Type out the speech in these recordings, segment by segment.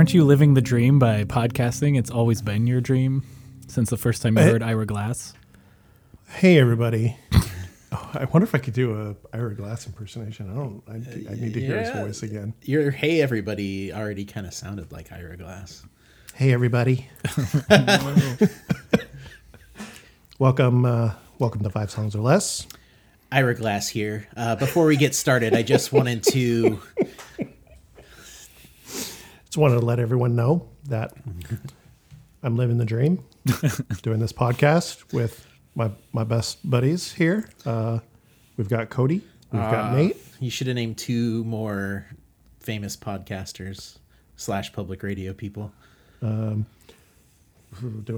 The- wait, aren't you living the dream by podcasting? It's always been your dream since the first time you heard Ira Glass. Hey, everybody. Oh, I wonder if I could do a Ira Glass impersonation. I don't. I, I need to hear his voice again. Your hey everybody already kind of sounded like Ira Glass. Hey, everybody. welcome. Uh, welcome to Five Songs or Less. Ira Glass here. Uh, before we get started, I just wanted to Just wanted to let everyone know that I'm living the dream, doing this podcast with my my best buddies here. Uh, we've got Cody. We've got Nate. you should have named two more famous podcasters slash public radio people. Do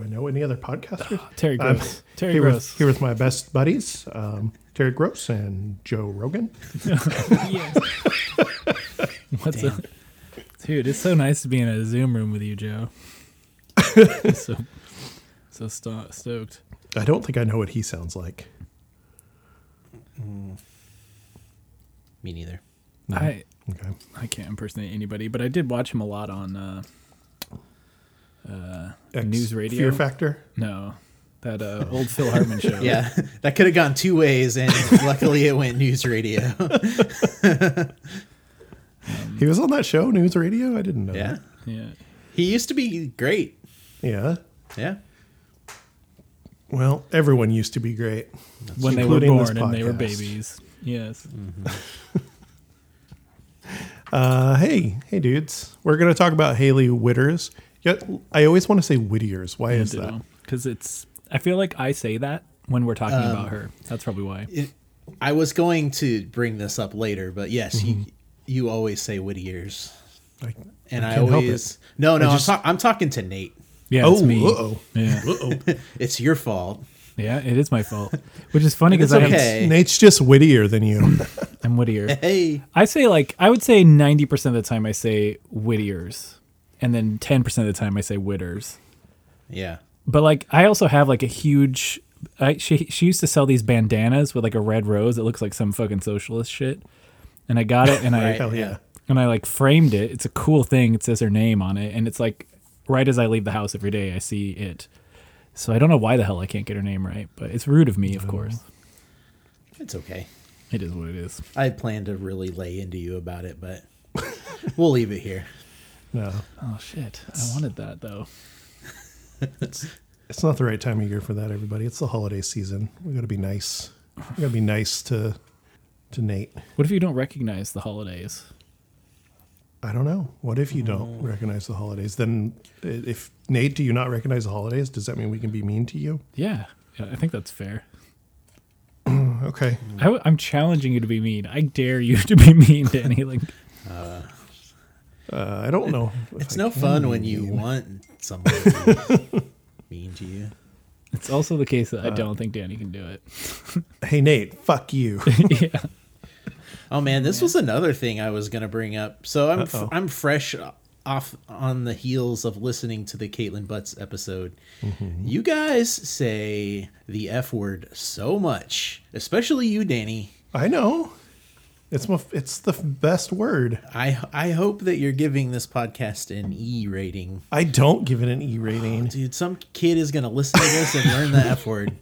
I know any other podcasters? Terry I'm Gross. Terry here Gross. with, here with my best buddies, um, Terry Gross and Joe Rogan. What's up? Dude, it's so nice to be in a Zoom room with you, Joe. so so sto- stoked. I don't think I know what he sounds like. Me neither. I Okay. I can't impersonate anybody, but I did watch him a lot on uh X News radio? Fear Factor. no that uh, old Phil Hartman show. Yeah, that could have gone two ways, and luckily it went news radio. He was on that show, News Radio. I didn't know. yeah, that. yeah. he used to be great. Yeah. Yeah, Well, everyone used to be great. When they were born and they were babies. Yes. Uh, hey, hey, dudes. We're gonna talk about Hailey Whitters. Yeah, I always want to say Whittiers. Why is that? Because it's. I feel like I say that when we're talking Um, about her. That's probably why. It- I was going to bring this up later, but yes, Mm-hmm. you you always say Whittier's, I, and I, can't always no no. just- I'm, ta- I'm talking to Nate. Yeah, oh, it's me. uh-oh. Yeah, It's your fault. yeah, it is my fault. Which is funny because It's I okay. Nate's just wittier than you. I'm Whittier. Hey, I say like I would say ninety percent of the time I say Whittiers, and then ten percent of the time I say Whitters. yeah. But like I also have like a huge. I, she she used to sell these bandanas with like a red rose. It looks like some fucking socialist shit, and I got it and I Hell yeah. and I like framed it. It's a cool thing. It says her name on it, and it's like right as I leave the house every day, I see it. So I don't know why the hell I can't get her name right, but it's rude of me, of oh. course. It's okay. It is what it is. I planned to really lay into you about it, but we'll leave it here. No, Oh shit! I wanted that though. it's it's not the right time of year for that. Everybody, it's the holiday season. We got to be nice. We got to be nice to to Nate. What if you don't recognize the holidays? I don't know. What if you don't recognize the holidays? Then, if Nate, do you not recognize the holidays? Does that mean we can be mean to you? Yeah, yeah I think that's fair. Okay. I, am challenging you to be mean. I dare you to be mean, Danny. Like, Uh, I don't know. if It's I no can fun be when you mean. want someone to be mean to you. it's also the case Uh, that I don't think Danny can do it. Hey Nate, fuck you. yeah. Oh man, this was another thing I was gonna bring up. So I'm f-. I'm fresh off on the heels of listening to the Kaitlin Butts episode. Mm-hmm. You guys say the F word so much, especially you, Danny. I know. It's it's the best word. I I hope that you're giving this podcast an E rating. I don't give it an E rating. Dude, some kid is gonna listen to this and learn the F word.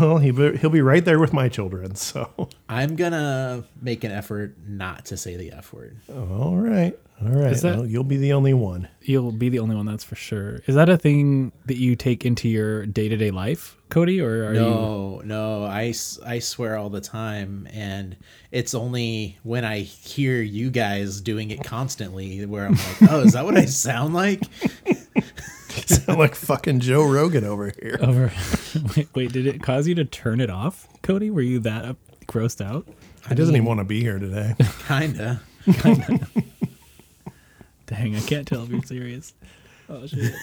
Well, he be, he'll be right there with my children. So, I'm gonna make an effort not to say the F word. all right, all right. Is that- Well, you'll be the only one. You'll be the only one, that's for sure. Is that a thing that you take into your day to day life, Cody? Or are you. No, I I, s- I swear all the time. And it's only when I hear you guys doing it constantly where I'm like, oh, is that what I sound like? Sound like fucking Joe Rogan over here. Over. wait, wait, did it cause you to turn it off, Cody? Were you that up, grossed out? He doesn't even want to be here today. Kinda. Dang, I can't tell if you're serious. Oh, shit.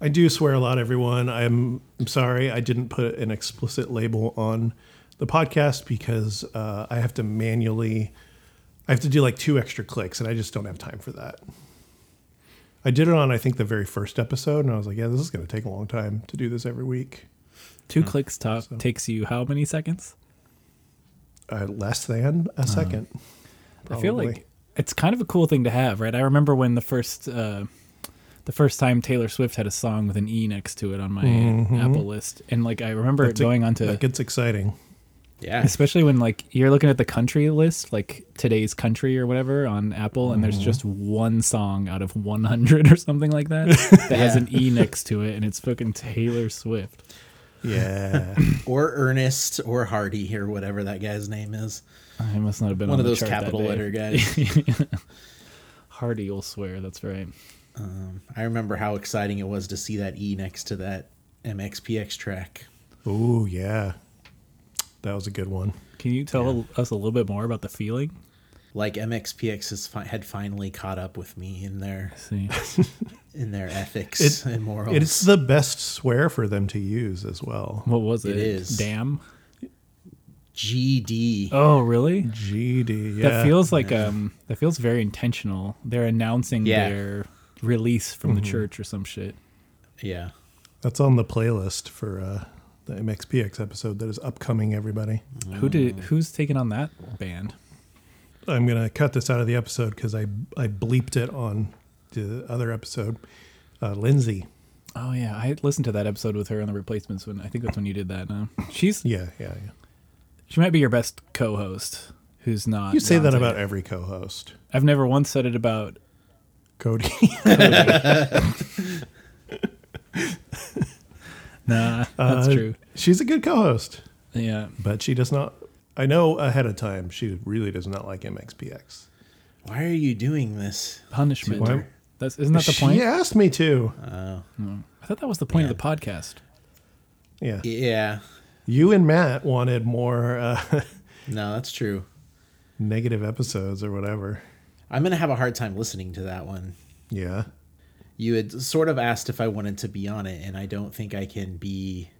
I do swear a lot, everyone. I'm, I'm sorry I didn't put an explicit label on the podcast because uh, I have to manually, I have to do like two extra clicks, and I just don't have time for that. I did it on I think the very first episode, and I was like, yeah, this is going to take a long time to do this every week. Two clicks top takes you how many seconds? Uh, less than a second. I feel like it's kind of a cool thing to have, right? I remember when the first uh, the first time Taylor Swift had a song with an E next to it on my Apple list, and like I remember That's it a- going on to that gets exciting. Yeah. especially when like you're looking at the country list like today's country or whatever on apple and there's just one song out of 100 or something like that that has an e next to it and it's fucking taylor swift Yeah. Or Ernest or Hardy or whatever that guy's name is. i must not have been One on of the those chart capital letter guys. hardy will swear that's right Um, I remember how exciting it was to see that E next to that MXPX track. Oh, yeah. That was a good one. can you tell us a little bit more about the feeling Like MXPX has fi- had finally caught up with me in their see in their ethics It- and morals. It's the best swear for them to use as well. what was it, It is. damn GD. oh really GD. Yeah. that feels like um that feels very intentional they're announcing Yeah. their release from the church or some shit Yeah. That's on the playlist for uh, the MXPX episode that is upcoming, everybody. who did who's taking on that band I'm going to cut this out of the episode because I, I bleeped it on the other episode. Uh, Lindsay. Oh yeah, I listened to that episode with her on the replacements when I think that's when you did that. No, she's Yeah, yeah, yeah. she might be your best co-host. Who's not? You say that Dante. about every co host. I've never once said it about. Cody. Nah, that's Uh, true. She's a good co host, Yeah, but she does not. I know ahead of time she really does not like MXPX. Why are you doing this? punishment. Why- That's isn't that the she point? asked me to. Oh. I thought that was the point Yeah. of the podcast. Yeah. Yeah. You and Matt wanted more uh, No, that's true. negative episodes or whatever. I'm going to have a hard time listening to that one. Yeah. You had sort of asked if I wanted to be on it, and I don't think I can be.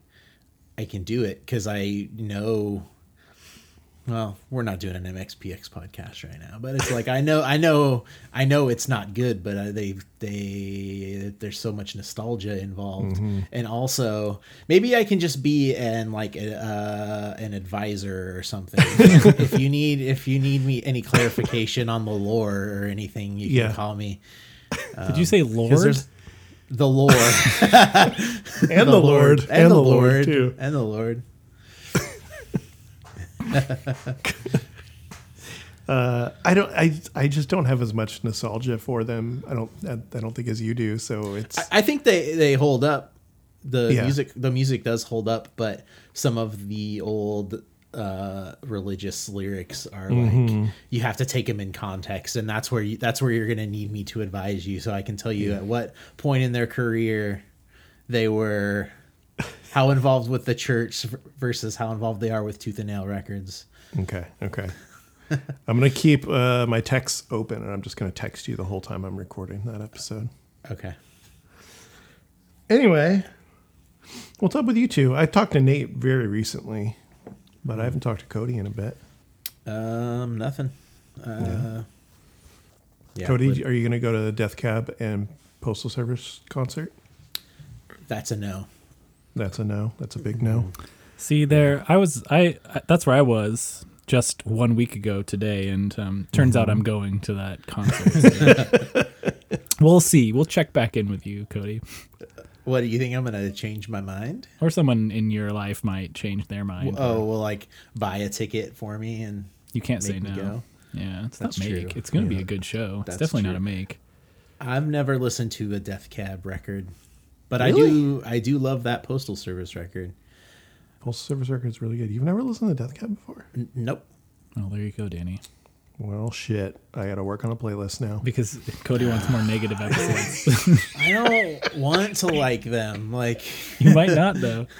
I can do it because I know. Well, we're not doing an MXPX podcast right now, but it's like I know, I know, I know it's not good, but uh, they, they, there's so much nostalgia involved, and also maybe I can just be an like a, uh, an advisor or something. if you need, if you need me any clarification on the lore or anything, you Yeah. can call me. Did you say Lord? the Lord And the, Lord. and, the Lord, too. and the Lord. Uh, I don't. I I just don't have as much nostalgia for them. I don't. I, I don't think as you do. So it's. I, I think they they hold up. The Yeah. music the music does hold up, but some of the old uh religious lyrics are Mm-hmm. like you have to take them in context and that's where you that's where you're going to need me to advise you so I can tell you at what point in their career they were how involved with the church versus how involved they are with Tooth and Nail Records. okay. Okay. I'm gonna keep uh, my texts open, and I'm just gonna text you the whole time I'm recording that episode. Okay. Anyway, what's up with you two? I talked to Nate very recently, but I haven't talked to Cody in a bit. Um, nothing. Uh, yeah. Cody, but are you gonna go to the Death Cab and Postal Service concert? that's a no. That's a no. That's a big no. See there, I was I. I- That's where I was just one week ago today, and um, turns out I'm going to that concert. so. we'll see. We'll check back in with you, Cody, What do you think? I'm gonna change my mind? or someone in your life might change their mind. Oh, well, like buy a ticket for me and you can't say make me no. go? Yeah, it's That's not make. true. It's going to be a good show. That's it's definitely not a make. I've never listened to a Death Cab record, but I do. I do love that Postal Service record. Postal Service record is really good. You've never listened to Death Cab before? N- nope. Oh, there you go, Danny. Well, shit. I got to work on a playlist now. Because Cody wants more negative episodes. I don't want to like them. Like you might not though.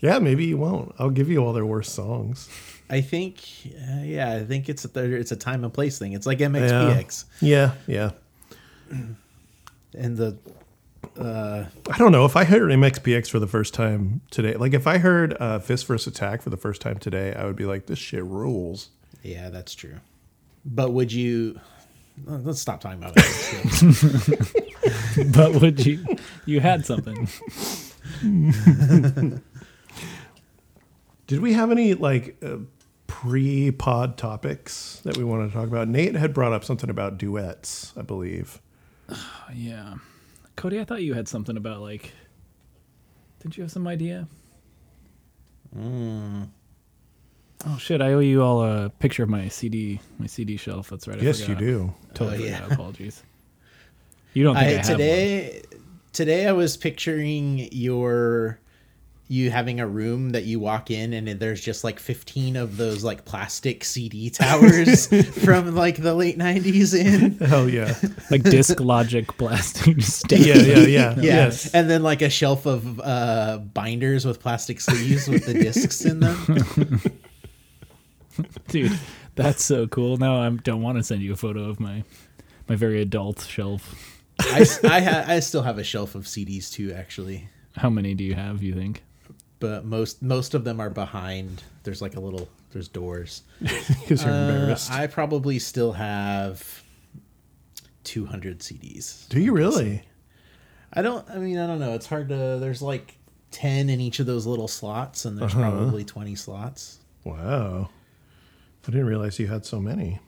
Yeah, maybe you won't. I'll give you all their worst songs. I think, uh, yeah, I think it's a it's a time and place thing. It's like MXPX Yeah, yeah. and the uh, I don't know if I heard MXPX for the first time today. Like if I heard uh, Fist vs Attack for the first time today, I would be like, "This shit rules." Yeah, that's true. But would you? Let's stop talking about it. But would you? You had something. Did we have any like uh, pre-pod topics that we want to talk about. Nate had brought up something about duets, I believe. Yeah. Cody, I thought you had something about like. Didn't you have some idea? Mm. Oh shit! I owe you all a picture of my CD, my CD shelf. That's right. I yes, you do. Totally Oh, yeah. Apologies. You don't think I, I, have one. today today I was picturing your you having a room that you walk in and there's just like 15 of those like plastic CD towers from like the late 90s in Hell yeah. like disc logic blasting. yeah, yeah, yeah. yeah Yes. and then like a shelf of uh binders with plastic sleeves with the discs in them Dude, that's so cool. Now I don't want to send you a photo of my my very adult shelf. I, s- I, ha- I still have a shelf of CDs too actually How many do you have? You think? but most most of them are behind there's like a little there's doors Because you're Uh, embarrassed. I probably still have 200 CDs. do you really? I don't. I mean, I don't know. It's hard to. There's like 10 in each of those little slots, and there's Uh-huh. probably 20 slots. Wow. I didn't realize you had so many.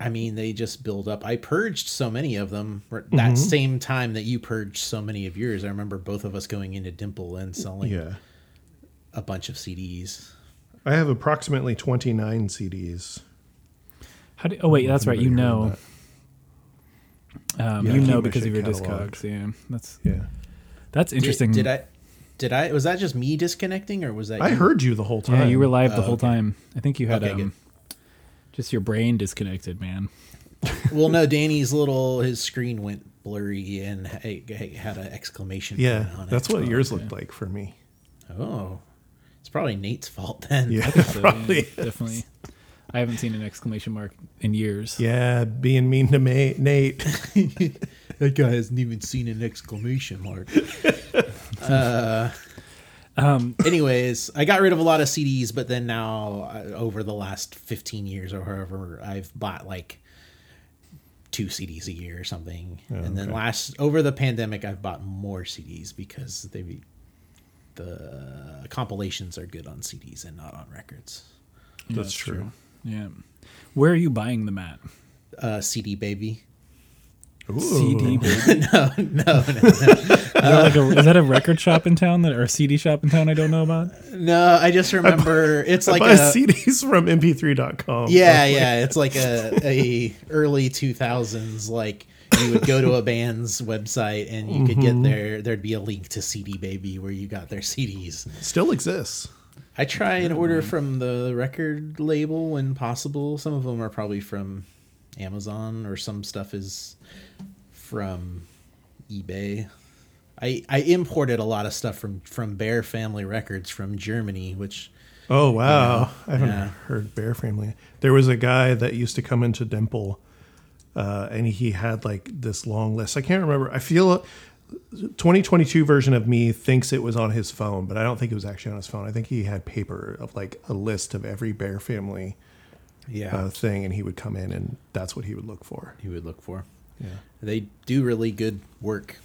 I mean, they just build up. I purged so many of them r- Mm-hmm. that same time that you purged so many of yours. I remember both of us going into Dimple and selling Yeah. a bunch of CDs. I have approximately 29 CDs. How do? Oh wait, that's right. You know. Um, Yeah, you know because of your cataloged. discogs. Yeah, that's Yeah. that's interesting. Did, did I? Did I? Was that just me disconnecting, or was that? I you? heard you the whole time. Yeah, you were live the Oh, whole okay. time. I think you had Okay, um, good. Just your brain disconnected, man. Well, no, Danny's little his screen went blurry and ha- had an exclamation. Yeah, point on it. that's what yours okay. looked like for me. Oh, it's probably Nate's fault then. Yeah, So, yeah, probably. definitely. I haven't seen an exclamation mark in years. Yeah, being mean to Ma- Nate. that guy hasn't even seen an exclamation mark. uh, Um, anyways, I got rid of a lot of CDs, but then now uh, over the last fifteen years or however, I've bought like two CDs a year or something. and then okay. last over the pandemic, I've bought more CDs because they the compilations are good on CDs and not on records. yeah, That's true. Yeah. Where are you buying them at? Uh, CD baby. Ooh. CD. baby. no, no, no, Is, that like a, is that a record shop in town that or a CD shop in town I don't know about? no. I just remember it's I like buy a CDs from mp3.com. yeah, yeah. It's like a a early two thousands like. You would go to a band's website and you could get mm-hmm. there. There'd be a link to CD Baby where you got their CDs. Still exists. I try and order from the record label when possible. Some of them are probably from Amazon, or some stuff is from eBay. I I imported a lot of stuff from from Bear Family Records from Germany, which Oh wow! I haven't Yeah. heard Bear Family. There was a guy that used to come into Dimple, uh, and he had like this long list. I can't remember. I feel 2022 version of me thinks it was on his phone, but I don't think it was actually on his phone. I think he had paper of like a list of every Bear Family yeah, uh, thing, and he would come in, and that's what he would look for. He would look for. Yeah, They do really good work.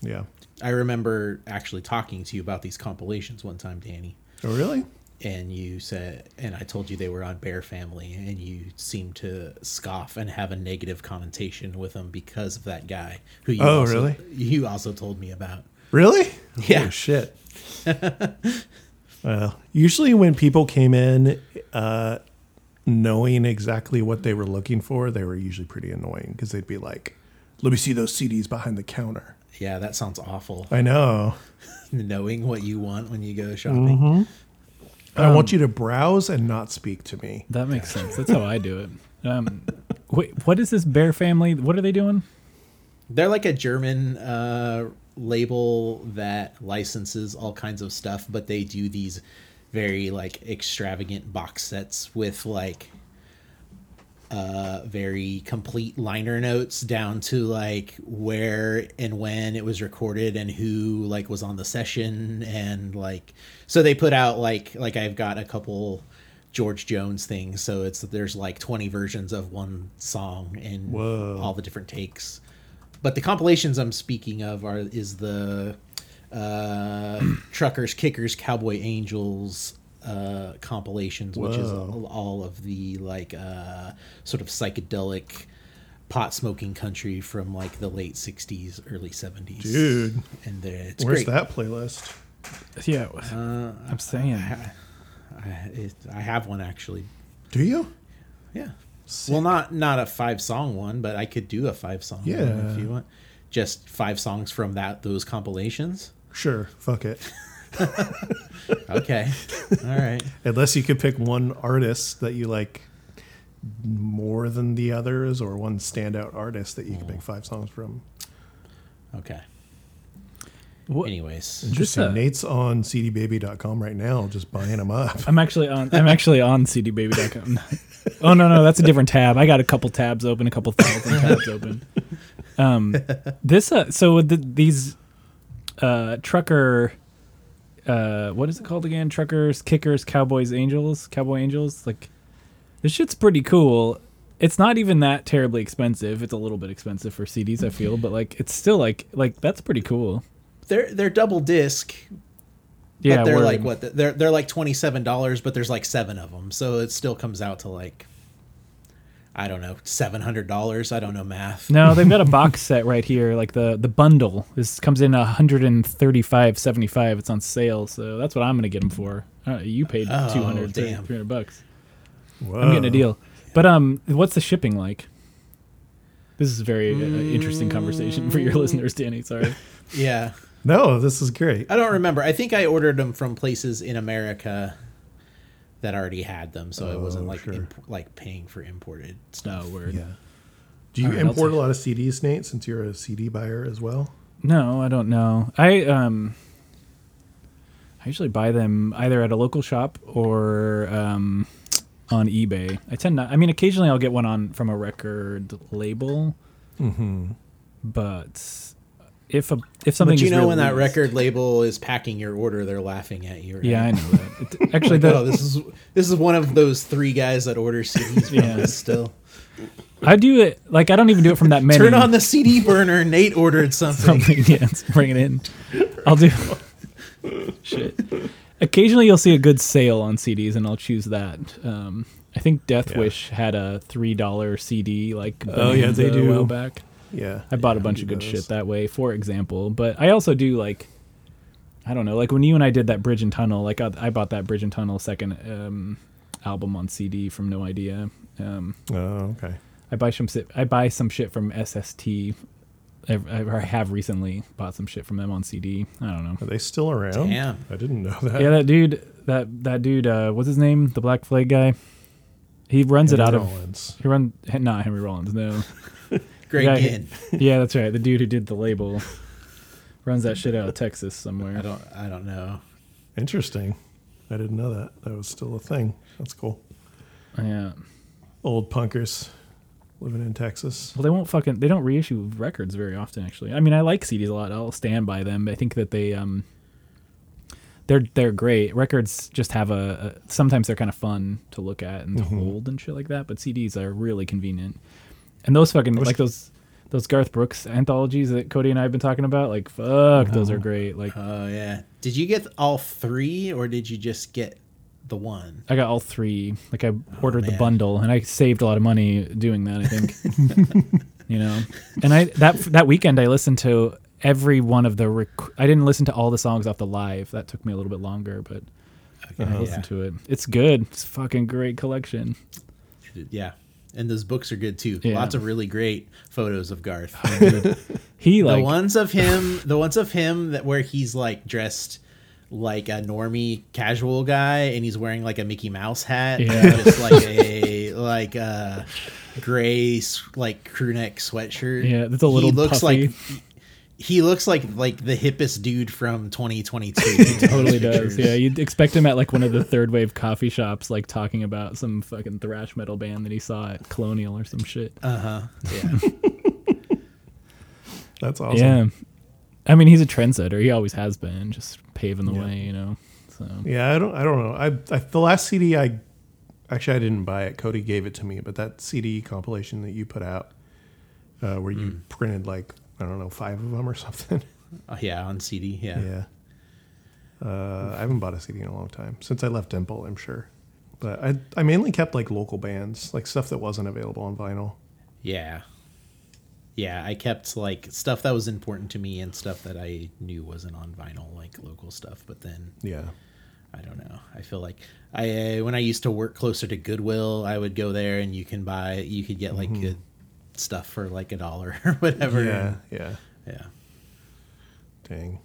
Yeah. I remember actually talking to you about these compilations one time, Danny. Oh really? and you said and i told you they were on bear family and you seemed to scoff and have a negative connotation with them because of that guy who you Oh, also, really? you also told me about Really? Yeah. Oh, shit. well, usually when people came in uh, knowing exactly what they were looking for, they were usually pretty annoying because they'd be like, let me see those CDs behind the counter. Yeah that sounds awful I know. knowing what you want when you go shopping I want you to browse and not speak to me. That makes sense. That's how I do it. Um, wait, what is this Bear Family? What are they doing? they're like a german uh, label that licenses all kinds of stuff but they do these very like extravagant box sets with like uh very complete liner notes down to like where and when it was recorded and who like was on the session and like so they put out like like I've got a couple George Jones things so it's there's like 20 versions of one song and Whoa. all the different takes but the compilations I'm speaking of are is the uh truckers kickers cowboy angels uh, compilations, which is all, all of the like uh, sort of psychedelic pot smoking country from like the late '60s, early '70s. Dude, and they're- it's where's great. that playlist? Yeah, Uh, I'm saying. I, it, I have one actually. Do you? Yeah. Well, not not a five song one, but I could do a five song one Yeah. if you want. Just five songs from that those compilations. Sure, fuck it. Okay. All right. Unless you could pick one artist that you like more than the others, or one standout artist that you can pick five songs from. Okay. What- Anyways, Interesting. uh, Nate's on cdbaby.com right now, just buying them up. I'm actually on. I'm actually on cdbaby.com. oh no, no, that's a different tab. I got a couple tabs open, a couple thousand tabs open. Um, this uh, so the, these uh trucker, uh, what is it called again? Truckers, kickers, cowboys, angels, cowboy angels. Like this shit's pretty cool. It's not even that terribly expensive. It's a little bit expensive for CDs, I feel, but like it's still like like that's pretty cool. they're they're double disc, Yeah, but they're word. like what? They're they're like twenty seven dollars, but there's like seven of them, so it still comes out to like I don't know seven hundred dollars. I don't know math. No, they've got a box set right here. Like the the bundle this comes in a 135.75. It's on sale, so that's what I'm gonna get them for. Uh, you paid Oh, 200, damn. 300 bucks. Whoa. I'm getting a deal. But um, what's the shipping like? This is a very uh, interesting conversation for your listeners, Danny. Sorry. Yeah, No, this is great. I don't remember. I think I ordered them from places in America that already had them, so it wasn't Oh, like sure. imp- like paying for imported stuff. No word. Yeah. Do you All right, I'll import a lot of CDs, Nate, since you're a CD buyer as well? No, I don't know. I um, I usually buy them either at a local shop or um, on eBay. I tend not. I mean, occasionally I'll get one on from a record label, Mm-hmm. but if a if something But you is know when that record label is packing your order, they're laughing at you. Right? Yeah, I know that. It, actually, oh, the, this is this is one of those three guys that order CDs from Yeah. us still. I do it like I don't even do it from that many. Turn on the CD burner. Nate ordered something. something. Yeah, bring it in. I'll do. Shit. Occasionally, you'll see a good sale on CDs, and I'll choose that. Um, I think Death Yeah. Wish had a three dollar CD like Oh, yeah, they do. while back. Yeah. I bought a bunch of good those. shit that way, for example. But I also do like, I don't know, like when you and I did that Bridge and Tunnel, like I, I bought that Bridge and Tunnel second um, album on CD from No Idea. Um, Oh, okay. I buy some shit. I buy some shit from SST. I, I I have recently bought some shit from them on CD. I don't know. Are they still around? Damn. I didn't know that. Yeah, that dude. That that dude. Uh, what's his name? The Black Flag guy. He runs it Henry out of. He runs not Henry Rollins. No. Greg Yeah, Ginn. yeah, that's right. The dude who did the label runs that shit out of Texas somewhere. I somewhere. don't. I don't know. Interesting. I didn't know that. That was still a thing. That's cool. Yeah. Old punkers living in Texas. Well, they won't fucking. They don't reissue records very often. Actually, I mean, I like CDs a lot. I'll stand by them. I think that they um. They're they're great. Records just have a, a sometimes they're kind of fun to look at and to hold and shit like that. But CDs are really convenient. And those fucking wish- like those those Garth Brooks anthologies that Cody and I have been talking about. Like fuck, those are uh-huh. great. Like Oh yeah. Did you get all three, or did you just get the one? I got all three. Like I oh, ordered the bundle, and I saved a lot of money doing that. I think, you know. And I that that weekend I listened to every one of the. Rec- I didn't listen to all the songs off the live. That took me a little bit longer, but I Yeah. listened to it. It's good. It's a fucking great collection. Yeah. And those books are good too. Yeah. Lots of really great photos of Garth. He the like ones of him, the ones of him that where he's like dressed like a normie casual guy, and he's wearing like a Mickey Mouse hat, Yeah. just like a like a gray like crew neck sweatshirt. Yeah, that's a little He looks puffy. like he looks like like the hippest dude from 2022. he totally does. Yeah, you'd expect him at like one of the third wave coffee shops, like talking about some fucking thrash metal band that he saw at Colonial or some shit. Uh huh. Yeah. That's awesome. Yeah. I mean, he's a trendsetter. He always has been, just paving the Yeah. way, you know. So Yeah, I don't. I don't know. I, I the last CD I actually I didn't buy it. Cody gave it to me, but that CD compilation that you put out, uh, where you Hmm. printed like I don't know five of them or something. Oh, yeah, on CD. Yeah. yeah, Uh, I haven't bought a CD in a long time since I left Dimple. I'm sure, but I I mainly kept like local bands, like stuff that wasn't available on vinyl. Yeah. Yeah, I kept like stuff that was important to me and stuff that I knew wasn't on vinyl, like local stuff. But then Yeah, I don't know. I feel like I when I used to work closer to Goodwill, I would go there and you can buy you could get like good stuff for like a dollar or whatever. yeah, yeah. Yeah. Dang,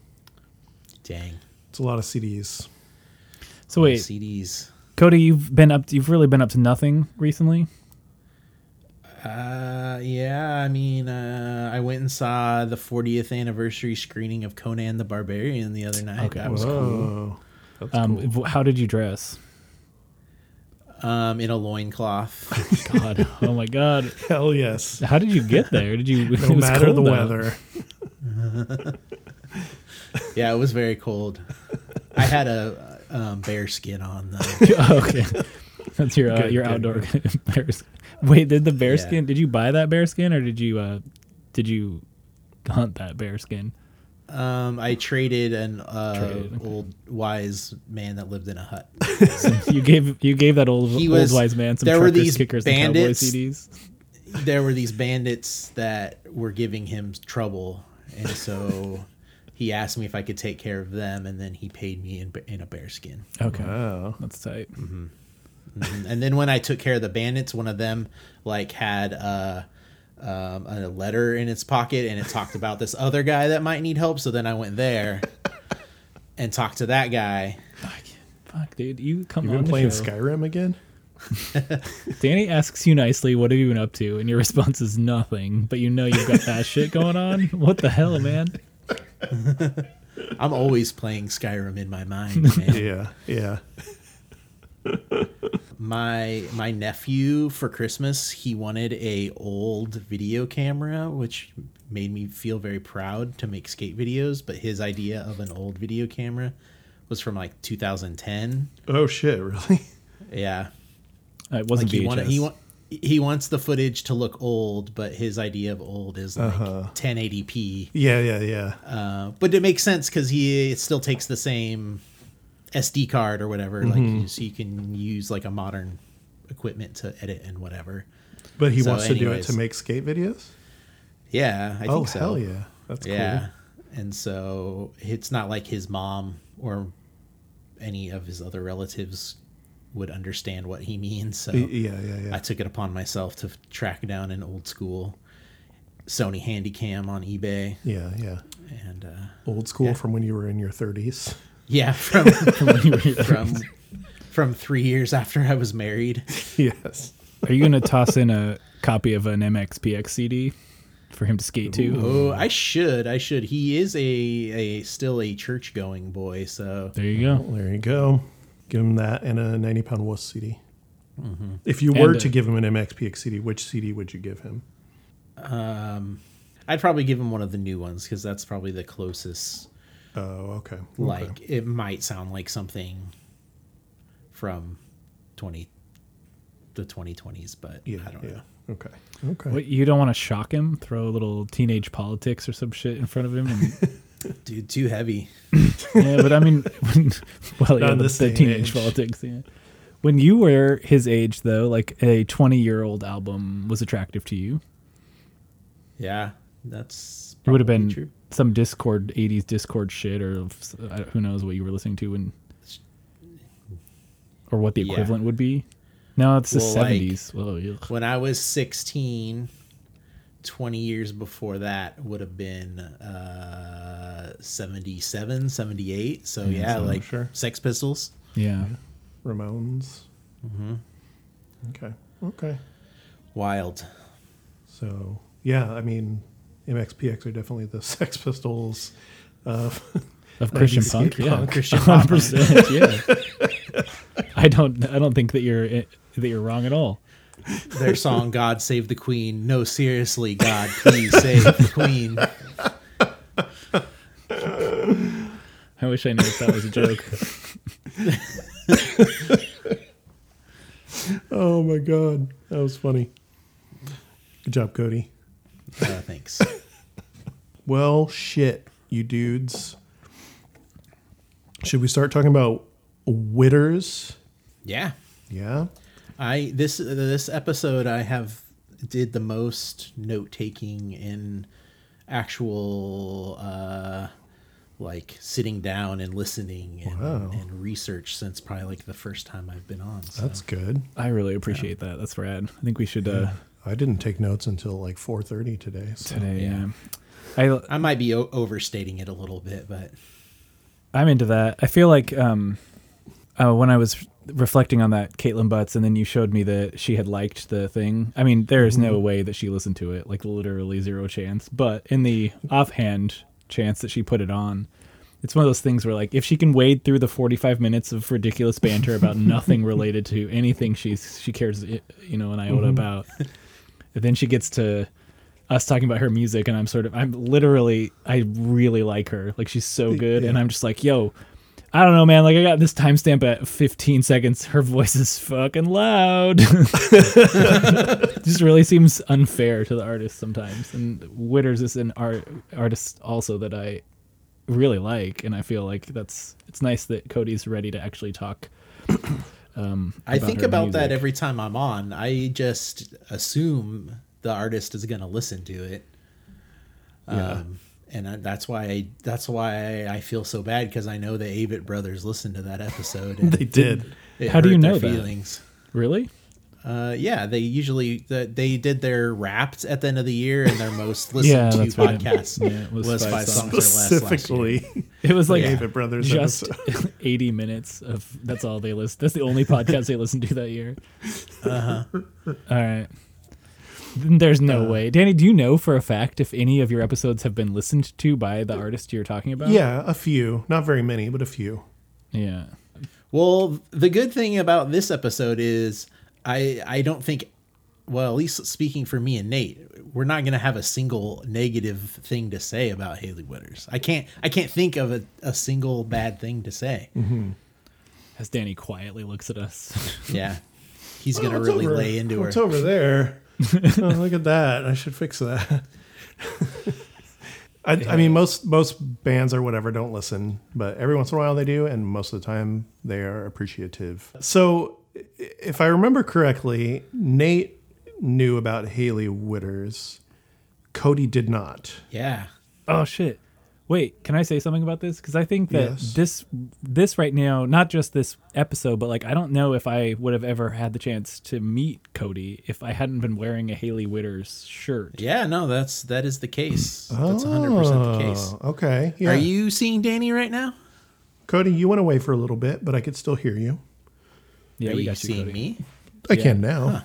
Dang. it's a lot of CDs. So wait, CDs. Cody, you've been up. You've really been up to nothing recently. Uh, yeah. I mean, uh, I went and saw the 40th anniversary screening of Conan the Barbarian the other night. Okay. That was cool. Whoa, that's Um, cool. how did you dress? Um, in a loincloth. God, oh my God, Hell yes. how did you get there? Did you? No matter the weather. yeah, it was very cold. I had a um, bear skin on though. okay, that's your uh, Good, your good, outdoor bear. skin. Wait, did the bear Yeah. skin? Did you buy that bear skin or did you uh, did you hunt that bear skin? Um, I traded an uh, Traded, okay. old wise man that lived in a hut. You gave you gave that old He old wise man some there were these kickers, and cowboy bandits. CDs. there were these bandits that were giving him trouble, and so he asked me if I could take care of them, and then he paid me in, in a bear skin. Okay, Wow. that's tight. Mhm. And then when I took care of the bandits, one of them like had uh, um, a letter in its pocket, and it talked about this other guy that might need help. So then I went there and talked to that guy. Fuck, dude, you come You've on been the playing show. Skyrim again? Danny asks you nicely, "What have you been up to?" And your response is nothing. But you know you've got that shit going on. What the hell, man? I'm always playing Skyrim in my mind. Man. Yeah, yeah. My my nephew for Christmas he wanted a old video camera, which made me feel very proud to make skate videos. But his idea of an old video camera was from like 2010. Oh shit, really? Yeah, Uh, It wasn't like he VHS. wanted he want he wants the footage to look old, but his idea of old is like Uh-huh. 1080p. Yeah, yeah, yeah. Uh, but it makes sense because he it still takes the same SD card or whatever. Like Mm-hmm. you, so you can use like a modern equipment to edit and whatever. But he So wants to do it to make skate videos? Yeah, I oh think so. hell yeah. That's Yeah. And so it's not like his mom or any of his other relatives would understand what he means. So cool. Yeah, yeah, yeah. I took it upon myself to track down an old school Sony Handycam on eBay. yeah, yeah. And uh, Old school Yeah. from when you were in your 30s. Yeah, from from from three years after I was married. yes. Are you gonna toss in a copy of an MXPX CD for him to skate to? Oh, I should. I should. He is a a still a church going boy. So There you go. Well, there you go. Give him that and a 90 pound wuss CD. If you were And to a- give him an MXPX CD, which CD would you give him? um, I'd probably give him one of the new ones because that's probably the closest. Oh, okay. Okay. Like it might sound like something from twenty the twenty twenties, but yeah, I don't yeah. know. Okay. Okay. What, you don't want to shock him? Throw a little teenage politics or some shit in front of him? And, Dude, too heavy. yeah, but I mean, when, well, yeah, Not the, the teenage age. politics. Yeah. When you were his age, though, like a twenty-year-old album was attractive to you. Yeah, that's It would have been true. Some Dischord '80s Dischord shit, or uh, who knows what you were listening to, when, or what the Yeah. equivalent would be. No, it's the Well, like- '70s. Whoa. When I was 16, 20 years before that would have been uh 77, 78. So yeah, so like sure. Sex Pistols. yeah. Ramones. Mm-hmm. Okay. Okay. Wild. So, yeah, I mean, MXPX are definitely the Sex Pistols uh, of of Christian 90s punk, yeah, punk. Christian punk. 100%, yeah. I don't, I don't think that you're that you're wrong at all. Their song "God Save the Queen." No, seriously, God, please save the Queen. I wish I knew if that was a joke. Oh my god, that was funny. Good job, Cody. Uh, thanks. Well, shit, you dudes. Should we start talking about whitters? Yeah. Yeah. I this this episode I have did the most note taking in actual uh like sitting down and listening and, Wow. and research since probably like the first time I've been on. So. That's good. I really appreciate that. That's rad. I think we should uh, I didn't take notes until like 4:30 today. So. today. yeah. Yeah. I I might be o- overstating it a little bit, but I'm into that. I feel like um, uh, when I was reflecting on that Kaitlin Butts, and then you showed me that she had liked the thing. I mean, there is no way that she listened to it, like literally zero chance. But in the offhand chance that she put it on, it's one of those things where, like, if she can wade through the 45 minutes of ridiculous banter about nothing related to anything she's she cares, you know, an iota about, then she gets to us talking about her music and I'm sort of I'm literally I really like her. Like she's so good and I'm just like, yo, I don't know, man. Like I got this timestamp at 15 seconds. Her voice is fucking loud. just really seems unfair to the artist sometimes. And Whitters is an art artist also that I really like and I feel like that's it's nice that Cody's ready to actually talk um I think about that every time I'm on. I just assume the artist is going to listen to it. Um, and I, that's why I, that's why I feel so bad because I know the Avett brothers listened to that episode. And They did. How do you know that? feelings. Really? Uh, yeah, they usually the, they did their wrapped at the end of the year, and their most listened Yeah, to that's right. podcast Yeah, it was was, five five songs. songs or less. last year. Specifically, It was like Yeah. David Brothers just episode. 80 minutes of that's all they list. that's the only podcast they listen to that year Uh-huh. all right there's no way danny do you know for a fact if any of your episodes have been listened to by the artist you're talking about Yeah, a few. Not very many, but a few. yeah Well, the good thing about this episode is I I don't think well, at least speaking for me and Nate, we're not going to have a single negative thing to say about Hailey Whitters. I can't I can't think of a, a single bad thing to say. Mm-hmm. as danny quietly looks at us Yeah. He's going to Oh, really over- lay into her. It's over there. oh, look at that. I should fix that. I, I mean, most most bands or whatever don't listen, but every once in a while they do, and most of the time they are appreciative. So, i- if I remember correctly, Nate knew about Hailey Whitters. Cody did not. Yeah. oh shit wait can i say something about this because i think that Yes. this this right now not just this episode but like i don't know if i would have ever had the chance to meet cody if i hadn't been wearing a hailey whitters shirt Yeah, no, that's that is the case. That's 100% the ah, case. Oh, Okay. Yeah. Are you seeing Danny right now? Cody? You went away for a little bit, but I could still hear you. Yeah Are we you got you seeing Cody. me? I Yeah. can now.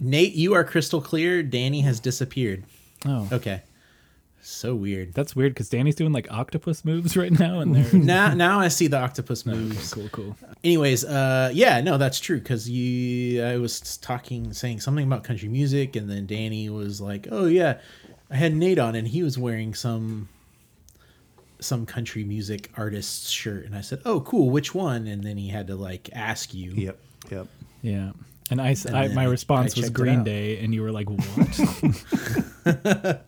Nate, you are crystal clear. Danny has disappeared. oh Okay. So weird. That's weird because Danny's doing like octopus moves right now, and they're now now I see the octopus moves. cool, cool. Anyways, uh, yeah, no, that's true because you, I was talking, saying something about country music, and then Danny was like, "Oh yeah, I had Nate on, and he was wearing some some country music artist's shirt," and I said, "Oh, cool, which one?" And then he had to like ask you. Yep. Yep. Yeah, and I, s- And I- then my response I was Green. Day, and you were like, "What?"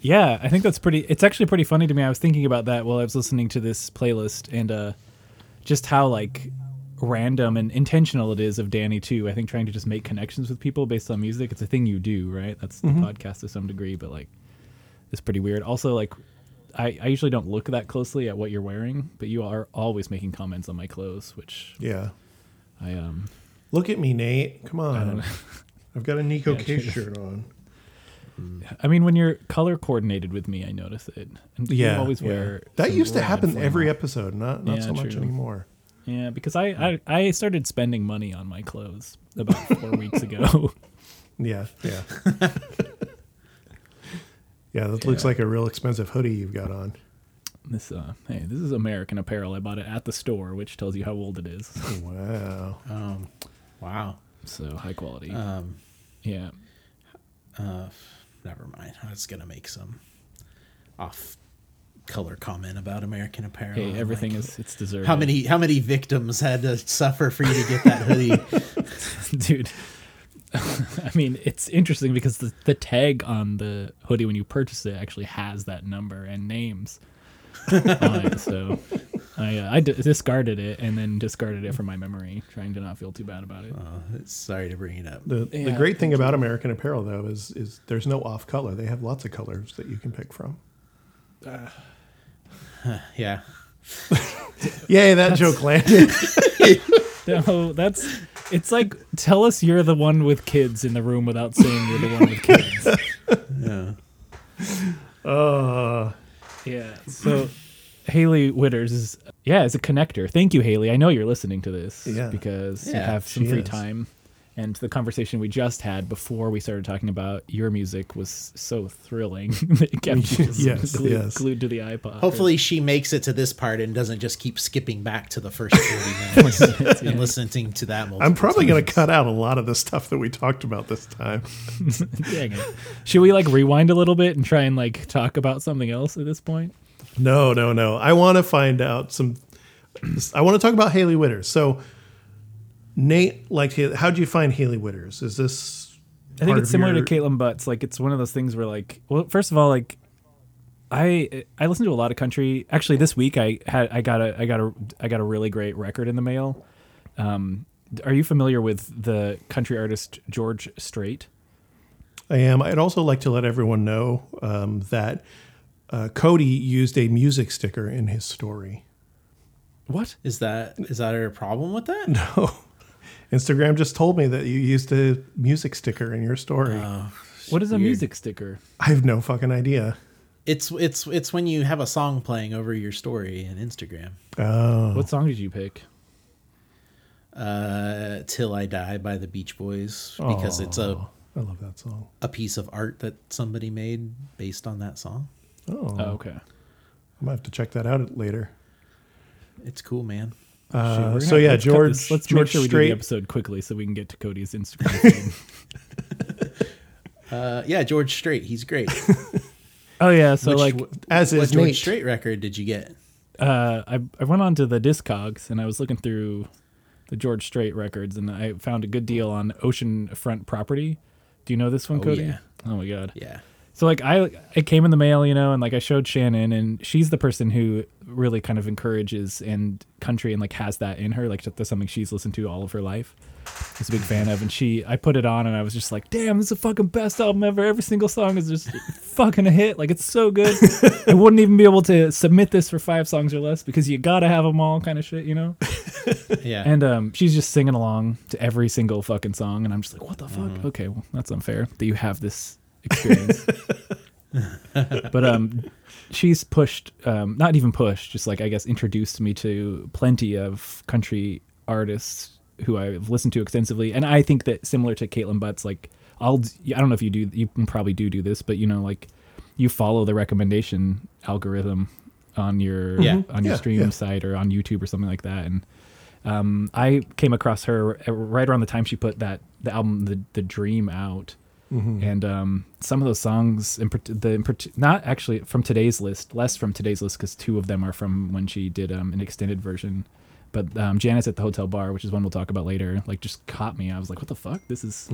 yeah, I think that's pretty. It's actually pretty funny to me. I was thinking about that while I was listening to this playlist, and uh, just how like random and intentional it is of Danny too. I think trying to just make connections with people based on music. It's a thing you do, right? That's the podcast to some degree, but like, it's pretty weird. Also, like. I, I usually don't look that closely at what you're wearing, but you are always making comments on my clothes, which Yeah. I um Look at me, Nate. Come on. I've got a Neko Yeah, Case shirt on. I mean, when you're color coordinated with me, I notice it. And Yeah. you always yeah. wear That used to happen every episode, not not Yeah, so much true. anymore. Yeah, because I, I I started spending money on my clothes about four weeks ago. Yeah. Yeah. Yeah, that looks like a real expensive hoodie you've got on. This uh, hey, this is American Apparel. I bought it at the store, which tells you how old it is. Wow. Um, wow. So high quality. Um, yeah. uh, never mind. I was gonna make some off color comment about American Apparel. Hey, everything like, is it's deserved. How many how many victims had to suffer for you to get that hoodie? dude? I mean, it's interesting because the, the tag on the hoodie when you purchase it actually has that number and names. on it. So I uh, I d- discarded it and then discarded it from my memory, trying to not feel too bad about it. Uh, sorry to bring it up. The, the great thing about American Apparel, though, is is there's no off color. They have lots of colors that you can pick from. Yeah. Yay, that joke landed. No, that's it's like tell us you're the one with kids in the room without saying you're the one with kids. Yeah. uh, Yeah. So Hailey Whitters is yeah, is a connector. Thank you, Hailey. I know you're listening to this Yeah. because you have some free is. time. And the conversation we just had before we started talking about your music was so thrilling. it kept you Yes, glued, yes. glued to the iPod. Hopefully she makes it to this part and doesn't just keep skipping back to the first 40 minutes and listening to that I'm probably going to cut out a lot of the stuff that we talked about this time. Dang it. Should we like rewind a little bit and try and like talk about something else at this point? No, no, no. I want to find out some. I want to talk about Hailey Whitters. So, Nate liked. Hailey- How do you find Hailey Whitters? Is this? I think it's similar your- to Kaitlin Butts. Like it's one of those things where like, well, first of all, like I I listen to a lot of country. Actually, this week I had I got a I got a I got a really great record in the mail. Um, are you familiar with the country artist George Strait? I am. I'd also like to let everyone know um, that uh, Cody used a music sticker in his story. What? Is that is that a problem with that? Instagram just told me that you used a music sticker in your story. What is a Weird. music sticker? I have no fucking idea. It's it's it's when you have a song playing over your story in Instagram. Oh, What song did you pick? Uh, Till I Die by the Beach Boys because it's a I love that song. a piece of art that somebody made based on that song. Oh, Oh, okay. I might have to check that out later. It's cool, man. Shit, Uh, we're so yeah, let's George. Let's George make sure we do the episode quickly so we can get to Cody's Instagram. Uh, yeah, George Strait, he's great. oh yeah, so Which- like As what is George Nate. Strait record did you get? uh, I I went on to the Discogs and I was looking through the George Strait records and I found a good deal on Oceanfront Property. Do you know this one, Oh, Cody? yeah. Oh my god. Yeah. So like I it came in the mail, you know, and like I showed Shannon and she's the person who really kind of encourages and country and like has that in her. Like that's something she's listened to all of her life. She's a big fan of and she I put it on and I was just like, damn, this is the fucking best album ever. Every single song is just fucking a hit. Like it's so good. I wouldn't even be able to submit this for five songs or less because you gotta have them all kind of shit, you know? Yeah. And um, she's just singing along to every single fucking song, and I'm just like, what the fuck? Okay, well, that's unfair that you have this experience. but um, she's pushed, um, not even pushed, just like I guess introduced me to plenty of country artists who I've listened to extensively, and I think that similar to Kaitlin Butts, like I'll, I don't know if you do, you probably do do this, but you know, like you follow the recommendation algorithm on your Yeah. on your Yeah, stream yeah. site or on YouTube or something like that, and um, I came across her uh, right around the time she put that the album the the Dream out, and um, some of those songs in the in not actually from today's list, less from today's list because two of them are from when she did um, an extended version. But um, Janice at the hotel bar, which is one we'll talk about later, like just caught me. I was like, "What the fuck? This is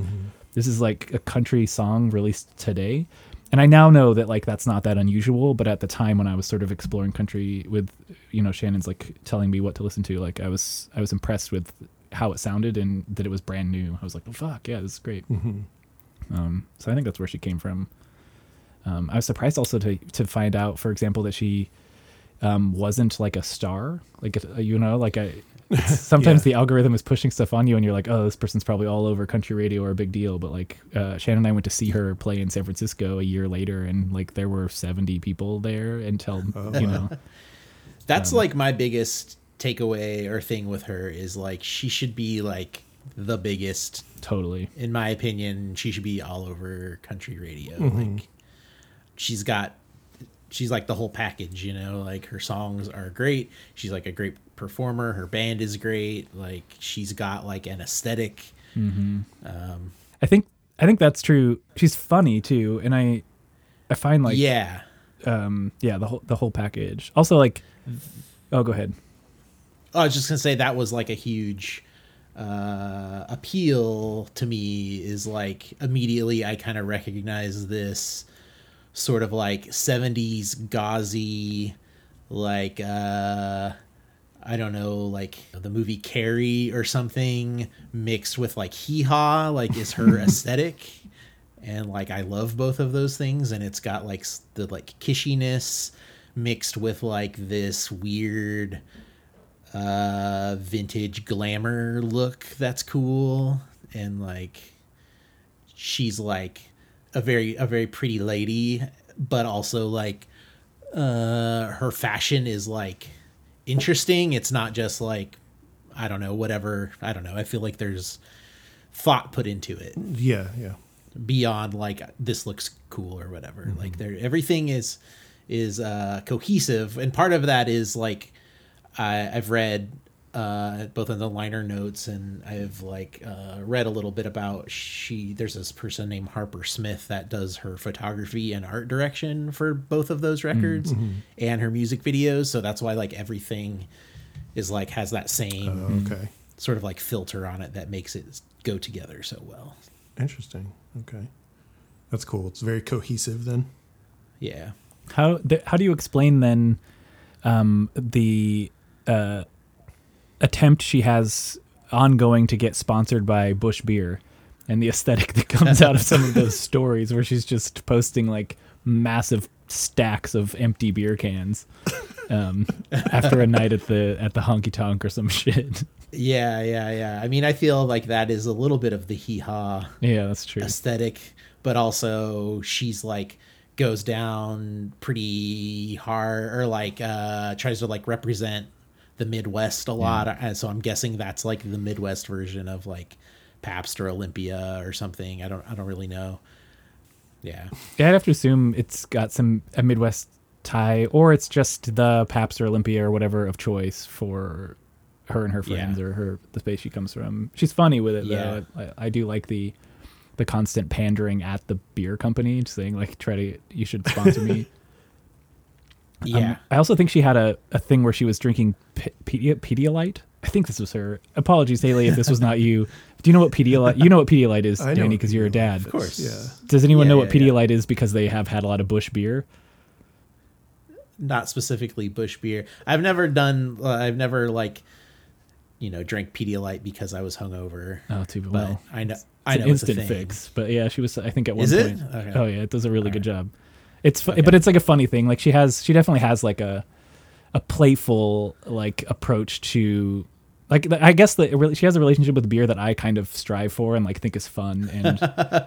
this is like a country song released today." And I now know that like that's not that unusual, but at the time when I was sort of exploring country with, you know, Shannon's like telling me what to listen to, like I was I was impressed with how it sounded and that it was brand new. I was like, oh, fuck, yeah, this is great. Um, so I think that's where she came from. Um, I was surprised also to to find out, for example, that she um, wasn't like a star. Like if- you know, like I sometimes Yeah. the algorithm is pushing stuff on you, and you're like, oh, this person's probably all over country radio or a big deal. But like uh, Shannon and I went to see her play in San Francisco a year later, and like there were 70 people there until you know. That's like my biggest takeaway or thing with her is like she should be like the biggest Totally. in my opinion she should be all over country radio Mm-hmm. like she's got she's like the whole package you know like her songs are great she's like a great performer her band is great like she's got like an aesthetic I think I think that's true. She's funny too, and I I find like yeah um yeah the whole the whole package. Also like oh go ahead. I was just gonna say that was like a huge uh, appeal to me. Is like immediately I kind of recognize this sort of like '70s gauzy like uh I don't know, like the movie Carrie or something mixed with like hee haw, like is her aesthetic. And like I love both of those things, and it's got like the like kishiness mixed with like this weird uh vintage glamour look that's cool. And like she's like a very a very pretty lady but also like uh her fashion is like interesting. It's not just like i don't know whatever i don't know. I feel like there's thought put into it. Yeah, yeah. beyond like this looks cool or whatever. Like there everything is is uh cohesive. And part of that is like I, i've read uh both in the liner notes and i've like uh read a little bit about she there's this person named harper smith that does her photography and art direction for both of those records and her music videos so that's why like everything is like has that same Okay. sort of like filter on it that makes it go together so well Interesting. Okay. That's cool. It's very cohesive then. yeah How th- how do you explain then um, the uh, attempt she has ongoing to get sponsored by Busch Beer and the aesthetic that comes out of some of those stories where she's just posting like massive stacks of empty beer cans um, after a night at the at the honky tonk or some shit. Yeah, yeah, yeah. I mean, I feel like that is a little bit of the hee haw yeah, that's true. aesthetic, but also she's like goes down pretty hard or like uh tries to like represent the Midwest a lot. And so I'm guessing that's like the Midwest version of like Pabst or Olympia or something. I don't I don't really know. Yeah. Yeah, I'd have to assume it's got some a Midwest tie, or it's just the Pabst or Olympia or whatever of choice for her and her friends Yeah. or her the space she comes from. She's funny with it Yeah. though. I, I do like the the constant pandering at the beer company, saying like, try to you should sponsor me. Um, Yeah. I also think she had a, a thing where she was drinking P- Pedi- Pedialyte. I think this was her. Apologies, Hailey, if this was not you. Do you know what Pedialyte? You know what Pedialyte is, I Danny, because you're a dad. of course. Yeah. Does anyone Yeah, know what yeah. Pedialyte is because they have had a lot of Busch beer? Not specifically Busch beer. I've never done uh, I've never like you know, drank Pedialyte because I was hungover. Oh, too but well. I know It's I know an it's a instant thing. fix. But yeah, she was. I think at one Is it? point. Okay. Oh yeah, it does a really good Alright. job. It's fu- but it's like a funny thing. Like she has, she definitely has like a a playful like approach to. Like I guess the really she has a relationship with beer that I kind of strive for and like think is fun and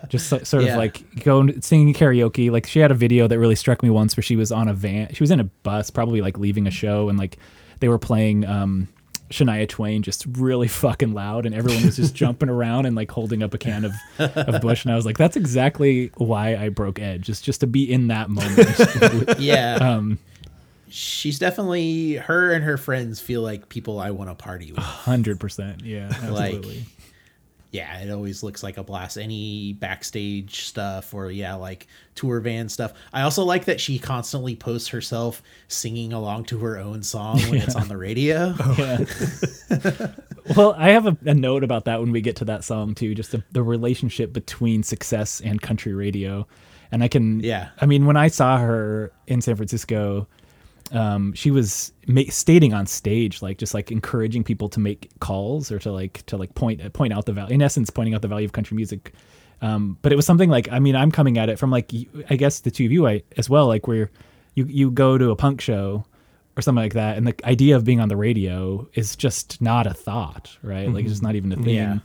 just so, sort of like go singing karaoke. Like she had a video that really struck me once where she was on a van. She was in a bus, probably like leaving a show, and like they were playing um, Shania Twain just really fucking loud, and everyone was just jumping around and like holding up a can of of Busch. And I was like, that's exactly why I broke Edge, is just to be in that moment. Yeah. um, She's definitely her and her friends feel like people I want to party with. hundred percent, yeah, Like- absolutely. Yeah, it always looks like a blast. Any backstage stuff or yeah, like tour van stuff. I also like that she constantly posts herself singing along to her own song when it's on the radio. Oh, yeah. well, I have a, a note about that when we get to that song too. Just the, the relationship between success and country radio, and I can. Yeah. I mean, when I saw her in San Francisco, um, she was ma- stating on stage, like just like encouraging people to make calls or to like to like point point out the value. In essence, pointing out the value of country music. Um, but it was something like I mean, I'm coming at it from like I guess the two of you I, as well, like where you you go to a punk show or something like that, and the idea of being on the radio is just not a thought, right? Like it's just not even a thing. Yeah.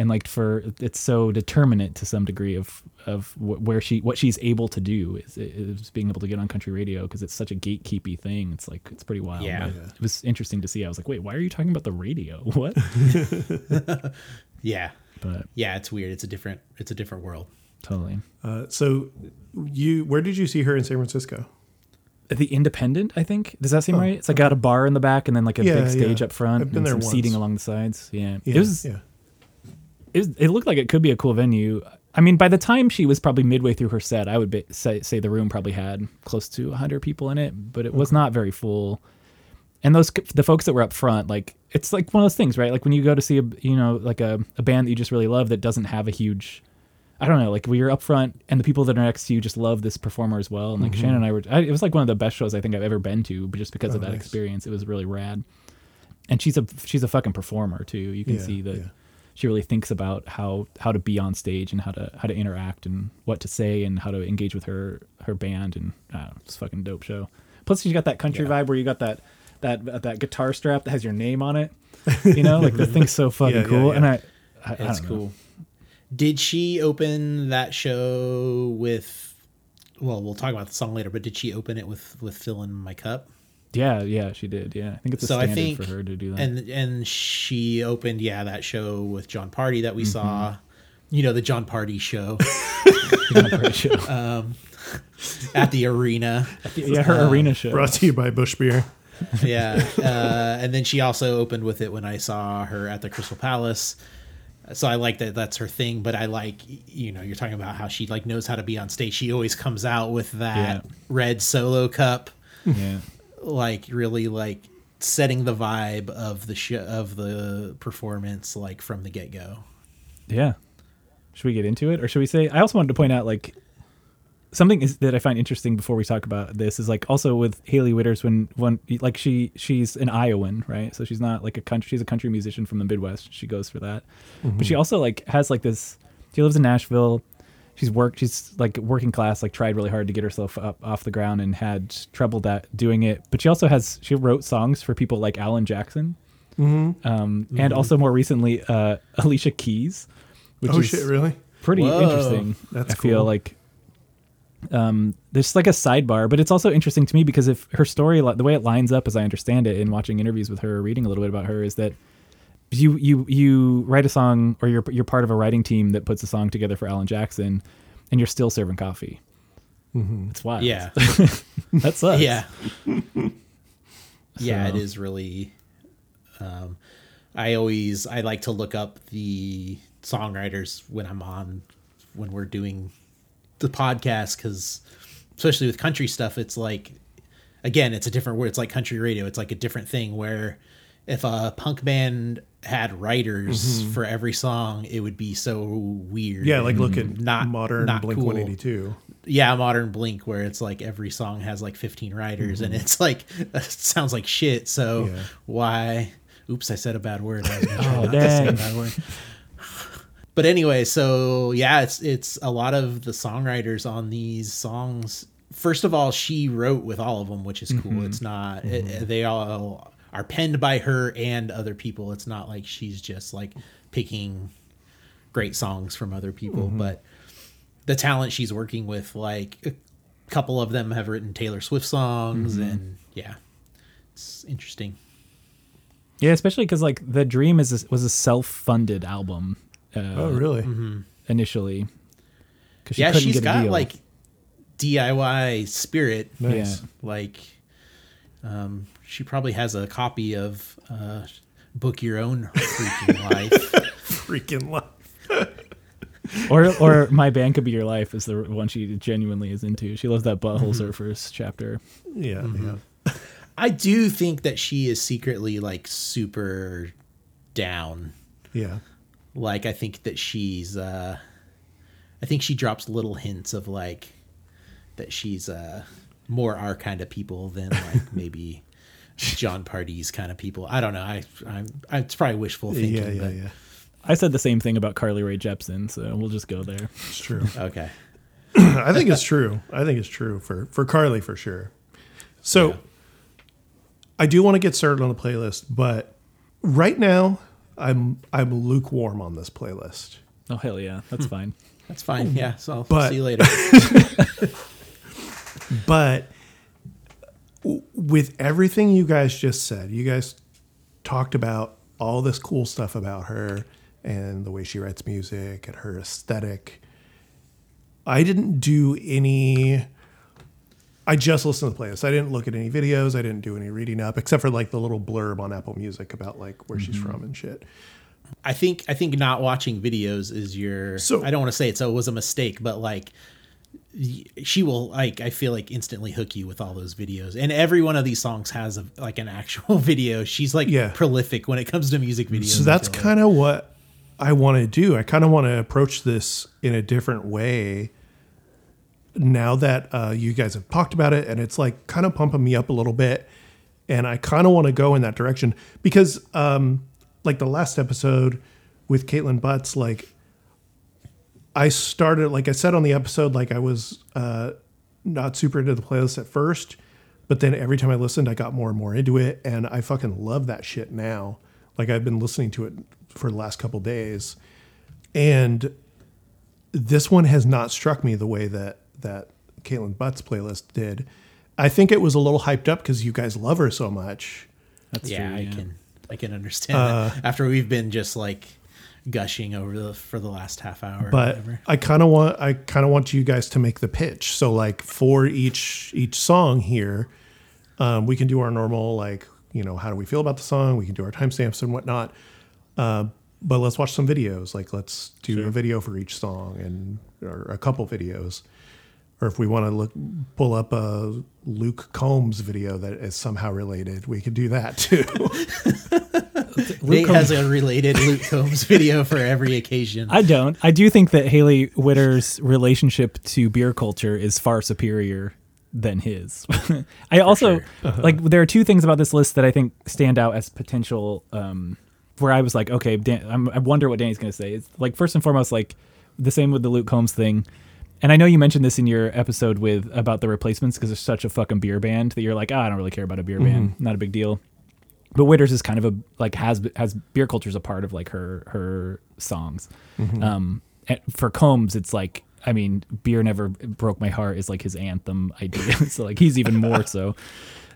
And like for it's so determinate to some degree of of where she what she's able to do is, is being able to get on country radio because it's such a gatekeepy thing. It's like it's pretty wild. Yeah. but It was interesting to see. I was like, wait, why are you talking about the radio? What? Yeah. but Yeah, it's weird. It's a different it's a different world. totally. Uh, so, you where did you see her in San Francisco? The Independent, I think. Does that seem right? It's like got a bar in the back and then like a Oh, Yeah, big stage yeah. up front I've been and there some seating along the sides. Yeah. Yeah, It was yeah. It, it looked like it could be a cool venue. I mean, by the time she was probably midway through her set, I would be, say say the room probably had close to 100 people in it, but it was not very full. And those the folks that were up front, like it's like one of those things, right? Like when you go to see a you know like a, a band that you just really love that doesn't have a huge I don't know, like we were up front and the people that are next to you just love this performer as well. And like mm-hmm. Shannon and I were, I, it was like one of the best shows I think I've ever been to, but just because oh, of Oh, that nice. experience, it was really rad. And she's a she's a fucking performer too. You can Yeah, see that yeah. She really thinks about how how to be on stage and how to how to interact and what to say and how to engage with her her band and I it's a fucking dope show. Plus, she's got that country vibe where you got that that uh, that guitar strap that has your name on it. You know, like the thing's so fucking Yeah, yeah, cool. yeah. And I, I, I That's know. cool. Did she open that show with? Well, we'll talk about the song later. But did she open it with with "Fillin' My Cup"? Yeah, yeah, she did. Yeah, I think it's a so I standard think for her to do that. and and she opened yeah that show with Jon Pardi that we Mm-hmm. saw. You know the Jon Pardi show Great show. Uh, at the arena. yeah, her arena show. Brought to you by Busch Beer. yeah uh, and then she also opened with it when i saw her at the crystal palace so i like that that's her thing but i like you know you're talking about how she like knows how to be on stage she always comes out with that Yeah. red solo cup Yeah, like really like setting the vibe of the show of the performance like from the get-go yeah. Should we get into it, or should we say? I also wanted to point out like something is that I find interesting before we talk about this is like also with Hailey Whitters when when like she she's an Iowan, right? So she's not like a country. She's a country musician from the Midwest. She goes for that, mm-hmm. but she also like has like this. She lives in Nashville. She's worked. She's like working class. Like tried really hard to get herself up off the ground and had trouble that doing it. But she also has. She wrote songs for people like Alan Jackson, um, and also more recently uh, Alicia Keys. Which Oh is shit! Really? pretty Whoa. interesting. That's I feel like um, there's like a sidebar, but it's also interesting to me because if her story, the way it lines up, as I understand it, in watching interviews with her, reading a little bit about her, is that you you you write a song or you're you're part of a writing team that puts a song together for Alan Jackson, and you're still serving coffee. It's wild. yeah that sucks. yeah yeah it So- is really um i always i like to look up the songwriters when i'm on when we're doing the podcast because especially with country stuff it's like again it's a different word it's like country radio it's like a different thing where if a punk band had writers mm-hmm. for every song it would be so weird Yeah, like look at not modern not Blink cool. One Eighty Two. yeah modern blink where it's like every song has like 15 writers and mm-hmm. it's like it sounds like shit so Yeah. why oops i said a bad word. I was Oh, dang. but anyway so yeah it's it's a lot of the songwriters on these songs first of all she wrote with all of them which is cool. Mm-hmm. It's not it- they all are penned by her and other people it's not like she's just like picking great songs from other people but the talent she's working with like a couple of them have written taylor swift songs and yeah it's interesting yeah, especially because like the Dream is a, was a self-funded album. Uh, Oh, really? Initially, because she yeah, she's got like diy spirit Nice. Yeah. like um she probably has a copy of uh book your own freaking life Freaking life. or or my band could be your life is the one she genuinely is into. She loves that butthole Mm-hmm. surfers chapter. Yeah, Mm-hmm. yeah. i do think that she is secretly like super down Yeah. like i think that she's uh i think she drops little hints of like that she's uh more our kind of people than like maybe jon pardi's kind of people i don't know i i'm I, it's probably wishful thinking Yeah, yeah, but yeah. I said the same thing about Carly Rae Jepsen, so we'll just go there. It's true. okay I think it's true. I think it's true for for Carly for sure. So I do want to get started on the playlist, but right now I'm I'm lukewarm on this playlist. Oh hell yeah, that's hmm. fine. that's fine hmm. yeah so i'll But- see you later But w- with everything you guys just said, you guys talked about all this cool stuff about her and the way she writes music and her aesthetic. I didn't do any. I just listened to the playlist. I didn't look at any videos. I didn't do any reading up, except for like the little blurb on Apple Music about like where she's mm-hmm. from and shit. I think I think not watching videos is your. So- I don't want to say it. So it was a mistake, but like she will like I feel like instantly hook you with all those videos, and every one of these songs has a, like an actual video. She's like Yeah. prolific when it comes to music videos. So that's kind of what I want to do. I kind of want to approach this in a different way now that uh, you guys have talked about it and it's like kind of pumping me up a little bit. And I kind of want to go in that direction because, um, like the last episode with Kaitlin Butts, like I started, like I said on the episode, like I was uh, not super into the playlist at first, but then every time I listened, I got more and more into it, and I fucking love that shit now. Like I've been listening to it for the last couple days, and this one has not struck me the way that that Kaitlin Butts playlist did. I think it was a little hyped up because you guys love her so much. That's yeah, true. I can I can understand that after we've been just like gushing over the for the last half hour. but whatever. I kind of want I kind of want you guys to make the pitch. So like for each each song here, um, we can do our normal like you know how do we feel about the song? We can do our timestamps and whatnot. Uh, but let's watch some videos. Like let's do a video for each song and or a couple videos. Or if we want to look pull up a Luke Combs video that is somehow related, we could do that too. Nate has a related Luke Combs video for every occasion. I don't. I do think that Hailey Whitters' relationship to beer culture is far superior than his. I also like there are two things about this list that I think stand out as potential um where I was like, okay, Dan, I'm, I wonder what Danny's going to say. It's like first and foremost like the same with the Luke Combs thing. And I know you mentioned this in your episode with about the replacements because it's such a fucking beer band that you're like, oh, I don't really care about a beer band, not a big deal but Whitters is kind of a like has has beer culture as a part of like her her songs. Um, and for Combs, it's like I mean, beer never broke my heart is like his anthem idea. so like he's even more so.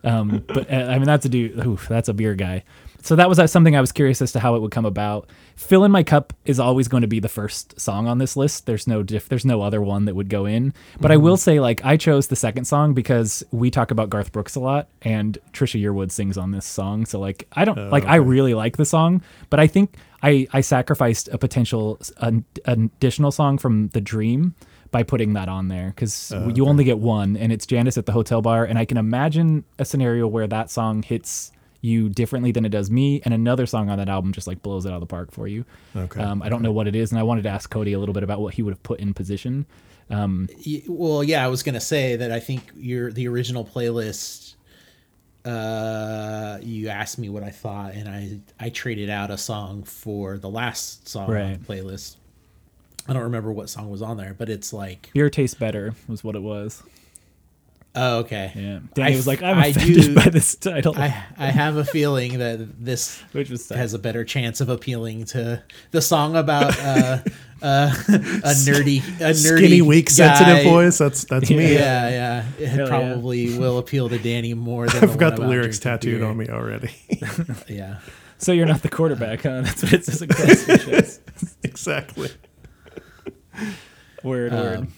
Um, but uh, I mean, that's a dude. Oof, that's a beer guy. So that was uh, something I was curious as to how it would come about. "Fillin' My Cup" is always going to be the first song on this list. There's no diff. There's no other one that would go in. But I will say, like, I chose the second song because we talk about Garth Brooks a lot, and Trisha Yearwood sings on this song. So like, I don't like. I really like the song, but I think I I sacrificed a potential an, an additional song from The Dream by putting that on there because you only get one, and it's Janice at the hotel bar, and I can imagine a scenario where that song hits you differently than it does me, and another song on that album just like blows it out of the park for you. Okay. Um, I don't know what it is, and I wanted to ask Cody a little bit about what he would have put in position. Um, well, yeah, I was gonna say that I think your the original playlist. Uh, you asked me what I thought, and I I traded out a song for the last song on the playlist. I don't remember what song was on there, but it's like, Beer tastes better was what it was. Oh, okay. Yeah, Danny I was like, "I'm I offended do- by this title," I I have a feeling that this which was has a better chance of appealing to the song about uh, uh, a nerdy, a nerdy, Skinny, weak, sensitive voice. That's that's me. Yeah, yeah, it Hell yeah. probably will appeal to Danny more than I've got the lyrics tattooed beer. on me already. Yeah, so you're not the quarterback, huh? That's what it says across your chest. exactly. Word, word.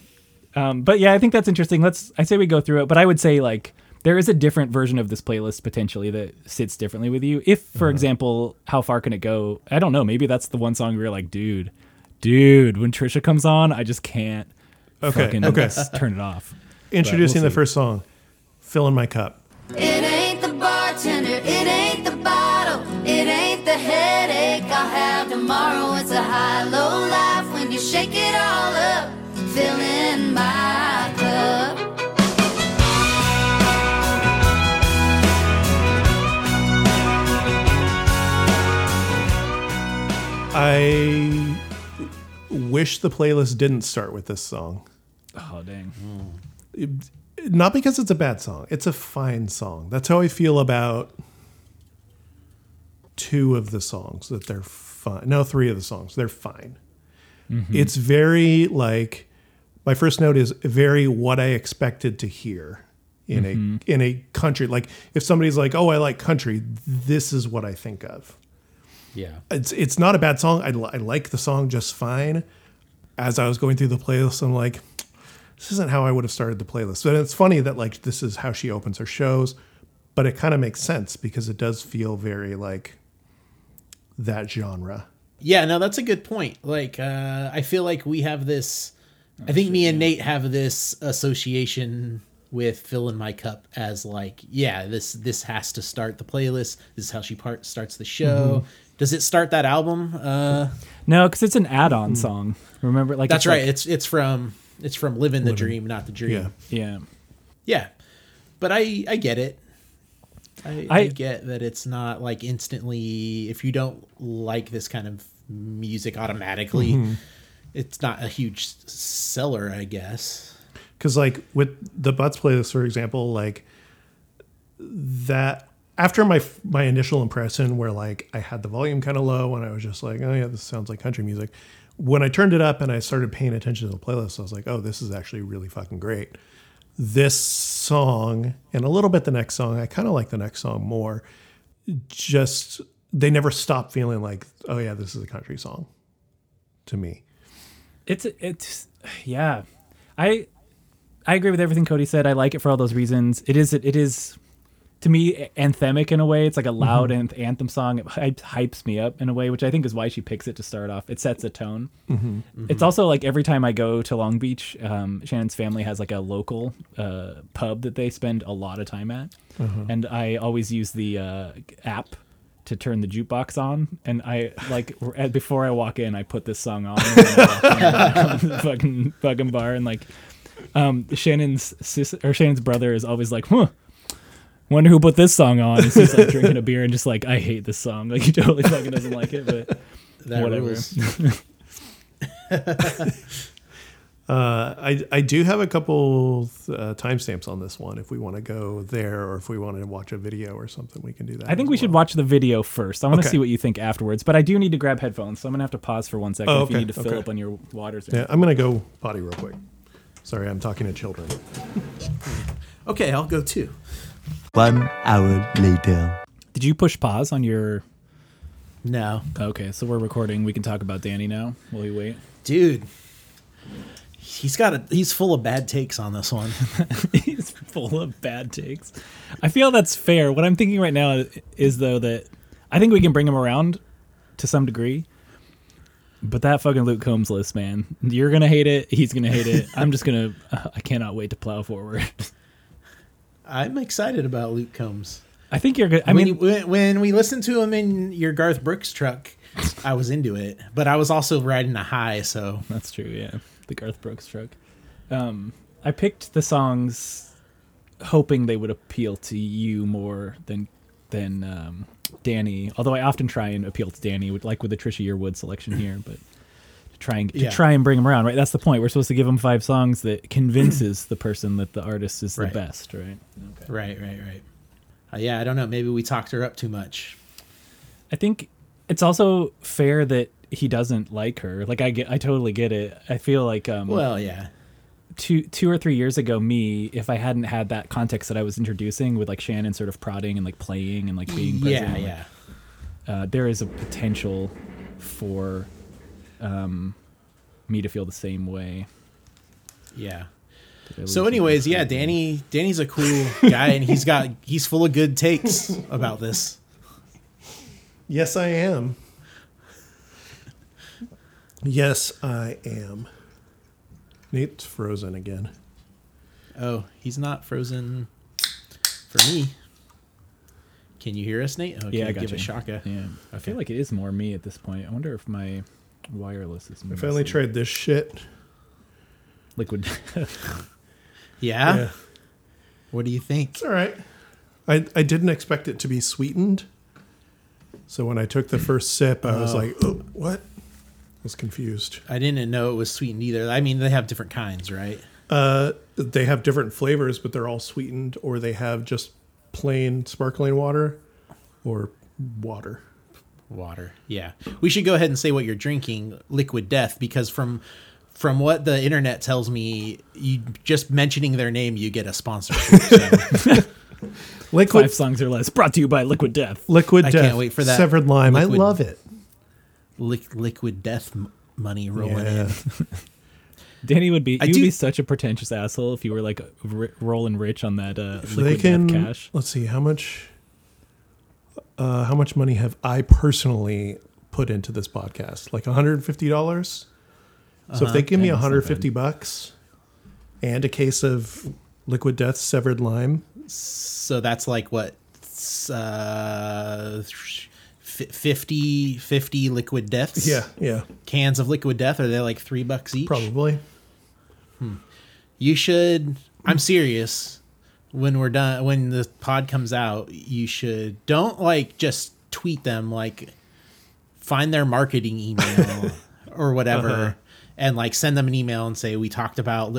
Um, but yeah, I think that's interesting. Let's. I say we go through it, but I would say like there is a different version of this playlist potentially that sits differently with you. If, for example, how far can it go? I don't know. Maybe that's the one song where you're like, dude, dude, when Trisha comes on, I just can't. Okay, fucking okay. turn it off. Introducing we'll the first song, "Fillin' My Cup." It ain't the bartender, it ain't the bottle, it ain't the headache I'll have tomorrow. It's a high low life when you shake it all up, I wish the playlist didn't start with this song. Oh dang. Not because it's a bad song. It's a fine song. That's how I feel about two of the songs that they're fine. No, three of the songs. They're fine. Mm-hmm. It's very like my first note is very what I expected to hear in a mm-hmm. in a country. Like if somebody's like, "Oh, I like country," this is what I think of. Yeah. it's it's not a bad song. I, I like the song just fine. As I was going through the playlist, I'm like, this isn't how I would have started the playlist. But it's funny that like this is how she opens her shows, but it kind of makes sense because it does feel very like that genre. Yeah, no, that's a good point. Like, uh, I feel like we have this. I think me and Nate have this association with "Fillin' My Cup" as like, yeah, this this has to start the playlist. This is how she part starts the show. Does it start that album? Uh, No, because it's an add-on song. Remember, like that's it's like- right. It's it's from it's from Living the Dream, not the Dream. Yeah. yeah. Yeah. But I I get it. I, I- I get that it's not like instantly if you don't like this kind of music automatically Mm-hmm. it's not a huge seller i guess because like with the butts playlist for example like that after my my initial impression where like i had the volume kind of low and i was just like oh yeah this sounds like country music when i turned it up and i started paying attention to the playlist i was like oh this is actually really fucking great this song and a little bit the next song i kind of like the next song more just they never stop feeling like oh yeah this is a country song to me It's it's yeah. I I agree with everything Cody said. I like it for all those reasons. It is it is to me anthemic in a way. It's like a loud Mm-hmm. anthem song. It hy- hypes me up in a way, which I think is why she picks it to start off. It sets a tone. Mm-hmm. It's also like every time I go to Long Beach, um, Shannon's family has like a local uh, pub that they spend a lot of time at, Uh-huh. and I always use the uh, app to turn the jukebox on and i like before i walk in i put this song on and I the fucking fucking bar and like um shannon's sis or shannon's brother is always like huh wonder who put this song on and he's like drinking a beer and just like i hate this song like he totally fucking doesn't like it but that Whatever. rules. Uh, I I do have a couple uh, timestamps on this one. If we want to go there, or if we want to watch a video or something, we can do that. i think as we should watch the video first i want to Okay. see what you think afterwards but i do need to grab headphones so i'm gonna have to pause for one second Oh, if you need to fill okay. up on your waters Yeah, I'm gonna go potty real quick. Sorry, I'm talking to children. okay i'll go too One hour later. did you push pause on your no okay so we're recording we can talk about danny now Will we wait dude he's got a he's full of bad takes on this one He's full of bad takes. I feel that's fair. What I'm thinking right now is though that I think we can bring him around to some degree. But that fucking Luke Combs list, man, you're gonna hate it. He's gonna hate it. I'm just gonna. I cannot wait to plow forward. i'm excited about luke combs I think you're good. I I mean, mean, when, when we listened to him in your Garth Brooks truck, I was into it, but I was also riding a high, so That's true, yeah. The Garth Brooks truck. Um, I picked the songs hoping they would appeal to you more than than um, Danny. Although I often try and appeal to Danny, with, like with the Trisha Yearwood selection here, but try and to Yeah. try and bring them around, right? That's the point. We're supposed to give them five songs that convinces the person that the artist is the best, right? Okay. right, right, right. Uh, yeah, I don't know. Maybe we talked her up too much. I think it's also fair that he doesn't like her. Like I get, I totally get it. I feel like um, Well, yeah, two two or three years ago me if i hadn't had that context that i was introducing with like shannon sort of prodding and like playing and like being present yeah, like, yeah. uh, there is a potential for um me to feel the same way Yeah. So, anyways, yeah, Danny. Danny's a cool guy, and he's got he's full of good takes about this. Yes, I am. Yes, I am. Nate's frozen again. Oh, he's not frozen for me. Can you hear us, Nate? Oh, yeah i got give you. a shaka. yeah i feel like it is more me at this point i wonder if my wireless is I finally tried this shit. liquid Yeah? Yeah. What do you think? It's all right. I, I didn't expect it to be sweetened. So when I took the first sip, I was Oh. like, oh, what? I was confused. I didn't know it was sweetened either. I mean, they have different kinds, right? Uh, they have different flavors, but they're all sweetened, or they have just plain sparkling water or water. Water. Yeah. We should go ahead and say what you're drinking, Liquid Death, because from from what the internet tells me, you just mentioning their name, you get a sponsor. So Liquid, five songs or less brought to you by liquid death liquid I death. can't wait for that Severed lime. liquid- I love it. li- Liquid Death m- money rolling in. danny would be I you'd do- be such a pretentious asshole if you were like r- rolling rich on that uh liquid they can death cash let's see how much uh, how much money have I personally put into this podcast? Like $150? So if they give me Yeah, that's 150 bucks and a case of liquid death severed lime, So that's like what, uh, fi 50, 50 liquid deaths. Yeah, yeah, Cans of liquid death. Are they like three bucks each? probably. You should. I'm serious. When we're done, when the pod comes out, you should don't like just tweet them. Like, find their marketing email or whatever, Uh-huh. and like send them an email and say we talked about.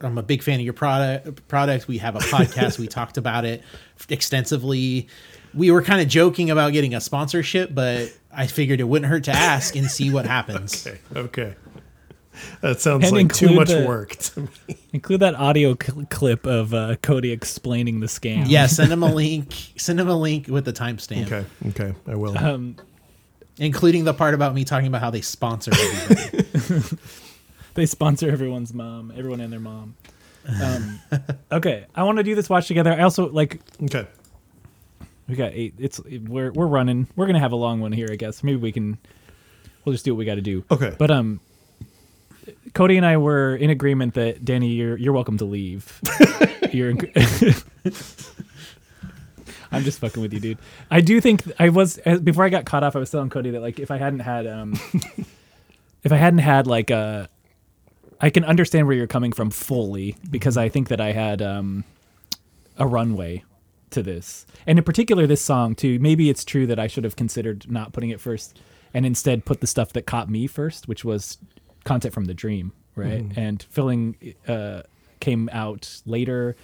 I'm a big fan of your product. Product. We have a podcast. we talked about it extensively. We were kind of joking about getting a sponsorship, but I figured it wouldn't hurt to ask and see what happens. Okay, okay. That sounds And like too much the- work to me. Include that audio cl- clip of uh, Cody explaining the scam. Yeah, send him a link. Send him a link with the timestamp. Okay, okay, I will. Um, including the part about me talking about how they sponsor everybody. they sponsor everyone's mom, everyone and their mom. Um, okay, I want to do this watch together. I also like okay. we got eight. It's we're we're running. We're gonna have a long one here, I guess. Maybe we can. We'll just do what we got to do. Okay. But um, Cody and I were in agreement that Danny, you're you're welcome to leave. you're. I'm just fucking with you, dude. I do think I was before I got caught off. I was telling Cody that like if I hadn't had um, if I hadn't had like a, I can understand where you're coming from fully because I think that I had um, a runway to this, and in particular this song too. Maybe it's true that I should have considered not putting it first and instead put the stuff that caught me first, which was content from the dream, right? And filling uh, came out later.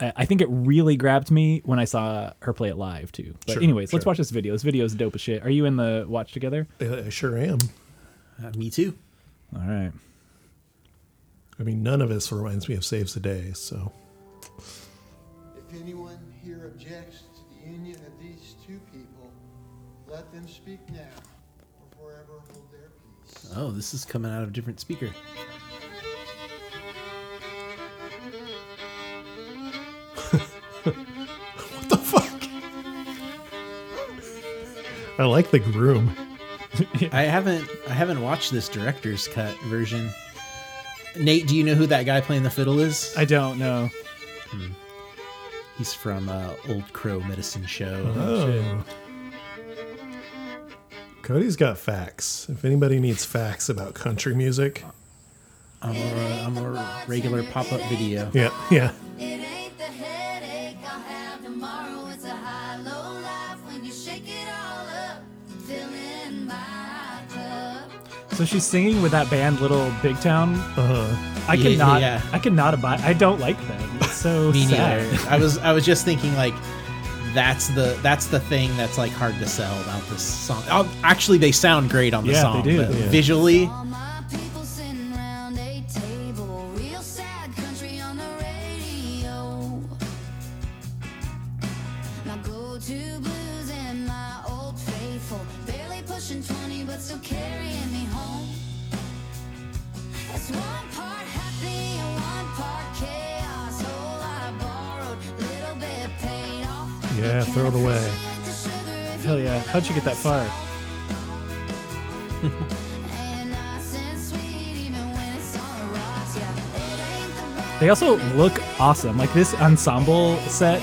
Uh, I think it really grabbed me when I saw her play it live too. But Sure, anyways, let's watch this video. This video is dope as shit. Are you in the watch together? I sure am. Uh, me too. All right. I mean, none of this reminds me of Saves the Day, so. If anyone here objects to the union of these two people, let them speak now or forever hold their peace. Oh, this is coming out of a different speaker. What the fuck? I like the groom. I haven't I haven't watched this director's cut version. Nate, do you know who that guy playing the fiddle is? I don't know. He's from uh, Old Crow Medicine Show. Oh. Cody's got facts. If anybody needs facts about country music, I'm a, I'm a regular pop up video. yeah, yeah. It ain't the headache I'll have tomorrow. It's a high low life when you shake it all up. Filling my cup. So she's singing with that band Little Big Town. Uh, I cannot. yeah. I cannot abide. I don't like them. It's so Me sad. neither. I was I was just thinking like that's the that's the thing that's like hard to sell about this song. Oh, actually, they sound great on the Yeah, they song. do. but Yeah. Visually, it ain't the bar. They also look awesome. Like this ensemble set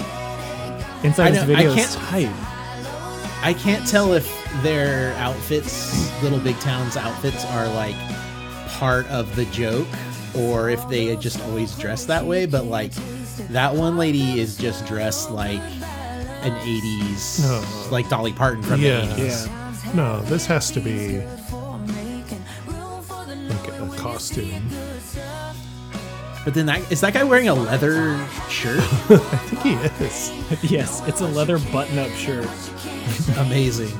inside I this know- I video is can't- tight. I can't tell if their outfits, Little Big Town's outfits, are like part of the joke or if they just always dress that way. But like that one lady is just dressed like an 80s, Oh. like Dolly Parton from Yeah. the 80s. Yeah. No, this has to be For making room for the like a costume. But then that is that guy wearing a leather shirt? I think he is. yes, it's a leather button-up shirt. Amazing.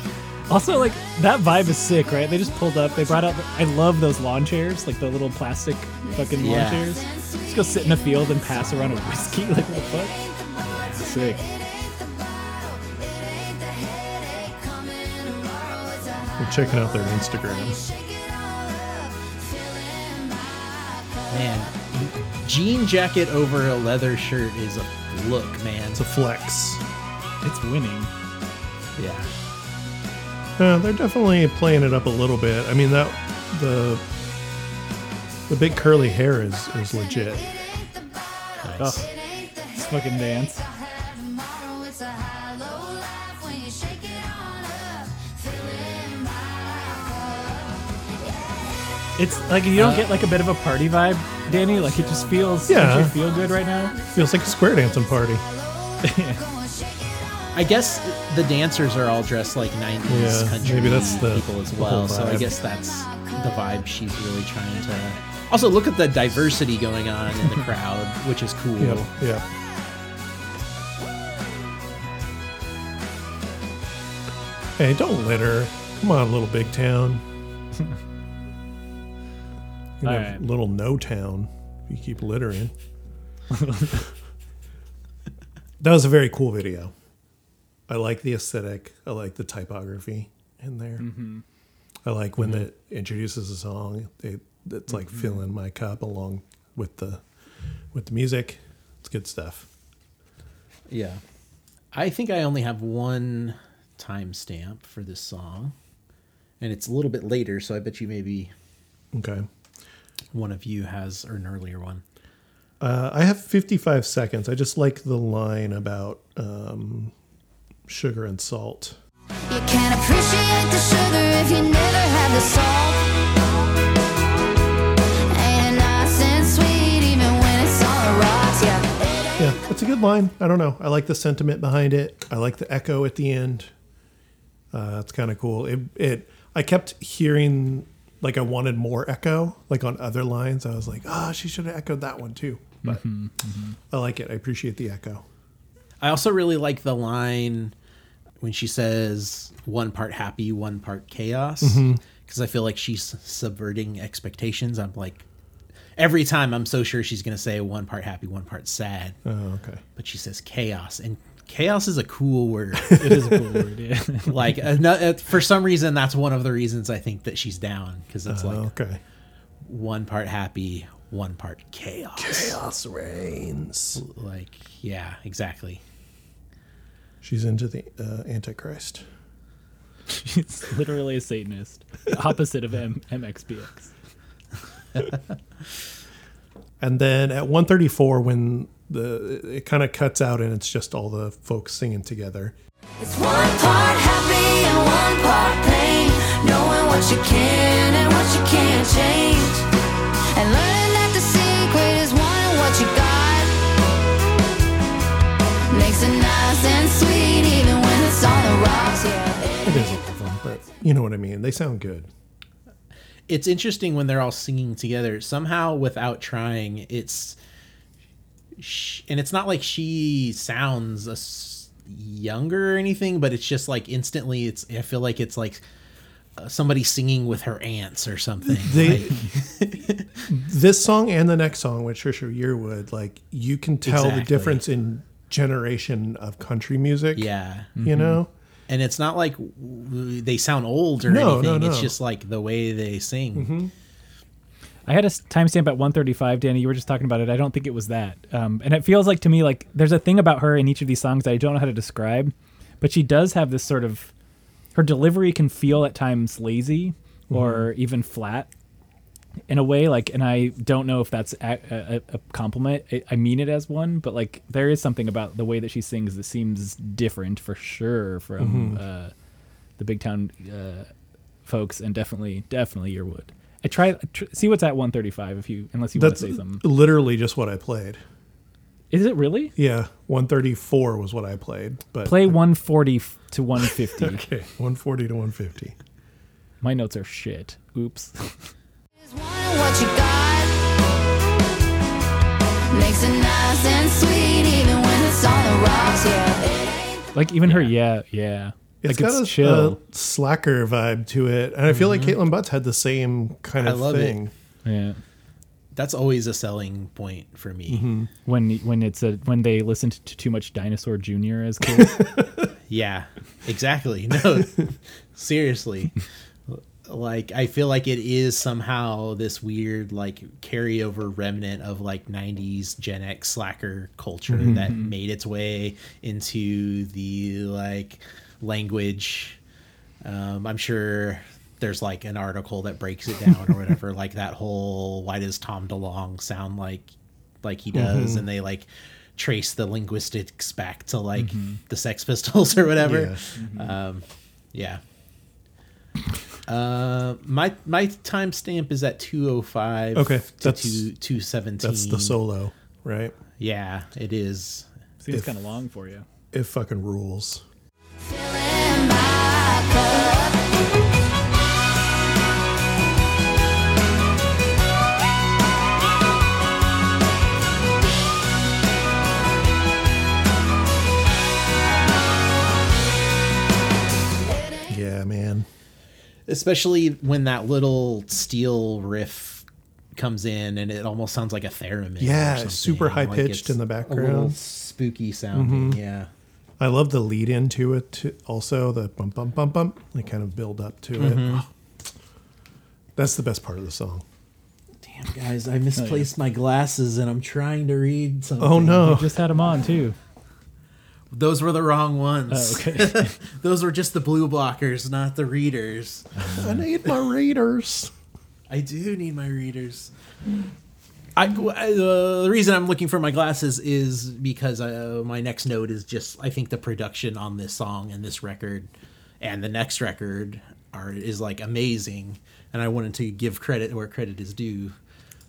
Also, like that vibe is sick, right? They just pulled up. They brought out. I love those lawn chairs, like the little plastic fucking Yeah. lawn chairs. Just go sit in a field and pass around a whiskey. Like what the fuck? Sick. I'm checking out their Instagram. Man, jean jacket over a leather shirt is a look, man. It's a flex. It's winning. Yeah. Uh, they're definitely playing it up a little bit. I mean that the the big curly hair is is legit. Oh, this fucking dance. It's like you don't uh. get like a bit of a party vibe, Danny. Like it just feels Yeah. makes you feel good right now. Feels like a square dancing party. I guess the dancers are all dressed like 90s Yeah, country maybe that's the- people as well. So I guess that's the vibe she's really trying to. Also, look at the diversity going on in the crowd, which is cool. Yep. Yeah. Hey, don't litter. Come on, little big town. You know, Alright. Little no town. If you keep littering. that was a very cool video. I like the aesthetic. I like the typography in there. Mm-hmm. I like when mm-hmm. it introduces a song. It, it's like mm-hmm. filling my cup along with the with the music. It's good stuff. Yeah. I think I only have one timestamp for this song. And it's a little bit later, so I bet you maybe Okay. One of you has or an earlier one. Uh, I have 55 seconds. I just like the line about um, sugar and salt. You can't appreciate the sugar if you never had the salt. Ain't it nice and sweet even when it's rocks? Yeah. Yeah, that's a good line. I don't know. I like the sentiment behind it. I like the echo at the end. Uh, it's kind of cool. It, it. I kept hearing like I wanted more echo, like on other lines. I was like, ah, she should have echoed that one too. But mm-hmm, mm-hmm. I like it. I appreciate the echo. I also really like the line when she says one part happy, one part chaos. Mm-hmm. Because I feel like she's subverting expectations. I'm like, every time I'm so sure she's going to say one part happy, one part sad. Oh, okay. But she says chaos. And chaos is a cool word. It is a cool word. Yeah. like, uh, uh, for some reason, that's one of the reasons I think that she's down. Because it's Oh, like okay. one part happy, one part chaos. Chaos reigns. Like, yeah, exactly. She's into the uh, Antichrist. She's literally a Satanist, opposite of M- MXPX. And then at 134, when the it kind of cuts out and it's just all the folks singing together. It's one part happy and one part pain. Knowing what you can and what you can't change. And learning that the secret is wanting what you got. Makes it nice and sweet even when it's on the rocks. Yeah. It is all of them, but you know what I mean. They sound good. it's interesting when they're all singing together somehow without trying it's sh- and it's not like she sounds a s- younger or anything but it's just like instantly it's i feel like it's like uh, somebody singing with her aunts or something They, Like, this song and the next song with Trisha Yearwood, like you can tell the difference in generation of country music. yeah. you know. and it's not like they sound old or No, no, anything it's just like the way they sing I had a timestamp at 135, Danny. You were just talking about it. I don't think it was that. Um, and it feels like to me like there's a thing about her in each of these songs that I don't know how to describe, but she does have this sort of her delivery can feel at times lazy or even flat in a way like and i don't know if that's a, a, a compliment I, I mean it as one but like there is something about the way that she sings that seems different for sure from uh, the big town uh, folks and definitely definitely Yearwood. I try tr- see what's at 135 if you unless you want That's to say something. literally just what I played. Is it really? Yeah, 134 was what I played, but Play 140 f- to 150. okay, 140 to 150. My notes are shit. Oops. What you got. Makes it nice and sweet even when it's on the rocks. Yeah. Like even her yeah, yeah. It's like got it's a, chill. a slacker vibe to it, and I feel like mm-hmm. Kaitlin Butts had the same kind I of love it. thing. yeah. that's always a selling point for me Mm-hmm. When when it's a when they listened to too much Dinosaur Jr. as kids. Yeah, exactly. No, seriously. Like I feel like it is somehow this weird like carryover remnant of like 90s Gen X slacker culture mm-hmm. that mm-hmm. made its way into the like language. Um, I'm sure there's like an article that breaks it down or whatever like that whole why does Tom DeLonge sound like like he does and they like trace the linguistics back to like the Sex Pistols or whatever. Yeah. Um, yeah. Uh, my my timestamp is at two oh five. Okay, to that's- two two seventeen. That's the solo, right? Yeah, it is. Seems kind of long for you. It fucking rules. Filling my cup. Yeah, man. especially when that little steel riff comes in and it almost sounds like a theremin. Yeah, super Like high-pitched it's in the background. Mm-hmm. spooky sounding. Yeah. I love the lead into it too, also the bump bump bump bump. They kind of build up to Mm-hmm. it. That's the best part of the song. Damn guys, I misplaced my glasses and I'm trying to read something. Oh no. Just had them on too. Those were the wrong ones. Oh, okay. Those were just the blue blockers, not the readers. I need my readers. I do need my readers. I, uh, the reason I'm looking for my glasses is because uh, my next note is just I think the production on this song and this record and the next record are is like amazing, and I wanted to give credit where credit is due.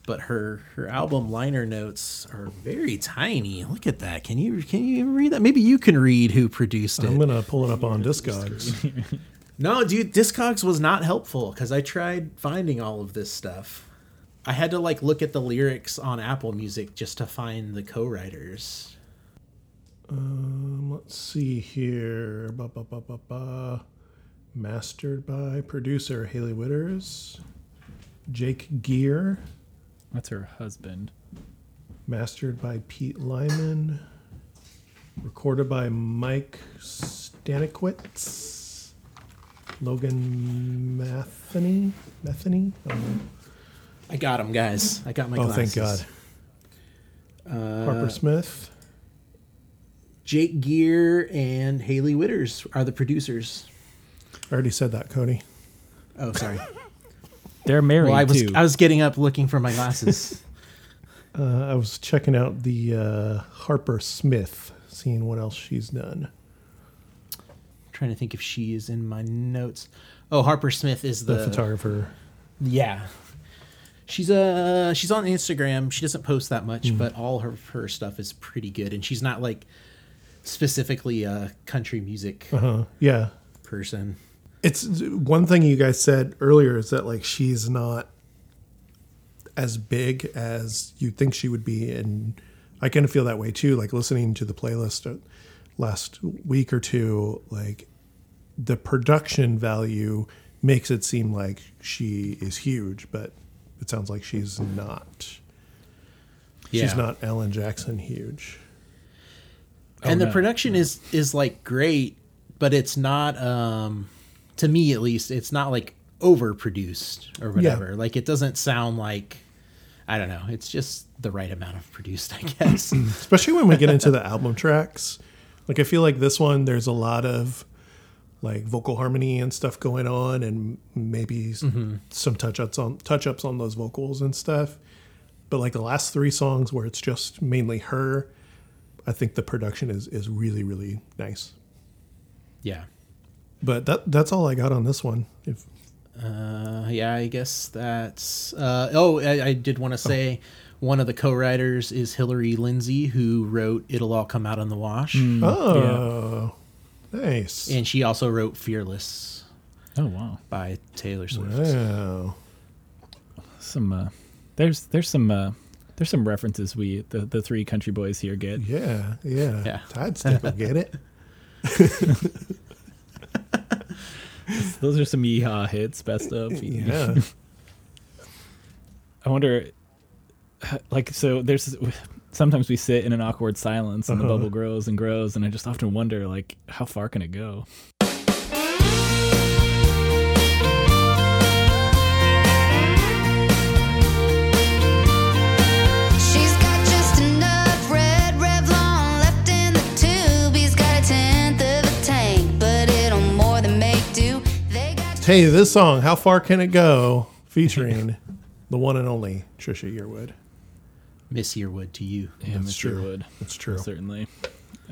But her her album liner notes are very tiny. Look at that. Can you can you read that? Maybe you can read who produced it. I'm gonna pull it up on Discogs. No, dude, Discogs was not helpful because I tried finding all of this stuff. I had to like look at the lyrics on Apple Music just to find the co-writers. Um, let's see here. Ba, ba, ba, ba, ba. Mastered by producer Hailey Whitters, Jake Gear. That's her husband. Mastered by Pete Lyman. Recorded by Mike Stankiewicz. Logan Matheny. Matheny? I don't know. I got them, guys. I got my Oh, glasses. thank God. Harper Smith. Jake Gear and Hailey Whitters are the producers. I already said that, Cody. Oh, sorry. They're married well, I was too. I was getting up looking for my glasses. Uh, I was checking out the uh, Harper Smith, seeing what else she's done. trying to think if she is in my notes. Oh, Harper Smith is The, the, photographer. Yeah. She's uh she's on Instagram. She doesn't post that much, Hmm. but all her her stuff is pretty good and she's not like specifically a country music Uh, yeah. person. It's one thing you guys said earlier is that like she's not as big as you think she would be, and I kind of feel that way too. Like listening to the playlist uh, last week or two, like the production value makes it seem like she is huge, but it sounds like she's not. She's not Alan Jackson huge. and the no. production is is like great, but it's not um to me at least, it's not like overproduced or whatever. Like it doesn't sound like I don't know. It's just the right amount of produced, I guess. especially when we get into the album tracks like i feel like this one there's a lot of like vocal harmony and stuff going on and maybe s- some touch ups on touch ups on those vocals and stuff. But like the last three songs where it's just mainly her i think the production is is really really nice. Yeah. but that that's all i got on this one. If Uh, yeah, I guess that's. Uh, oh, I, I did want to say one of the co-writers is Hillary Lindsey, who wrote "It'll All Come Out in the Wash," oh nice and she also wrote "Fearless" oh wow. by Taylor Swift. wow Some uh, there's there's some uh, there's some references we the, the three country boys here get. yeah yeah, Yeah. tide stick will get it Those are some yeehaw hits, best of. yeah I wonder, like, so there's sometimes we sit in an awkward silence and the Uh-huh. bubble grows and grows, and I just often wonder, like, how far can it go? She's got just enough red Revlon left in the tube. He's got a tenth of a tank, but it'll more than make do. They got Hey, this song, How Far Can It Go? featuring the one and only Trisha Yearwood. Miss Yearwood to you. Yeah, That's Mr. true. Wood. That's true. Certainly.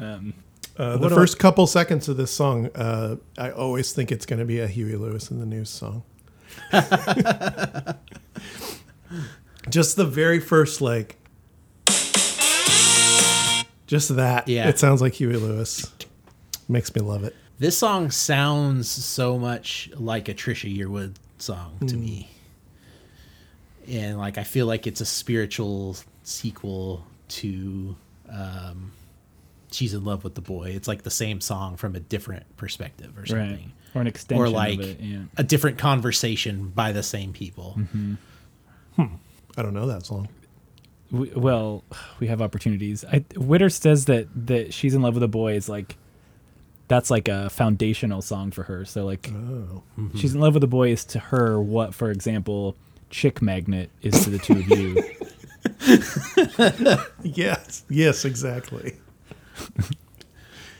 Um, Uh, the What first couple seconds of this song, uh, I always think it's going to be a Huey Lewis and the News song. just the very first like just that. Yeah. It sounds like Huey Lewis. Makes me love it. This song sounds so much like a Trisha Yearwood song to Hmm. me. And like I feel like it's a spiritual sequel to um She's in Love with the Boy. It's like the same song from a different perspective or something. Right. Or an extension Or like of it. Yeah. a different conversation by the same people. Mm-hmm. Hmm. I don't know that song. we, well, we have opportunities. I, Witter says that that she's in love with a boy is like that's like a foundational song for her. So like Oh. Mm-hmm. she's in love with a boy is to her what, for example, Chick Magnet is to the two of you. Yes. Yes, exactly.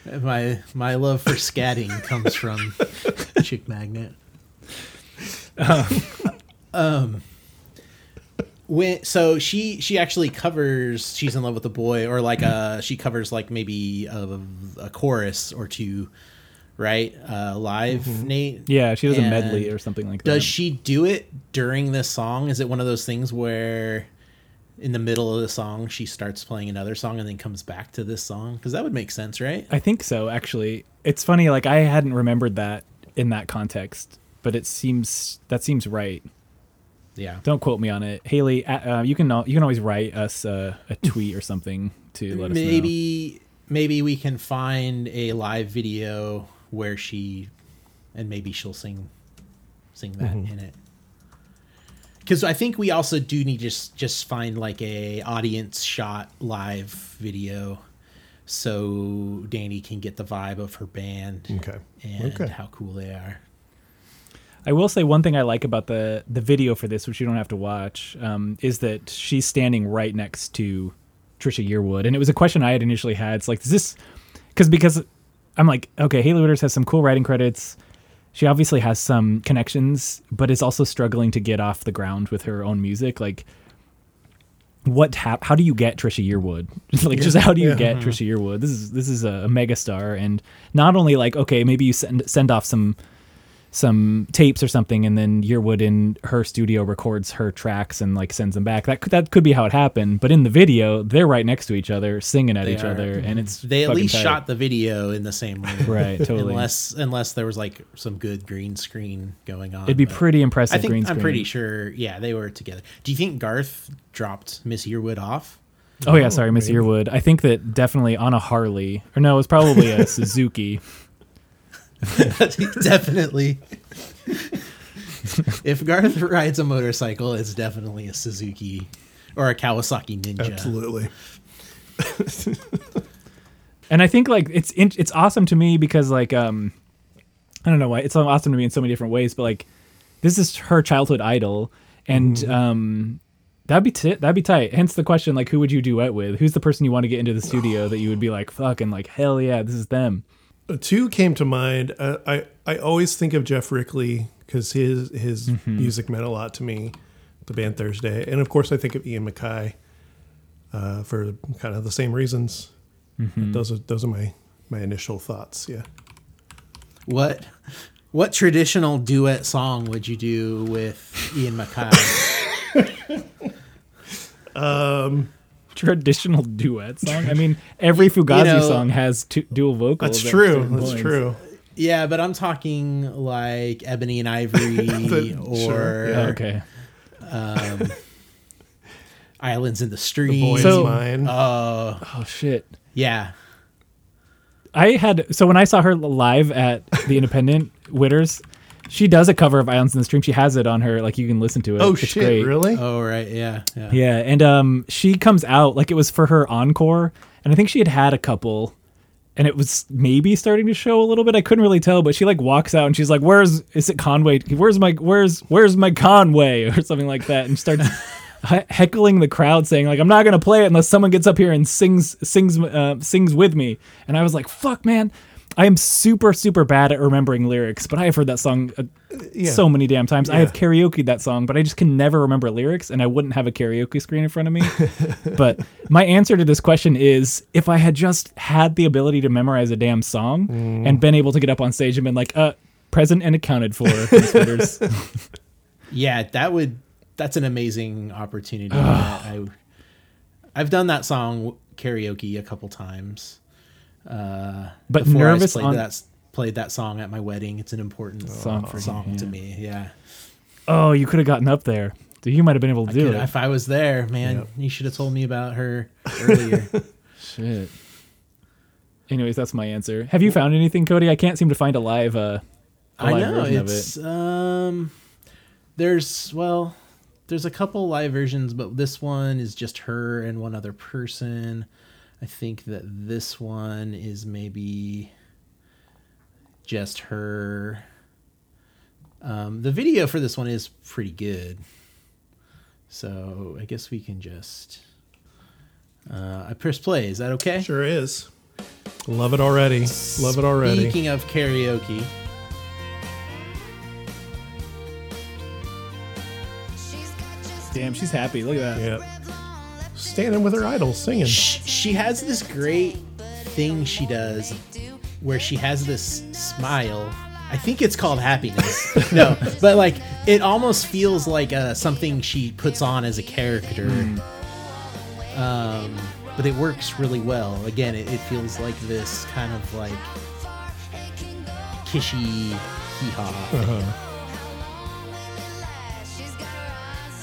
My my love for scatting comes from Chick Magnet. um, when so she she actually covers "She's in Love with a Boy" or like uh she covers like maybe a, a chorus or two, right? Uh, live, Nate. Yeah, she does a medley or something like that. Does she do it during this song? Is it one of those things where? In the middle of the song, she starts playing another song and then comes back to this song because that would make sense, right? I think so, actually. It's funny, like I hadn't remembered that in that context, but it seems that seems right. Yeah. Don't quote me on it, Hailey. Uh, you can you can always write us uh, a tweet or something to let us know. maybe maybe we can find a live video where she and maybe she'll sing sing that Mm-hmm. in it because i think we also do need to just just find like a audience shot live video so danny can get the vibe of her band Okay. and Okay. how cool they are I will say one thing I like about the the video for this, which you don't have to watch, um, is that she's standing right next to Trisha Yearwood, and it was a question I had initially had. It's like, is this because because I'm like, okay, Hailey Whitters has some cool writing credits. She obviously has some connections, but is also struggling to get off the ground with her own music. Like, what? hap- how do you get Trisha Yearwood? like, just how do you Yeah. get mm-hmm. Trisha Yearwood? This is this is a, a mega star, and not only like, okay, maybe you send send off some some tapes or something, and then Yearwood in her studio records her tracks and like sends them back. That could, that could be how it happened. But in the video, they're right next to each other, singing at They each are. other, and it's they at least tight. shot the video in the same room right. Totally, unless unless there was like some good green screen going on it'd be pretty impressive. I think green I'm pretty sure. Yeah, they were together. Do you think Garth dropped Miss Yearwood off? Oh yeah, sorry, Miss Yearwood. I think that definitely on a Harley, or no, it was probably a Suzuki. definitely. if Garth rides a motorcycle, it's definitely a Suzuki or a Kawasaki Ninja. Absolutely. and I think like it's in, it's awesome to me because like um I don't know why it's awesome to me in so many different ways, but like this is her childhood idol, and um that'd be t- that'd be tight. Hence the question like who would you duet with? Who's the person you want to get into the studio that you would be like fucking like hell yeah this is them. Two came to mind. Uh, I I always think of Geoff Rickly because his his Mm-hmm. music meant a lot to me. The band Thursday, and of course I think of Ian MacKaye uh, for kind of the same reasons. Mm-hmm. Those are those are my my initial thoughts. Yeah. What what traditional duet song would you do with Ian MacKaye? Traditional duet song. I mean, every Fugazi know- song has two, dual vocals. That's true. That's points. true. yeah, but I'm talking like Ebony and Ivory or sure, yeah. Okay. Um, Islands in the The Stream. boy So- is mine. Uh, oh shit. yeah. I had so when I saw her live at the Independent Whitters, she does a cover of Islands in the Stream. She has it on her, like you can listen to it. oh It's shit! great. Really? Oh right, yeah, yeah. Yeah, and um, she comes out like it was for her encore, and I think she had had a couple, and it was maybe starting to show a little bit. I couldn't really tell, but she like walks out and she's like, "Where's is it Conway? Where's my where's where's my Conway?" or something like that, and starts. Heckling the crowd, saying like, "I'm not gonna play it unless someone gets up here and sings sings uh, sings with me." And I was like, "Fuck, man, I am super super bad at remembering lyrics, but I have heard that song uh, Yeah. so many damn times. I have karaoke that song, but I just can never remember lyrics, and I wouldn't have a karaoke screen in front of me. but my answer to this question is if I had just had the ability to memorize a damn song and been able to get up on stage and been like, uh, present and accounted for, Miss Yeah, that would. That's an amazing opportunity. I, I've done that song karaoke a couple times. Uh, But before I nervous played on- that played that song at my wedding. It's an important Song song, for song to yeah. me. Yeah, Oh, you could have gotten up there. You might have been able to I do could- it. if I was there, man, Yep. you should have told me about her earlier. Shit. Anyways, that's my answer. Have you found anything, Cody? I can't seem to find a live uh a I live know version of it's it. um there's well there's a couple live versions but this one is just her and one other person. I think that this one is maybe just her. Um, the video for this one is pretty good. So I guess we can just uh, I press play. Is that okay? Sure is. Love it already. Love it already. Speaking of karaoke, Damn, she's happy. Look at that. Yeah. Standing with her idols singing. sh- she has this great thing she does where she has this smile. I think it's called happiness. no, but like it almost feels like uh, something she puts on as a character. Um, but it works really well. Again, it, it feels like this kind of like kishy hee haw.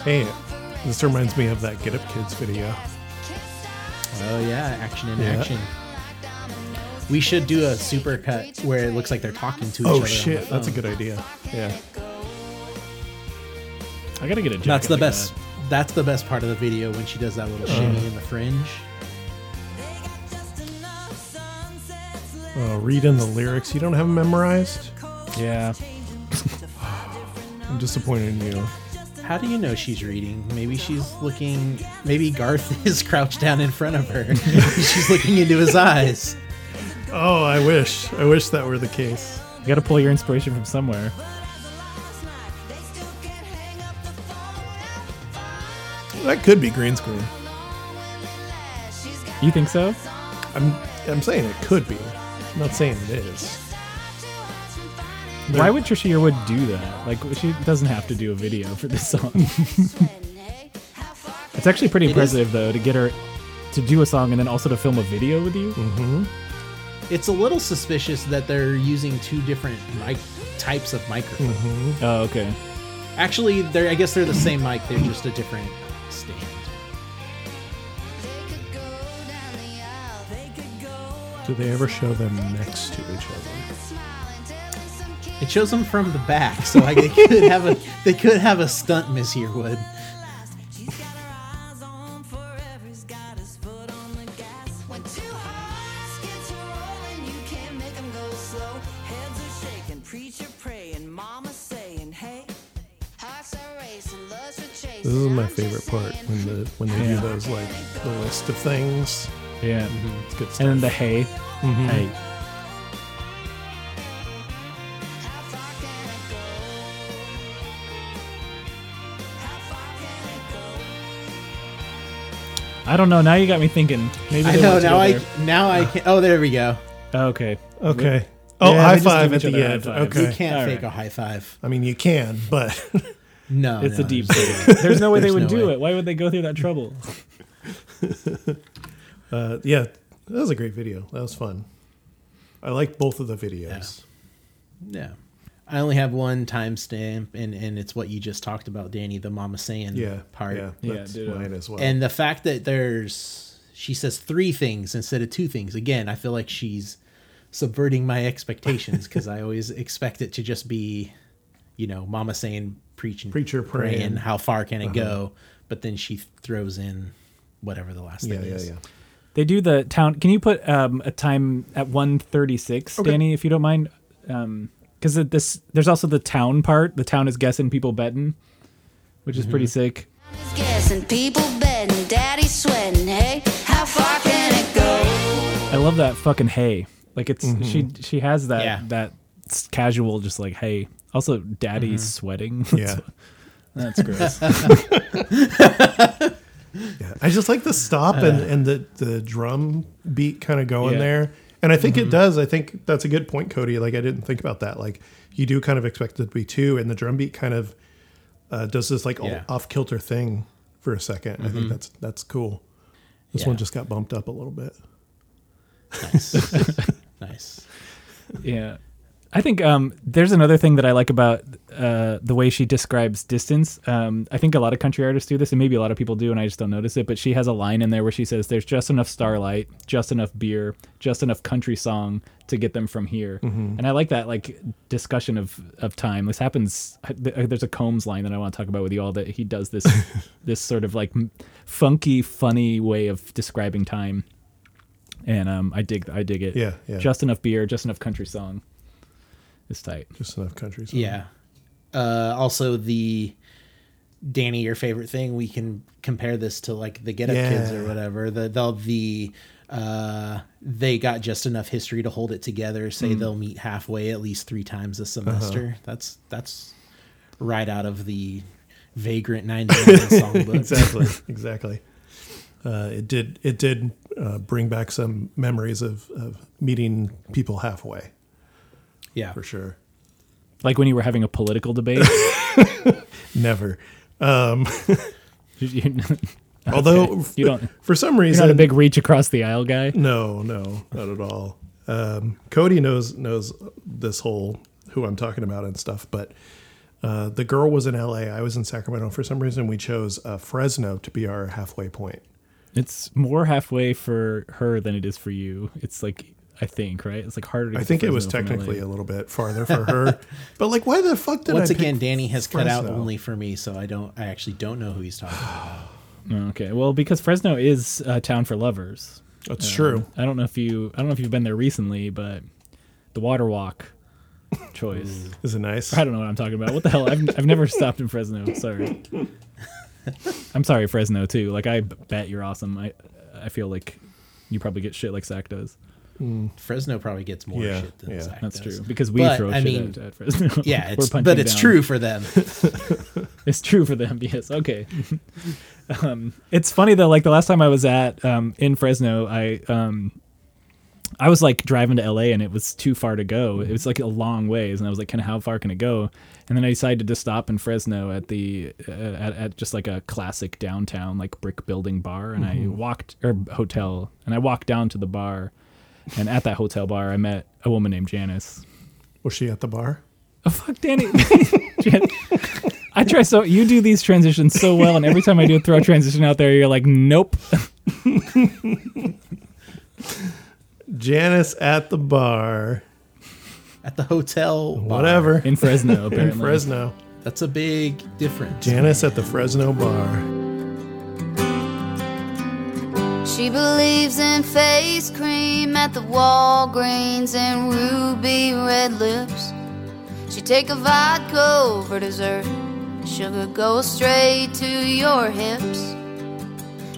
Hey, this reminds me of that Get Up Kids video. Oh yeah, action in Yeah. action. We should do a super cut where it looks like they're talking to each oh, other. Oh shit, that's a good idea. Yeah. I gotta get a. That's the best. that. That's the best part of the video when she does that little uh. shimmy in the fringe. Oh, read in the lyrics. You don't have them memorized? Yeah. I'm disappointed in you. How do you know she's reading? Maybe she's looking. Maybe Garth is crouched down in front of her. she's looking into his eyes. Oh, I wish. I wish that were the case. You gotta pull your inspiration from somewhere. That could be green screen. You think so? I'm I'm saying it could be. I'm not saying it is. Why would Trisha Yearwood do that? Like, she doesn't have to do a video for this song. it's actually pretty It is- impressive, though, to get her to do a song and then also to film a video with you. Mm-hmm. It's a little suspicious that they're using two different mic types of microphone. Mm-hmm. Oh, okay. Actually, they're. I guess they're the same mic. They're just a different stand. Do they ever show them next to each other? It shows them from the back, so like they could have a they could have a stunt Miss Yearwood. When two hearts get to rolling, you can't make 'em go slow. Heads are shaking, preacher praying, mama saying, hey. Hearts are racing, lust are chasing. This is my favorite part when the when they Yeah. do those like the list of things. Yeah. Mm-hmm. It's good stuff. And then the mm-hmm. hey. Hey. How I don't know. Now you got me thinking. Maybe I they know want to now. go I there. now I can. Oh, there we go. Okay. okay. Oh, Yeah, high they just five give at each the other end. high fives. You Okay. can't All fake right. a high five. I mean, you can, but No, It's no, a deep no. There's no way they There's would no do way. it. Why would they go through that trouble? uh, yeah, that was a great video. That was fun. I liked both of the videos. Yeah. I only have one timestamp, and and it's what you just talked about, Danny, the Mama saying Yeah, part. Yeah, Yeah, that's ditto. mine as well. And the fact that there's she says three things instead of two things. Again, I feel like she's subverting my expectations because I always expect it to just be, you know, Mama saying preaching, Preacher praying. Uh-huh. how far can it go? But then she throws in whatever the last yeah, thing yeah, is. yeah. They do the town. Can you put um, a time at 136, Danny, if you don't mind? Because this, there's also the town part. The town is guessing, people betting, which is Mm-hmm. pretty sick. Guessing, people betting, daddy sweating. Hey, how far can it go? I love that fucking hey. Like it's mm-hmm. she she has that Yeah. that casual just like hey. Also, daddy's mm-hmm. sweating. Yeah. that's gross. Yeah, I just like the stop and, uh. and the, the drum beat kind of going Yeah. there. And I think it does. I think that's a good point, Cody. Like I didn't think about that. Like you do kind of expect it to be two, and the drum beat kind of uh, does this like Yeah. off kilter thing for a 2nd I think that's that's cool. This Yeah. one just got bumped up a little bit. Nice. nice. Yeah. I think um, there's another thing that I like about uh, the way she describes distance. Um, I think a lot of country artists do this, and maybe a lot of people do, and I just don't notice it. But she has a line in there where she says, "There's just enough starlight, just enough beer, just enough country song to get them from here." And I like that like discussion of of time. This happens. There's a Combs line that I want to talk about with you all that he does this this sort of like funky, funny way of describing time. And um, I dig I dig it. Yeah, yeah. Just enough beer, just enough country song. It's tight. Just enough countries. Yeah. Uh, also, the Danny, your favorite thing. We can compare this to like the Get Up Kids or whatever. The they'll the uh, they got just enough history to hold it together. Say Mm. they'll meet halfway at least three times a Uh-huh. semester. That's that's right out of the Vagrant nine songbook. exactly, exactly. Uh, it did it did uh, bring back some memories of, of meeting people halfway Yeah. for sure. Like when you were having a political debate. Never. You- Although You don't- for some You're reason not a big reach across the aisle guy. No, no, not at all. Um, Cody knows knows this whole who I'm talking about and stuff, but uh, the girl was in LA. I was in Sacramento. For some reason, we chose uh, Fresno to be our halfway point. It's more halfway for her than it is for you. It's like I think, right? It's like harder to I think to it was technically a little bit farther for her, but like, why the fuck did Once I pick again, Danny has cut out only for me, so I don't. I actually don't know who he's talking about. Okay. Well, because Fresno is a town for lovers. That's Um, true. I don't know if you I don't know if you've been there recently, but the water walk choice. Is it nice? I don't know what I'm talking about. What the hell? I've, I've never stopped in Fresno. Sorry. I'm sorry, Fresno too. Like I bet you're awesome. I I feel like you probably get shit like Zach does. Fresno probably gets more Yeah, shit than yeah. Zach That's does. true because we But, throw I shit mean, at, at Fresno. Yeah, We're it's, punching but it's down. true for them. It's true for them. Yes. Okay. um, it's funny though. Like the last time I was at um, in Fresno, I um, I was like driving to LA and it was too far to go. It was like a long ways, and I was like, kind of how far can it go? And then I decided to stop in Fresno at the uh, at, at just like a classic downtown like brick building bar, and I walked or hotel, and I walked down to the bar, and at that hotel bar, I met a woman named Janice. Was she at the bar? Oh fuck, Danny. Jan- I try so you do these transitions so well, and every time I do a throw a transition out there, you're like, nope. Janice at the bar. At the hotel, bar. Whatever. In Fresno, apparently. In Fresno. That's a big difference. Janice at the Fresno bar. She believes in face cream at the Walgreens and ruby red lips. She take a vodka for dessert. Sugar goes straight to your hips.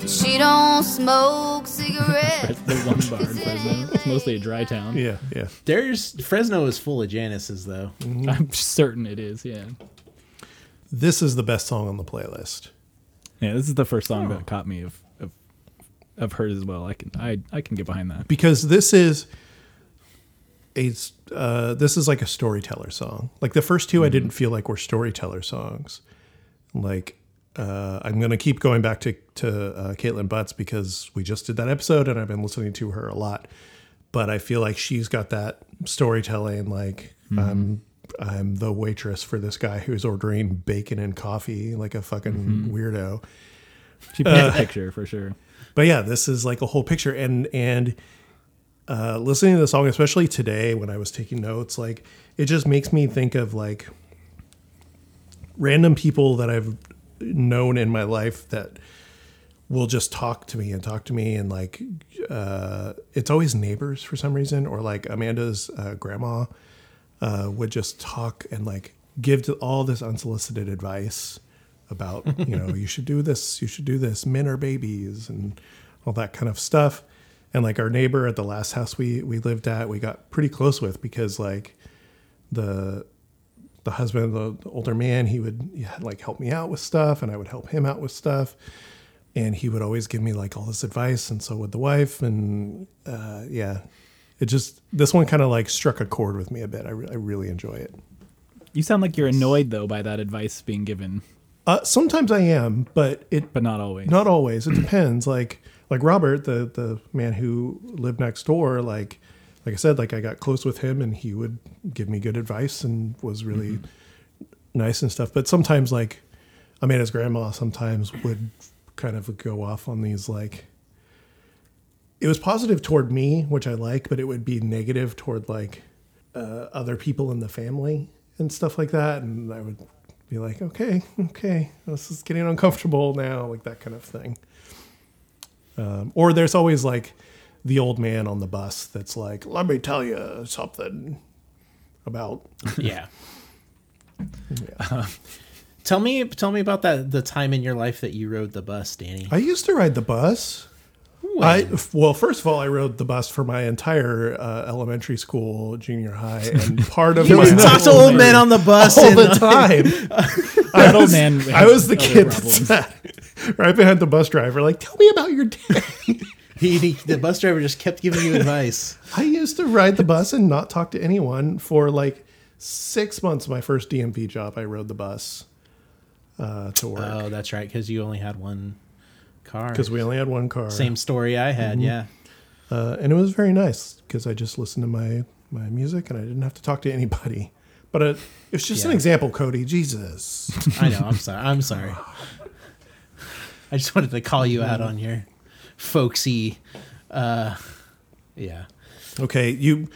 She don't smoke cigarettes. the one bar in Fresno. It's mostly a dry town. Yeah, yeah. There's Fresno is full of Janices though. Mm-hmm. I'm certain it is. Yeah. This is the best song on the playlist. Yeah. This is the first song oh. that caught me of, of hers as well. I can I I can get behind that. because this is a uh, this is like a storyteller song. Like the first 2 I didn't feel like were storyteller songs. Like uh, I'm gonna keep going back to to uh, Kaitlin Butts because we just did that episode and I've been listening to her a lot. But I feel like she's got that storytelling. Like I'm I'm the waitress for this guy who's ordering bacon and coffee like a fucking weirdo. She paints a picture for sure. But yeah, this is like a whole picture, and and uh, listening to the song, especially today when I was taking notes, like it just makes me think of like random people that I've known in my life that will just talk to me and talk to me, and like uh, it's always neighbors for some reason, or like Amanda's uh, grandma uh, would just talk and like give to all this unsolicited advice about you know you should do this you should do this men are babies and all that kind of stuff. And like our neighbor at the last house we we lived at we got pretty close with because like the the husband the, the older man he would yeah, like help me out with stuff and i would help him out with stuff. And he would always give me like all this advice and so would the wife and uh, yeah. It just this one kind of like struck a chord with me a bit. I, re- I really enjoy it. You sound like you're annoyed though by that advice being given. Uh, sometimes I am, but it but not always. not always. It depends. Like like Robert, the the man who lived next door, like like I said, like I got close with him and he would give me good advice and was really nice and stuff. But sometimes like Amanda's grandma sometimes would kind of go off on these like it was positive toward me, which I like, but it would be negative toward like uh, other people in the family and stuff like that. And I would be like, okay, okay, this is getting uncomfortable now, like that kind of thing. Um, or there's always like the old man on the bus that's like, let me tell you something about. Yeah. tell me, tell me about that the time in your life that you rode the bus, Danny. I used to ride the bus. I well, first of all, I rode the bus for my entire uh, elementary school, junior high, and part of You my always talk to old men on the bus all the time. That old man. I was the kid that sat right behind the bus driver, like, tell me about your day. He, he- the bus driver just kept giving you advice. I used to ride the bus and not talk to anyone for like six months. of My first DMV job, I rode the bus uh, to work Oh, that's right, because you only had one car. because we only had one car. Same story I had, yeah. uh, and it was very nice because I just listened to my my music and I didn't have to talk to anybody. But it, it's just an example, Cody. Jesus. I know. I'm sorry. I'm sorry. I just wanted to call you out on your folksy. Uh, yeah. Okay, you,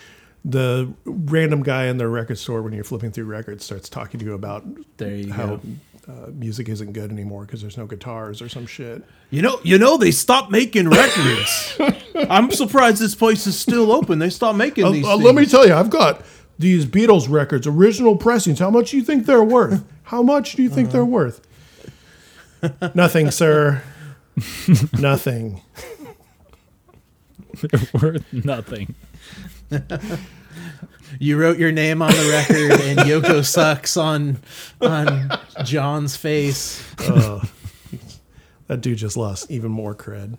the random guy in the record store when you're flipping through records starts talking to you about There you how go. Uh, music isn't good anymore because there's no guitars or some shit. You know, you know, they stopped making records. I'm surprised this place is still open. They stopped making Uh, these. uh, let me tell you, I've got these Beatles records, original pressings. How much do you think they're worth? How much do you think they're worth? Nothing, sir. Nothing. They're worth nothing. You wrote your name on the record, and Yoko sucks on on John's face. That dude just lost even more cred.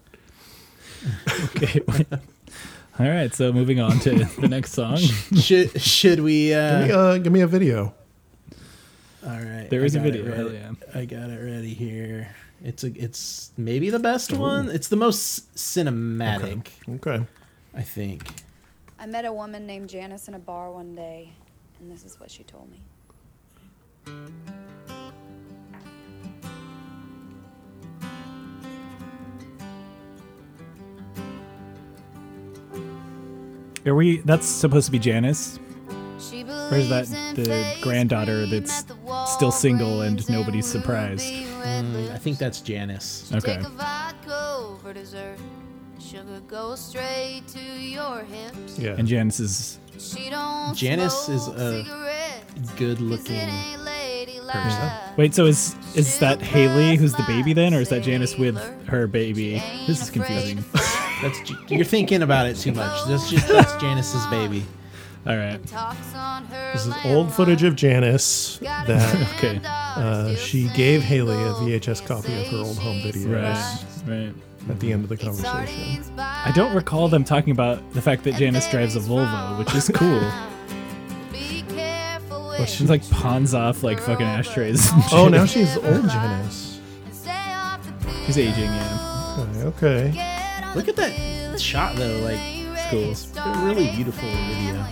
Okay. wait. All right. So moving on to the next song. Should should we? Give me, Uh, uh, give me a video. All right. There is a video, hell yeah. I got it ready here. It's a. It's maybe the best one. It's the most cinematic, Okay. I think. I met a woman named Janice in a bar one day, and this is what she told me. Are we? That's supposed to be Janice. Or is that the granddaughter that's still single and nobody's surprised? Mm, I think that's Janice. Okay. Yeah. And Janice is She don't Janice is a good looking it ain't person. Wait, so is is that Hailey who's the baby then, or is that Janice with her baby? This is confusing. That's you're thinking about it too much. That's just that's Janice's baby. All right. Talks on her This is old footage of Janice that Okay. Uh, she gave Hailey a VHS copy of her old home videos Right. Right. at the end of the conversation. I don't recall them talking about the fact that Janice drives a Volvo, which is cool. Be careful with She like pawns off like fucking ashtrays. Oh, now she's old Janice. stay off the pill. she's aging. Yeah. Okay. okay. Look at that shot though. Like It's cool. a really beautiful video.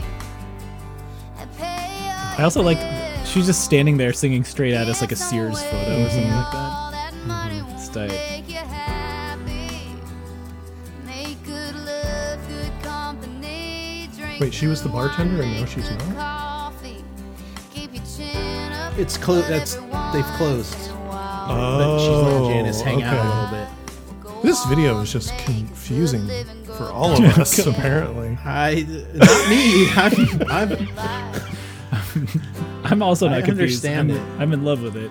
I also like she's just standing there singing straight at us like a Sears photo or something like that. all that mm-hmm. It's tight. make you happy. Make good love, good company. Drink Wait, she was the bartender and now she's not? coffee. Keep your chin up. It's closed. That's they've closed. Oh, she's letting oh, Janice hang out a okay. little bit. This video is just confusing for all of us, apparently. I not me. I'm, I'm I'm also I not confused. understand I'm, it. I'm in love with it.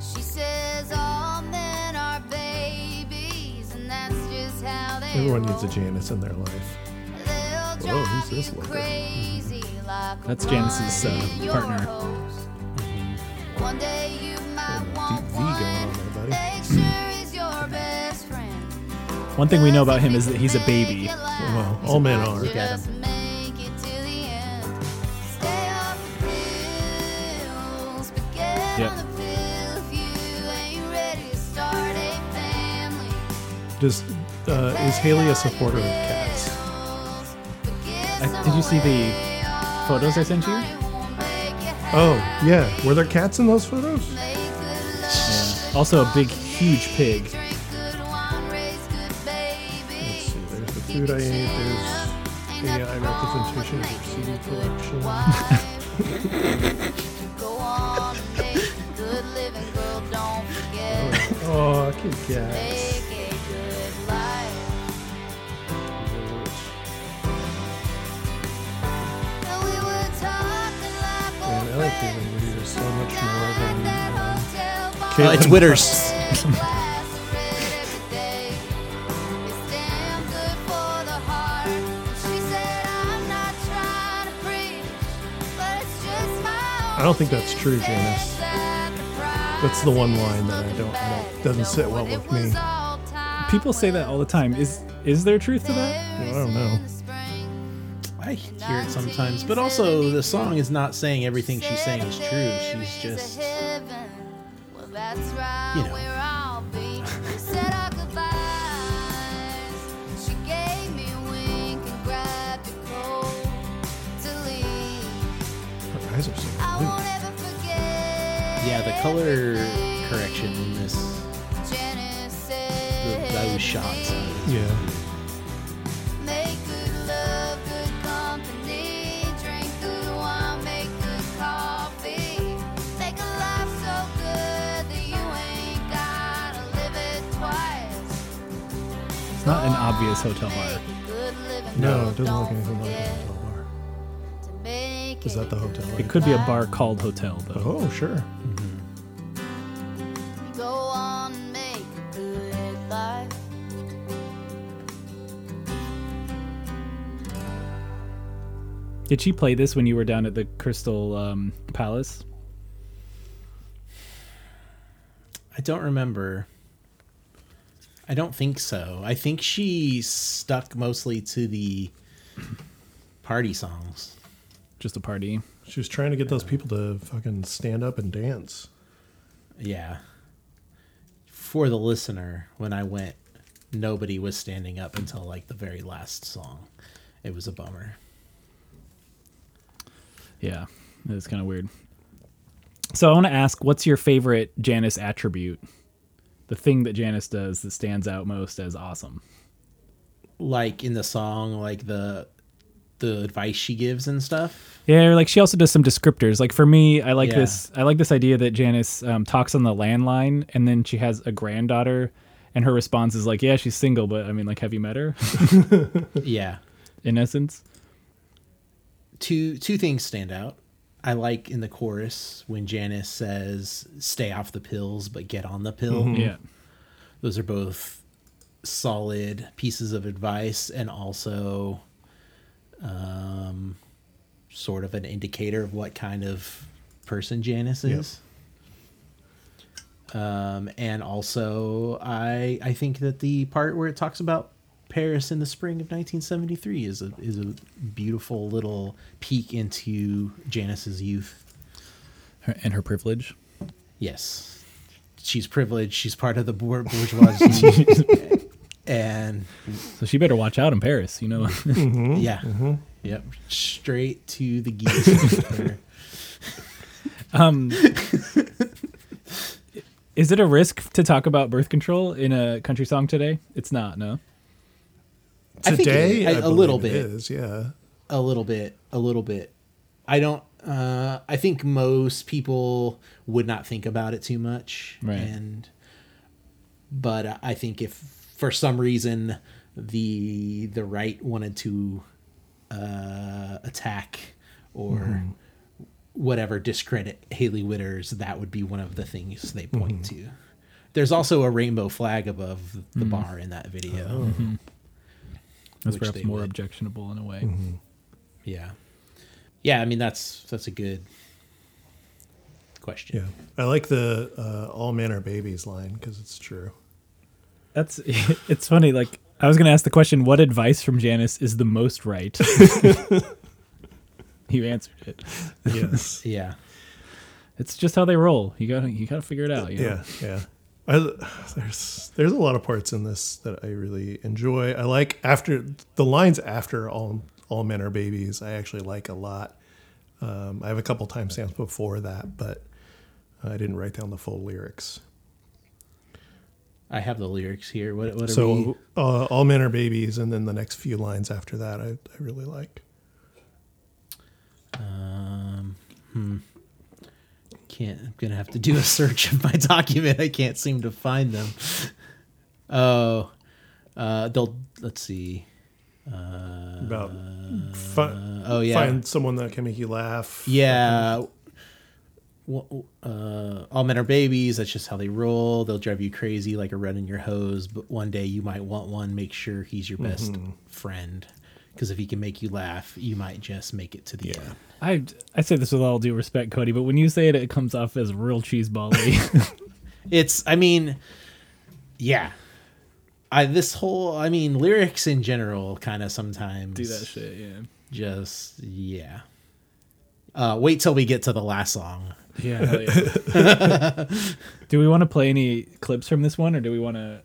She says all men are babies, and that's just how they Everyone needs a. Janice in their life. They'll Whoa, who's this you looker? crazy like That's Janice's, uh, bullet in your partner. One day you might want V going on one. there, buddy. Make sure he's your best friend. One thing we know about him is that he's a baby. Well, all men are. Yeah. Does uh, is Hailey a supporter of cats? I, did you see the photos I sent you? Oh yeah, were there cats in those photos? Yeah. Also a big, huge pig. Let's see. There's the food I ate. There's AI representation of CD collection. oh, cute cats. Man, I like Caitlin Whittier so much more than Uh, it's Caitlin Witters. I don't think that's true, Janice. That's the one line that I don't, I don't doesn't sit well with me. People say that all the time. Is is there truth to that? I don't know. I hear it sometimes, but also the song is not saying everything she's saying is true. She's just, you know. Yeah, the color correction in this, the, those shots. Yeah. Make good love, good company. Drink good wine, make good coffee. Make a life so good that you ain't gotta live it twice. It's not an obvious hotel bar. No, it doesn't look anything like a hotel bar. Is that the hotel? It could be a bar called hotel though. Oh, sure. Did she play this when you were down at the Crystal um, Palace? I don't remember. I don't think so. I think she stuck mostly to the party songs. Just a party. She was trying to get those people to fucking stand up and dance. Yeah. For the listener, when I went, nobody was standing up until like the very last song. It was a bummer. Yeah, it's kind of weird. So I want to ask, what's your favorite Janice attribute? The thing that Janice does that stands out most as awesome. Like in the song, like the the advice she gives and stuff. Yeah, like she also does some descriptors. Like for me, I like Yeah. this. I like this idea that Janice um, talks on the landline, and then she has a granddaughter, and her response is like, "Yeah, she's single, but I mean, like, have you met her?" Yeah. In essence, two two things stand out. I like in the chorus when Janice says, "Stay off the pills, but get on the pill." Mhm. Yeah. those are both solid pieces of advice, and also, um, sort of an indicator of what kind of person Janice Yep. is. Um, and also, I I think that the part where it talks about Paris in the spring of 1973 is a is a beautiful little peek into Janice's youth. her, and her privilege. Yes, she's privileged. She's part of the bourgeoisie, and So she better watch out in Paris. You know. Mm-hmm. yeah, yep, straight to the geese. Um, is it a risk to talk about birth control in a country song today? It's not. No. I think it- Today, a- I a little bit. is, yeah. a little bit a little bit i don't uh i think most people would not think about it too much Right. and but i think if for some reason the the right wanted to uh attack or Mhm. whatever discredit hailey whitters that would be one of the things they point Mhm. to there's also a rainbow flag above the Mhm. bar in that video Mhm. That's perhaps more would. objectionable in a way. Mm-hmm. Yeah. Yeah, I mean that's that's a good question. Yeah. I like the uh, all men are babies line because it's true. That's it's funny. Like I was gonna ask the question, what advice from Janice is the most right? you answered it. Yes. Yeah. It's just how they roll. You gotta you gotta figure it out. You know? Yeah, yeah. I, there's there's a lot of parts in this that I really enjoy. I like after the lines after all all men are babies. I actually like a lot. Um, I have a couple timestamps before that, but I didn't write down the full lyrics. I have the lyrics here. What what are we? So uh, all men are babies, and then the next few lines after that, I, I really like. Um, hmm. Can't. I'm gonna have to do a search of my document. I can't seem to find them. Oh, uh, they'll. Let's see. Uh, About fi- oh yeah. find someone that can make you laugh. Yeah. Uh, all men are babies. That's just how they roll. They'll drive you crazy like a run in your hose. But one day you might want one. Make sure he's your best Mm-hmm. friend. Because if he can make you laugh, you might just make it to the end. I I say this with all due respect, Cody, but when you say it, it comes off as real cheesebally. It's. I mean, yeah. I this whole. I mean, lyrics in general kind of sometimes Do that shit, yeah. Just yeah. Uh, wait till we get to the last song. Yeah. yeah. do we want to play any clips from this one, or do we want to?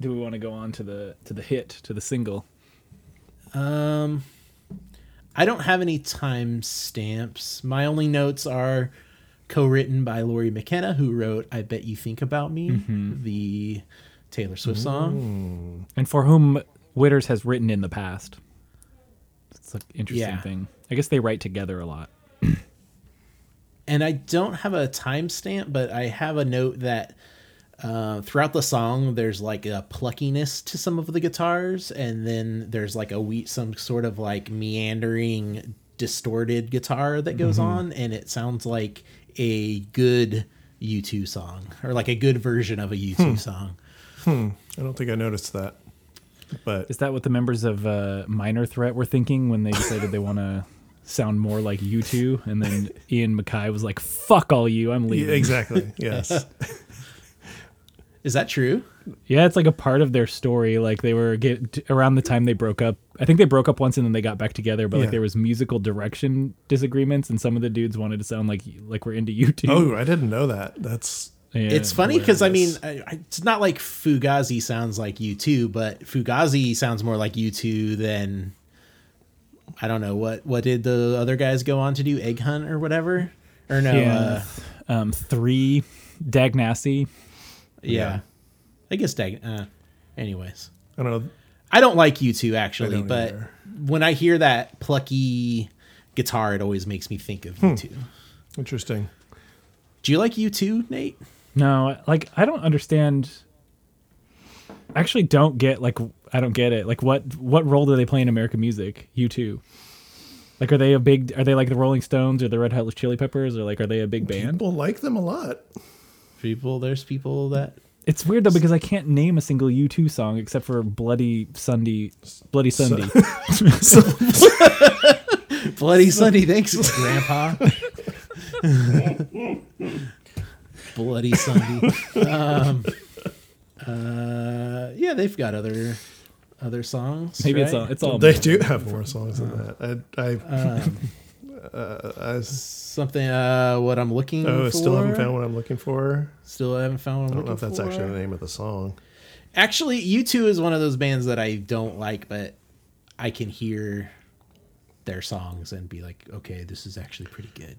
Do we want to go on to the to the hit to the single? Um, I don't have any time stamps. My only notes are co-written by Lori McKenna, who wrote "I Bet You Think About Me," Mm-hmm. the Taylor Swift song. And for whom Whitters has written in the past. It's an interesting Yeah. thing. I guess they write together a lot. And I don't have a timestamp, but I have a note that uh, throughout the song, there's like a pluckiness to some of the guitars, and then there's like a wheat, some sort of like meandering, distorted guitar that goes on, and it sounds like a good U2 song or like a good version of a U2 song. Hmm. I don't think I noticed that, but Is that what the members of uh, Minor Threat were thinking when they decided they want to sound more like U2? And then Ian MacKaye was like, "Fuck all you, I'm yeah, leaving." exactly. Yes. Is that true? Yeah, it's like a part of their story. Like they were get around the time they broke up. I think they broke up once and then they got back together. But Yeah. like there was musical direction disagreements, and some of the dudes wanted to sound like like we're into you two. oh, I didn't know that. That's Yeah. it's funny because I mean. I, I- it's not like Fugazi sounds like U2, but Fugazi sounds more like U2 than I don't know what what did the other guys go on to do? Egg Hunt or whatever? Or no? Yeah. Uh, um, three, Dag Nasty. Yeah. I guess Dag. Uh, anyways, I don't know. I don't like U2 actually, but either. when I hear that plucky guitar, it always makes me think of U2. Interesting. Do you like U2, Nate? No, like I don't understand. I actually don't get like I don't get it. Like what what role do they play in American music? U2. Like are they a big? Are they like the Rolling Stones or the Red Hot Chili Peppers or like are they a big band? People like them a lot. People, there's people that It's weird though because I can't name a single U two song except for Bloody Sunday, Bloody Sunday. Bloody Sunday, thanks, Grandpa. Bloody Sunday. Um, uh, yeah, they've got other other songs. Maybe it's all it's all. They do have more songs than that. I, I, Um, uh, I s- something. Uh, what I'm looking. oh, for. still haven't found what I'm looking for. Still haven't found. What I I'm don't know if looking that's actually the name of the song. Actually, U2 is one of those bands that I don't like, but I can hear their songs and be like, okay, this is actually pretty good.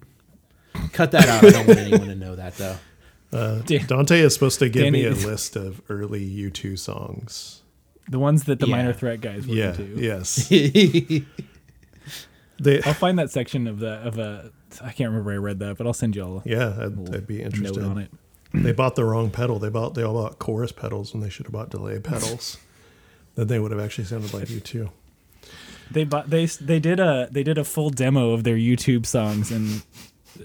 Cut that out. I don't want anyone to know that though. Uh, Dante is supposed to give me a list of early U2 songs. the ones that the Yeah. Minor Threat guys were Yeah, into. yes. They, I'll find that section of the of a. I can't remember where I read that, but I'll send you all yeah, I'd, a I'd be interested. on it. They bought the wrong pedal. They bought they all bought chorus pedals and they should have bought delay pedals. then they would have actually sounded like U2. They bought they they did a they did a full demo of their YouTube songs and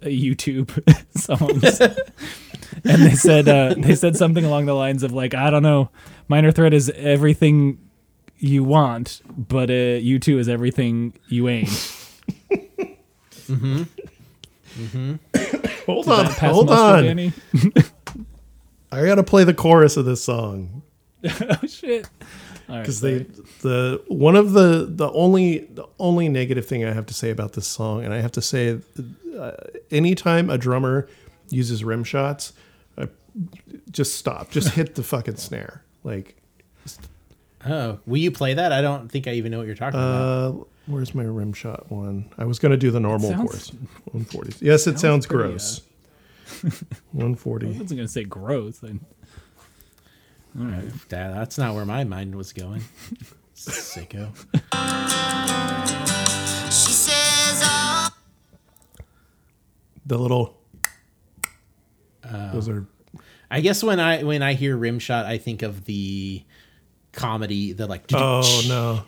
uh, YouTube songs, and they said uh, they said something along the lines of like I don't know, Minor Threat is everything you want, but uh, U2 is everything you ain't. Mm-hmm. Hold Did on, that pass hold on. I gotta play the chorus of this song. oh shit! All right, because they the one of the the only the only negative thing I have to say about this song, and I have to say, uh, anytime a drummer uses rim shots, I just stop. Just hit the fucking snare. Like, Oh, will you play that? I don't think I even know what you're talking about. Uh, uh, where's my rim shot one? I was gonna do the normal sounds- course. 140. Yes, it sounds pretty, gross. I 140. wasn't gonna say gross. I, all right. That, that's not where my mind was going. Sicko. She says, oh. The little. Those are. I guess when I when I hear Rimshot, I think of the comedy, the like. Oh no,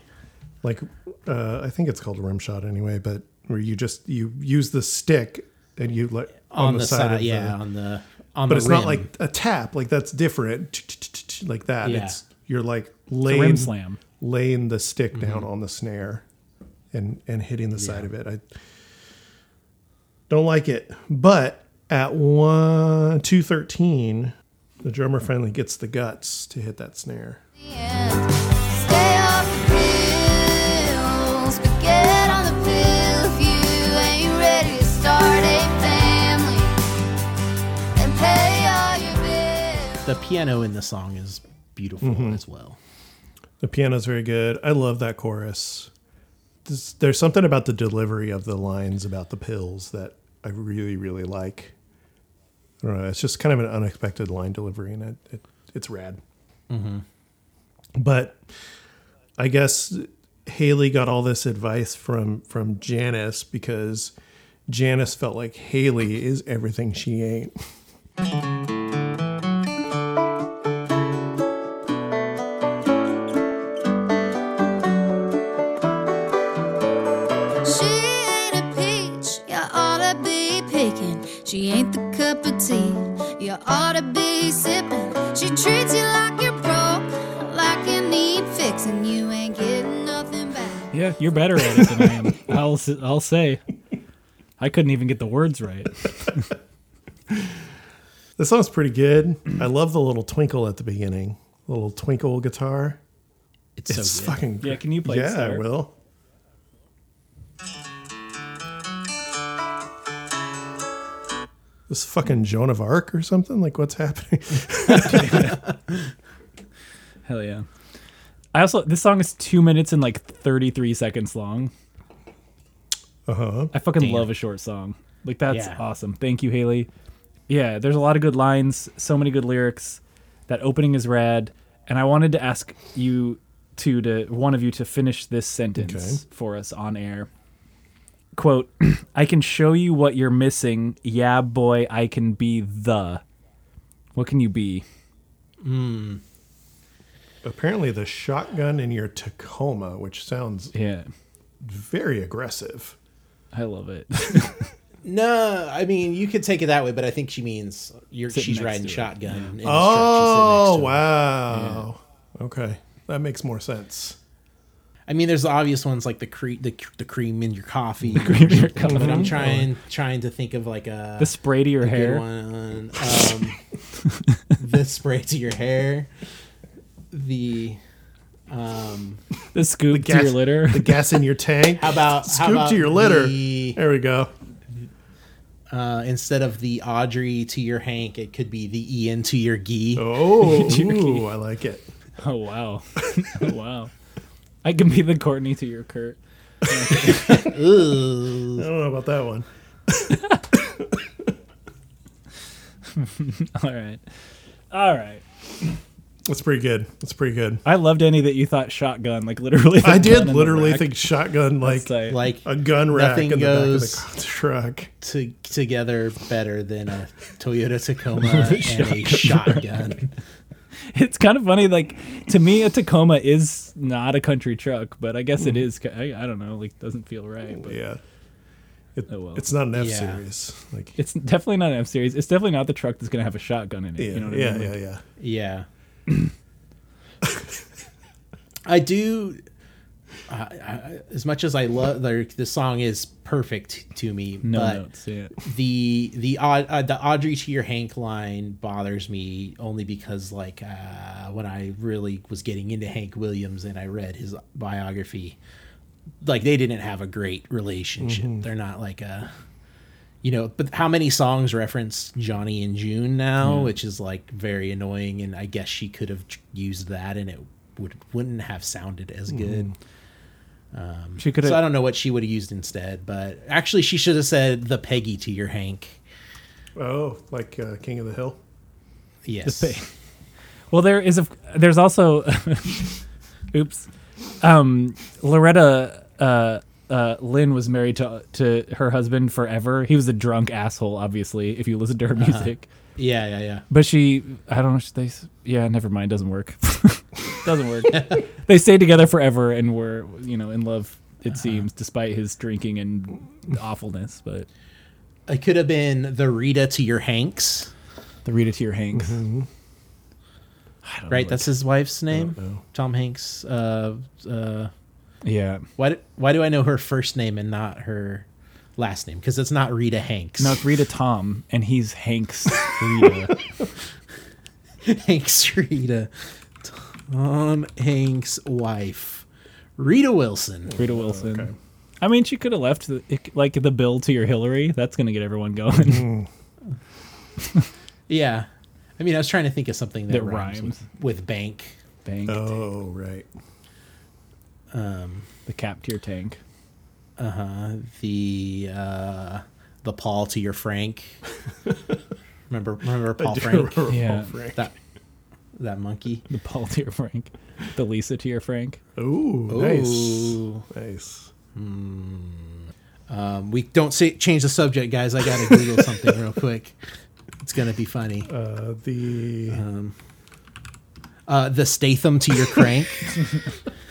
like uh, I think it's called a rim shot anyway, but where you just you use the stick and you like on, the, side, of the- yeah, on the on the but the it's not like a tap. Like that's different. Like that. Yeah. It's you're like laying rim slam. laying the stick down on the snare and and hitting the side of it. I don't like it. But at one two thirteen, the drummer finally gets the guts to hit that snare. Stay piano in the song is beautiful Mm-hmm. as well. The piano is very good. I love that chorus. There's, there's something about the delivery of the lines about the pills that I really, really like. I don't know. It's just kind of an unexpected line delivery, and it, it it's rad. But I guess Hailey got all this advice from from Janice because Janice felt like Hailey is everything she ain't. Yeah, you're better at it than I am. I'll s- I'll say. I couldn't even get the words right. This song's pretty good. I love the little twinkle at the beginning, the little twinkle guitar. It's, It's so good. fucking Yeah, can you play it, Yeah, I will. This fucking Joan of Arc or something? Like what's happening? Hell yeah. I also this song is two minutes and like thirty three seconds long. Uh huh. I fucking Damn. love a short song. Like that's Yeah. awesome. Thank you, Hailey. Yeah, there's a lot of good lines, so many good lyrics. That opening is rad, and I wanted to ask you two to one of you to finish this sentence Okay. for us on air. Quote, I can show you what you're missing. Yeah, boy, I can be the. What can you be? Apparently, the shotgun in your Tacoma, which sounds Yeah, very aggressive. I love it. No, I mean you could take it that way, but I think she means you're she's riding shotgun. in the truck. She's sitting Oh next to it. wow! Okay, that makes more sense. I mean, there's the obvious ones like the cre- the, the cream in your coffee. cream in your But I'm coffee. trying trying to think of like a the spray to your hair. one. Um, the spray to your hair. The um, The scoop gas- to your litter. The gas in your tank. how about Scoop how about to your litter. the, There we go. uh, instead of the Audrey to your Hank, it could be the Ian to your Gee. Oh, ooh, I like it. Oh wow, oh, wow! I can be the Courtney to your Kurt. I don't know about that one. All right, all right. That's pretty good. That's pretty good. I loved any that you thought shotgun, like literally. I did literally think shotgun like Like a gun rack Nothing in the back of the truck. to, together better than a Toyota Tacoma and a shotgun. it's kind of funny. Like to me, a Tacoma is not a country truck, but I guess it mm. is. I, I don't know. Like doesn't feel right. But Yeah. It, Oh, well. It's not an F Yeah. series. Like it's definitely not an F series. It's definitely not the truck that's gonna have a shotgun in it. yeah, you know what yeah, I mean? yeah, yeah. Yeah. I do. I, I, as much as I love like the song is perfect to me, No but notes. Yeah. the the Aud- uh, the Audrey to your Hank line bothers me only because like uh, when I really was getting into Hank Williams and I read his biography, like they didn't have a great relationship. They're not like a you know, but how many songs reference Johnny and June now, Yeah. which is like very annoying. And I guess she could have used that, and it would wouldn't have sounded as good. Um, She could So I don't know what she would have used instead, but actually, she should have said the Peggy to your Hank. Oh, like uh, King of the Hill. Yes. The pay- Well, there is a. There's also. oops. Um, Loretta uh, uh, Lynn was married to to her husband forever. He was a drunk asshole, obviously. If you listen to her Uh-huh. music, Yeah, yeah, yeah. but she, I don't know. They, yeah, never mind. Doesn't work. doesn't work. they stayed together forever and were, you know, in love. It Uh-huh. seems, despite his drinking and awfulness. But It could have been the Rita to your Hanks, the Rita to your Hanks, Mm-hmm. I don't right? know. That's his wife's name. Tom Hanks. Uh, uh, yeah. why? Do, why do I know her first name and not her last name? Because it's not Rita Hanks. No, it's Rita Tom, and he's Hank's Rita. Hanks Rita. Tom Hanks' wife, Rita Wilson. Rita Wilson. I mean, she could have left the, like the bill to your Hillary. That's gonna get everyone going. Mm. Yeah, I mean, I was trying to think of something that, That rhymes, rhymes. With, with bank. Bank Oh, right. Um, the cap to your tank. uh huh. The uh, the Paul to your Frank. remember, remember Paul Frank? remember Yeah. Paul Frank. That that monkey. The Paul to your Frank. The Lisa to your Frank. Ooh, nice. Ooh. Nice. Um, we don't say change the subject, guys. I gotta Google something real quick. It's gonna be funny. Uh, the Uh, the Statham to your crank.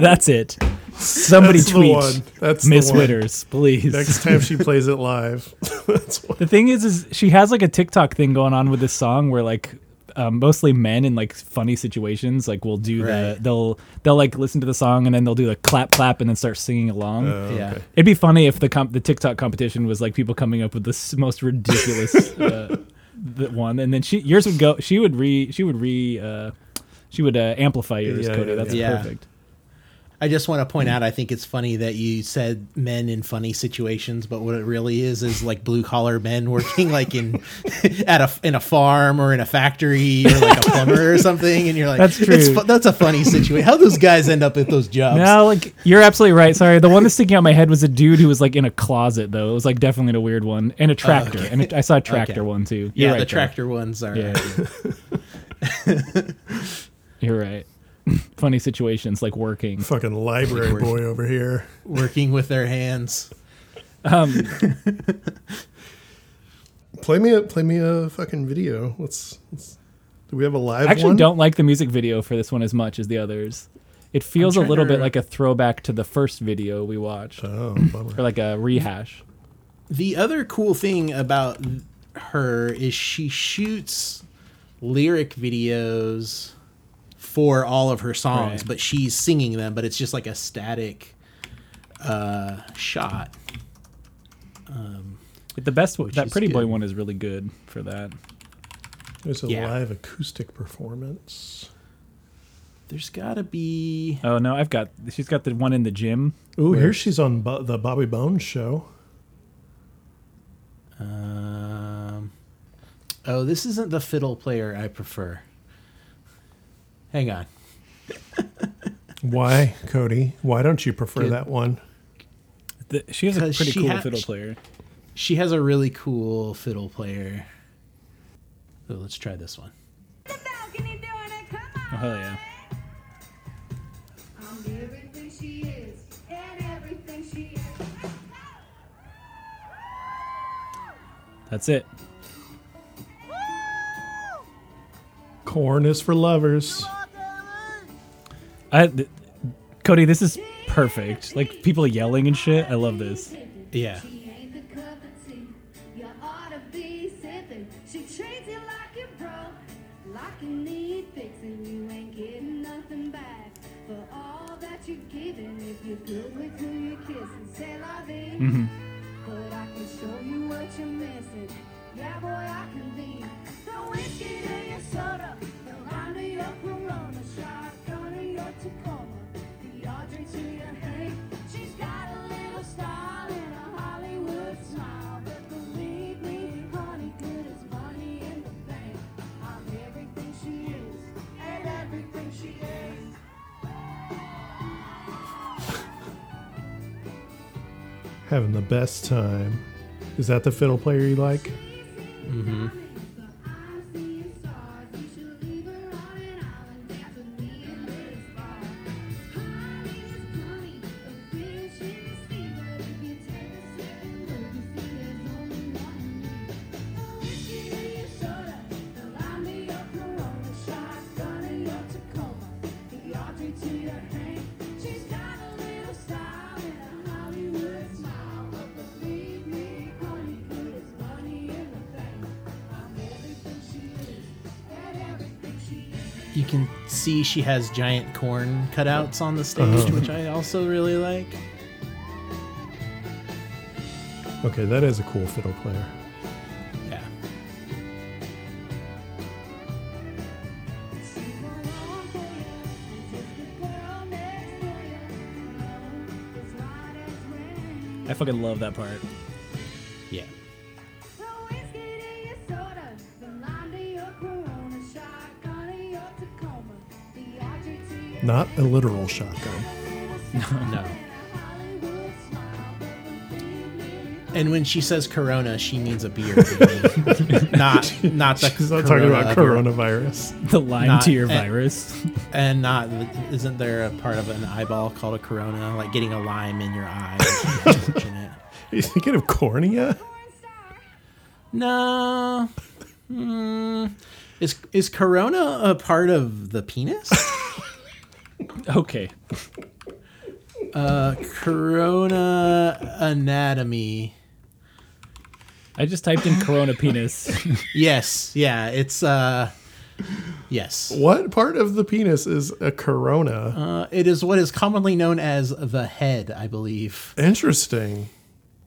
That's it. Somebody That's the tweet one. That's the Miss one. Whitters, please. next time she plays it live. That's what. The thing is, is she has like a TikTok thing going on with this song where like um, mostly men in like funny situations like will do the they'll they'll like listen to the song and then they'll do the clap clap and then start singing along. yeah. okay. It'd be funny if the comp- the TikTok competition was like people coming up with the most ridiculous uh, the one, and then she yours would go. She would re she would re uh, she would uh, amplify yours, Yeah, Cody. yeah, That's yeah. perfect. I just want to point mm. out, I think it's funny that you said men in funny situations, but what it really is is like blue collar men working like in at a in a farm or in a factory or like a plumber or something, and you're like, That's It's true. that's a funny situation. How those guys end up at those jobs? No, like you're absolutely right. Sorry, the one that's sticking out my head was a dude who was like in a closet though. It was like definitely a weird one, and a tractor, okay. and a, I saw a tractor Okay. one too. yeah, You're right, the Joe. tractor ones are. Yeah, you're right. Funny situations like working. Fucking library boy over here. working with their hands. Um, Play me a play me a fucking video. Let's. let's do we have a live I actually one? don't like the music video for this one as much as the others. It feels a little to- bit like a throwback to the first video we watched, Oh, bummer. or like a rehash. The other cool thing about her is she shoots lyric videos for all of her songs, Right. but she's singing them, but it's just like a static uh, shot. The best one, that is Pretty Boy one is really good for that. There's a Yeah. live acoustic performance. There's got to be. Oh no, I've got. She's got the one in the gym. Ooh, Where- here she's on Bo- the Bobby Bones show. Um, oh, this isn't the fiddle player I prefer. Hang on. Why, Cody? Why don't you prefer Good. that one? The, she has a pretty cool ha- fiddle player. She has a really cool fiddle player. So let's try this one. Oh hell yeah! everything she is and everything she is. That's it. Corn is for lovers. I, th- Cody, this is perfect. Like people yelling and shit. I love this. Yeah. She Having the best time. Is that the fiddle player you like? She has giant corn cutouts on the stage, Uh-huh. which I also really like. Okay, that is a cool fiddle player. Yeah. I fucking love that part. Not a literal shotgun. No. And when she says Corona, she means a beer, baby. not not the. She's not talking about of your- coronavirus. The line Not- to your virus. And not isn't there a part of an eyeball called a corona, like getting a lime in your eye? is unfortunate. Are you thinking of cornea? no. Hmm. Is is corona a part of the penis? Okay. Uh, corona anatomy. I just typed in corona penis. Yes, yeah, it's uh, yes. What part of the penis is a corona? Uh, it is what is commonly known as the head, I believe. Interesting.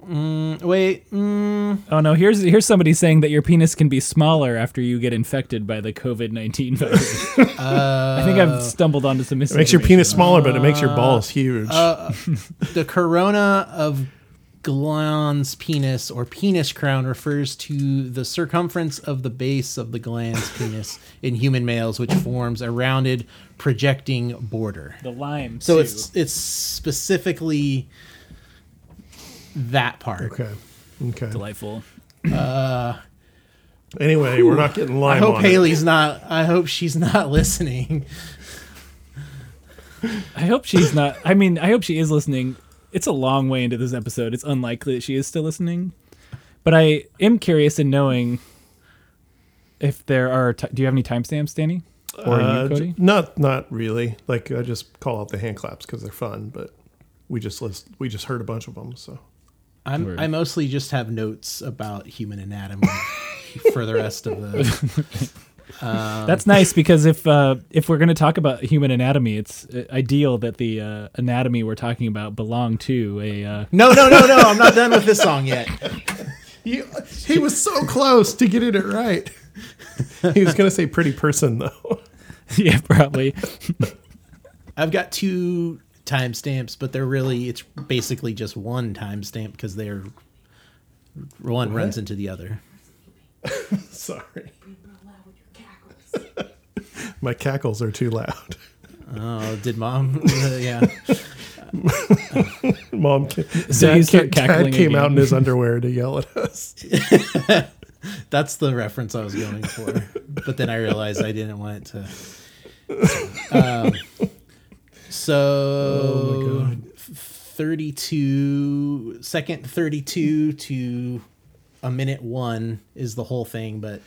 Mm, wait, mm, oh no, here's here's somebody saying that your penis can be smaller after you get infected by the COVID nineteen virus. I think I've stumbled onto some It makes your penis smaller, but it makes your balls huge. uh, the corona of glans penis or penis crown refers to the circumference of the base of the glans penis in human males, which forms a rounded projecting border. The lime. So too. it's it's specifically that part. okay. Okay. delightful. Uh, anyway, we're not getting live. I hope on it. Hailey's not. I hope she's not listening. I hope she's not. I mean, I hope she is listening. It's a long way into this episode. It's unlikely that she is still listening. But I am curious in knowing if there are. T- do you have any timestamps, Danny? Or Uh, you, Cody? not not really. Like I just call out the hand claps because they're fun, but we just list we just heard a bunch of them. So I'm, Word. I mostly just have notes about human anatomy for the rest of the. That's nice because if uh, if we're going to talk about human anatomy, it's uh, ideal that the uh, anatomy we're talking about belong to a. Uh, No, no, no, no! I'm not done with this song yet. he, he was so close to getting it right. he was gonna say pretty person though. yeah, probably. I've got two timestamps, but they're really it's basically just one timestamp because they're one runs into the other. Sorry. My cackles are too loud. Oh, did mom? Uh, yeah. Mom, ca- So Dad, start ca- Dad cackling came out in his underwear to yell at us. That's the reference I was going for. But then I realized I didn't want it to. Um, Oh so, 32, second 32 to a minute one is the whole thing, but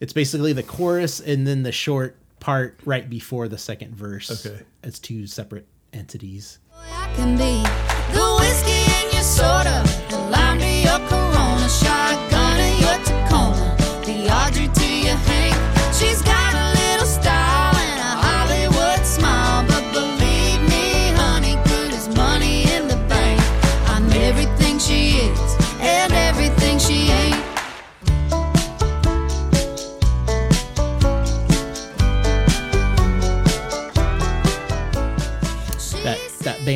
it's basically the chorus and then the short part right before the second verse. Okay. It's two separate entities. I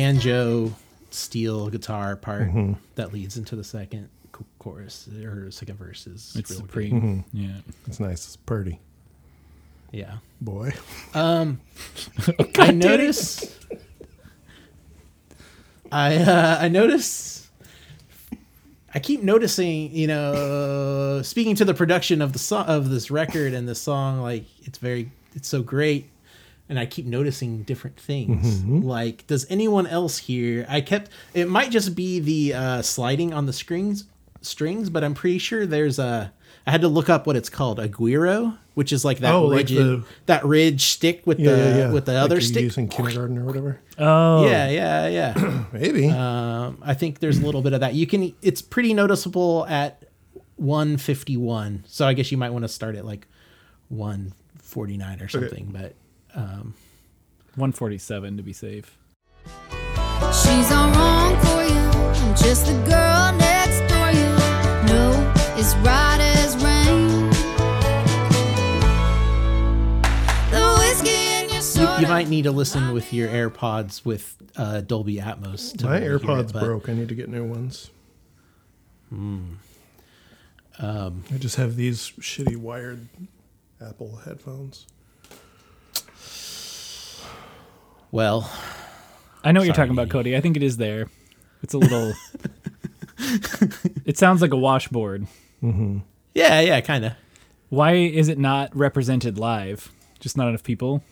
banjo steel guitar part that leads into the second chorus or second verse is It's real good. supreme. Yeah. It's nice. It's pretty. Yeah. Boy. Um, I notice. I uh, I noticed I keep noticing, you know, speaking to the production of the song of this record and the song, like it's very, it's so great, and I keep noticing different things. Like, does anyone else here? I kept. It might just be the uh, sliding on the strings, strings, but I'm pretty sure there's a. I had to look up what it's called, a guiro, which is like that Oh, like the- that ridge stick with Yeah, the yeah, yeah. with the Like other you stick. use in kindergarten or whatever. Oh, Yeah, yeah, yeah. Maybe. Um, I think there's a little bit of that. You can. It's pretty noticeable at 151. So I guess you might want to start at like 149 or something. But um, 147 to be safe. She's all wrong for you. I'm just the girl next door. You know it's right as rain. The whiskey in your you, you might need to listen with your AirPods with uh, Dolby Atmos. To My AirPods it, but- broke. I need to get new ones. Um, I just have these shitty wired Apple headphones. Well, I know what you're Sorry. talking about, Cody. I think it is there. It's a little. it sounds like a washboard. yeah, yeah, kind of. Why is it not represented live? Just not enough people.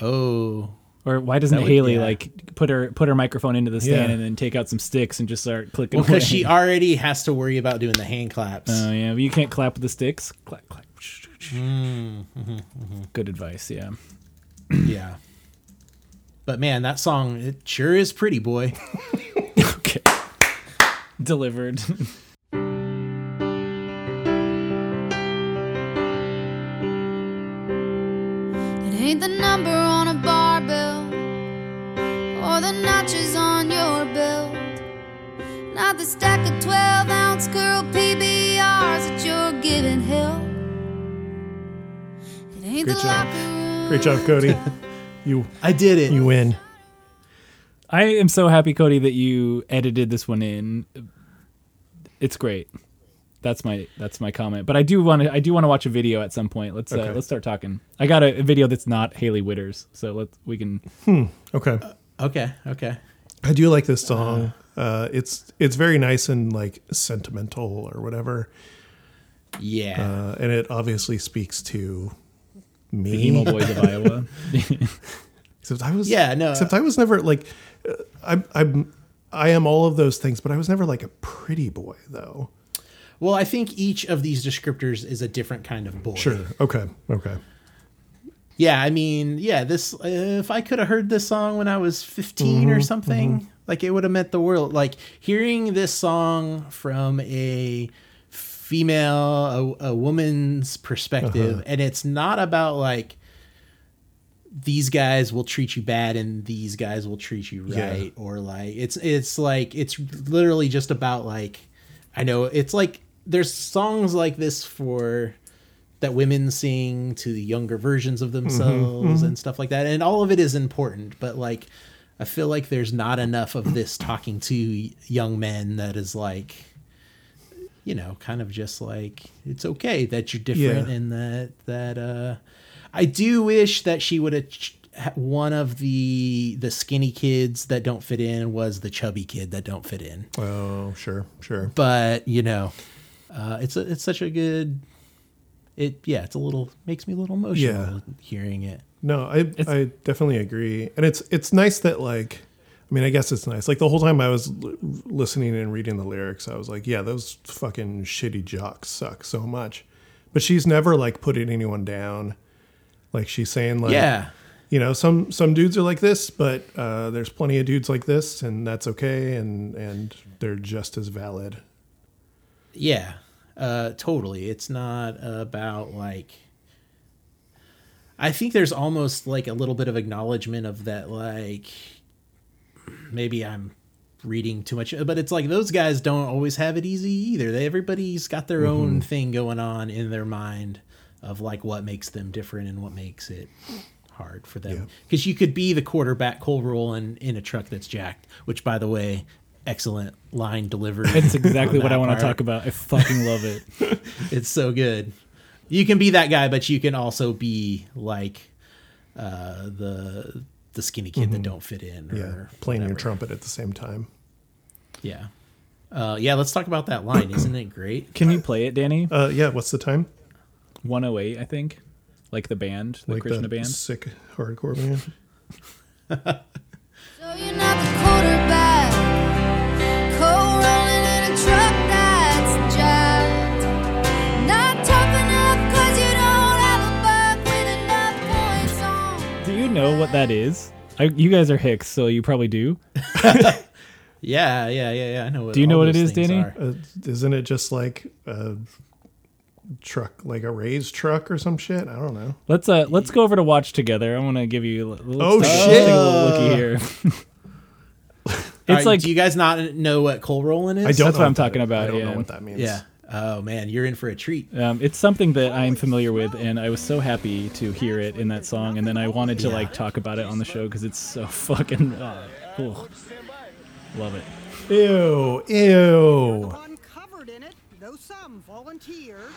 Oh, Or why doesn't would- Hailey yeah. like put her put her microphone into the stand Yeah. and then take out some sticks and just start clicking? well, because away? she already has to worry about doing the hand claps. Oh yeah, but you can't clap with the sticks. Clap, clap. Mm, Good advice. Yeah. yeah. But man, that song it sure is pretty, boy. Okay. Delivered. It ain't the number on a barbell or the notches on your belt. Not the stack of 12 ounce curl PBRs that you're giving hell. It ain't Great the job. locker room. Great job, Cody. you I did it. you win. I am so happy, Cody, that you edited this one in. It's great. That's my that's my comment. But I do want to I do want to watch a video at some point. Let's uh, let's start talking. I got a, a video that's not Hailey Whitters, so let's we can. Okay. Okay, okay. I do like this song. Uh, it's it's very nice and like sentimental or whatever, Yeah. uh, and it obviously speaks to me. The emo boys of Iowa. Except I was Yeah, no. Except I was never like uh, I'm I'm I am all of those things, but I was never like a pretty boy though. well, I think each of these descriptors is a different kind of boy. Sure. Okay. Okay. Yeah, I mean, yeah, this uh, if I could have heard this song when I was 15 or something, like it would have meant the world. Like hearing this song from a female, a, a woman's perspective, uh-huh. and it's not about like these guys will treat you bad and these guys will treat you Yeah. right or like it's it's like it's literally just about like I know it's like there's songs like this for that women sing to the younger versions of mm-hmm, themselves mm-hmm. and stuff like that and all of it is important but like I feel like there's not enough of this talking to young men that is like you know kind of just like it's okay that you're different Yeah. and that that uh I do wish that she would have ch- one of the the skinny kids that don't fit in was the chubby kid that don't fit in. Oh, sure, sure. But you know, uh, it's a, it's such a good. It yeah, it's a little makes me a little emotional Yeah. hearing it. No, I I definitely agree, and it's it's nice that like, I mean, I guess it's nice. Like the whole time I was l- listening and reading the lyrics, I was like, yeah, those fucking shitty jocks suck so much. But she's never like putting anyone down. Like she's saying like, yeah, you know, some some dudes are like this, but uh, there's plenty of dudes like this, and that's okay, and and they're just as valid. yeah, uh, totally. It's not about like. I think there's almost like a little bit of acknowledgement of that, like maybe I'm reading too much, but it's like those guys don't always have it easy either. They, everybody's got their own thing going on in their mind of like what makes them different and what makes it hard for them. Because you could be the quarterback Cole rolling in a truck that's jacked, which by the way, excellent line delivery. It's exactly what I want to talk about. I fucking love it. It's so good. You can be that guy, but you can also be like uh, the the skinny kid that don't fit in. Or Yeah, playing your trumpet at the same time. Yeah. Uh, yeah, let's talk about that line. Isn't it great? Can you play it, Danny? Uh, yeah, what's the time? 108, I think. Like the band, the Like Krishna the band. sick hardcore band. So know what that is? I, you guys are Hicks, so you probably do. Yeah, yeah, yeah, yeah. I know. What Do you know what it those is, things Danny? Uh, isn't it just like a truck, like a raised truck or some shit? I don't know. Let's uh let's go over to watch together. I want to give you. Oh, shit. a looky here. It's right, like do you guys not know what coal rolling is? I don't. That's know what I'm talking is. about, I don't yeah. know what that means. Yeah. Oh man, you're in for a treat. um, it's something that I'm familiar with, and I was so happy to hear it in that song, and then I wanted to Yeah. like talk about it on the show because it's so fucking uh, cool. Love it. Ew. Ew. One covered in it, though some volunteered.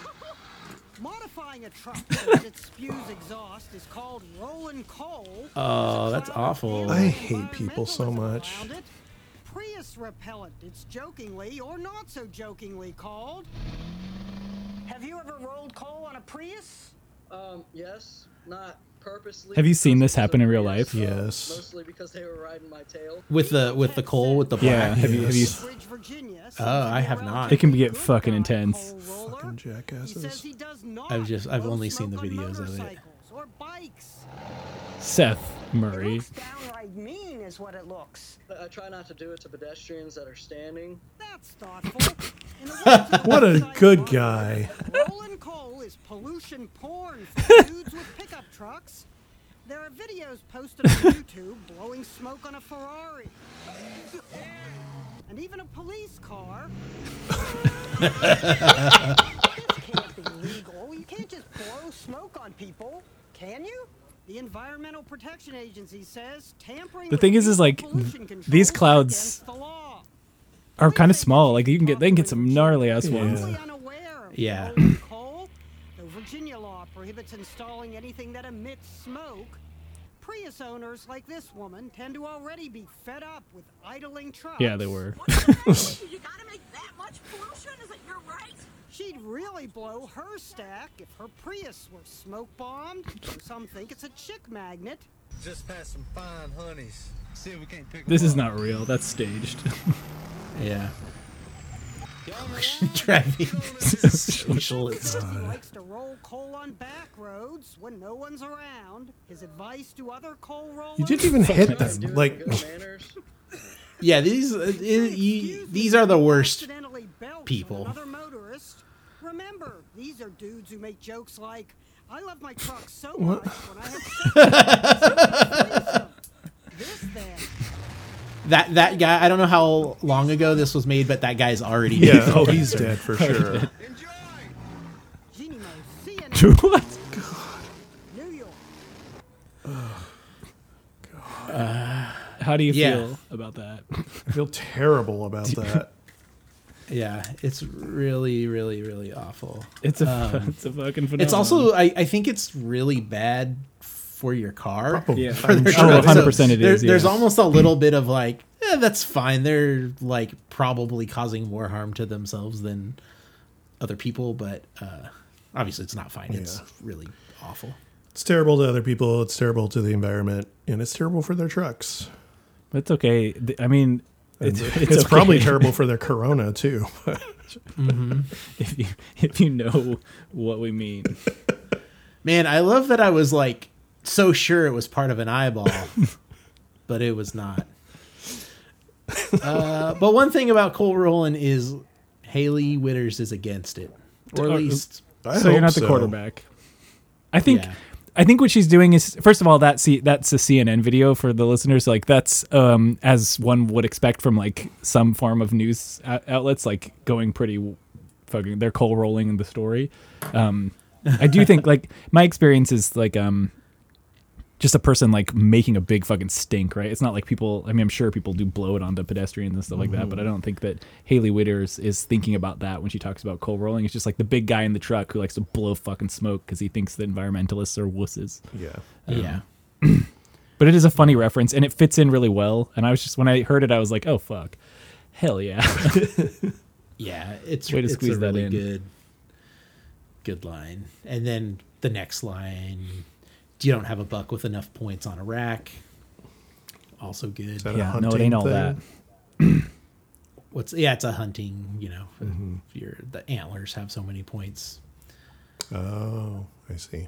Modifying a truck so that it spews exhaust is called rolling coal. Oh, that's awful. I hate people so much. Around it. Prius repellent, it's jokingly or not so jokingly called. Have you ever rolled coal on a Prius? Um, yes, not purposely. Have you seen this happen in real Prius, life? uh, Yes. Mostly because they were riding my tail. with the with the coal with the Yeah. black. Have you have you? Bridge, Virginia. Oh, I have not. It can get fucking intense. coal roller. Fucking He says jackasses. he does not I've just- I've only seen smoke the on videos of it. Or bikes. Seth It Murray. Looks downright mean, is what it looks. I try not to do it to pedestrians that are standing. That's thoughtful. In the words of What a good guy. Rolling coal is pollution porn for dudes with pickup trucks. There are videos posted on YouTube blowing smoke on a Ferrari. And even a police car. this can't be legal. You can't just blow smoke on people, can you? The Environmental Protection Agency says tampering The with thing is, is like pollution controls these clouds against the law. are kind of small. Like you can get they can get some gnarly ass ones. Totally unaware of Yeah. coal. The Virginia law prohibits installing anything that emits smoke. Prius owners like this woman tend to already be fed up with idling trucks. Yeah, they were. You gotta make that much pollution? Is it your right? She'd really blow her stack if her Prius were smoke bombed. Some think it's a chick magnet. Just past some fine honeys. See if we can't pick This is not real. That's staged. Yeah. Driving socialist. He likes to roll coal on back roads when no one's around. His advice to other coal rollers. You didn't even hit them. Like, with good manners. Yeah, these uh, you, these are the worst. accidentally belch on people. Another motorist. Remember, these are dudes who make jokes like, "I love my truck so much when I have sex, this then." That that guy. I don't know how long ago this was made, but that guy's already yeah, dead. oh, he's dead for sure. Jeanne Moos, CNN, what? New York. How do you Yeah. feel about that? I feel terrible about that. Yeah, it's really, really, really awful. It's a it's a fucking phenomenon. It's also, I, I think it's really bad for your car. Probably. Yeah. For their Oh, 100% it there- is, There's almost a little bit of like, eh, that's fine. They're like probably causing more harm to themselves than other people, but uh, obviously it's not fine. It's Yeah. really awful. It's terrible to other people. It's terrible to the environment, and it's terrible for their trucks. That's okay. I mean, It's, it's, it's, okay probably terrible for their corona too. if you if you know what we mean. Man, I love that I was like so sure it was part of an eyeball, but it was not. Uh, but one thing about coal rolling is Hailey Whitters is against it, or at Uh, least I so you're not the so. quarterback. I think Yeah. I think what she's doing is first of all that C, that's a CNN video for the listeners. Like that's um, as one would expect from like some form of news ou- outlets, like going pretty fucking. They're coal rolling in the story. Um, I do think like my experience is like um, just a person like making a big fucking stink, right? It's not like people. I mean, I'm sure people do blow it onto pedestrians and stuff like that, but I mm-hmm. don't think that Hailey Whitters is thinking about that when she talks about coal rolling. It's just like the big guy in the truck who likes to blow fucking smoke because he thinks that environmentalists are wusses. Yeah. yeah. Uh, but it is a funny reference and it fits in really well. And I was just when I heard it, I was like, oh fuck. Hell yeah. Yeah, it's Way to it's squeeze a that really in. good good line. And then the next line, you don't have a buck with enough points on a rack. Also good. that yeah, no, it ain't all thing? that. What's yeah, it's a hunting, you know. Mm-hmm. If you're the antlers have so many points. Oh, I see.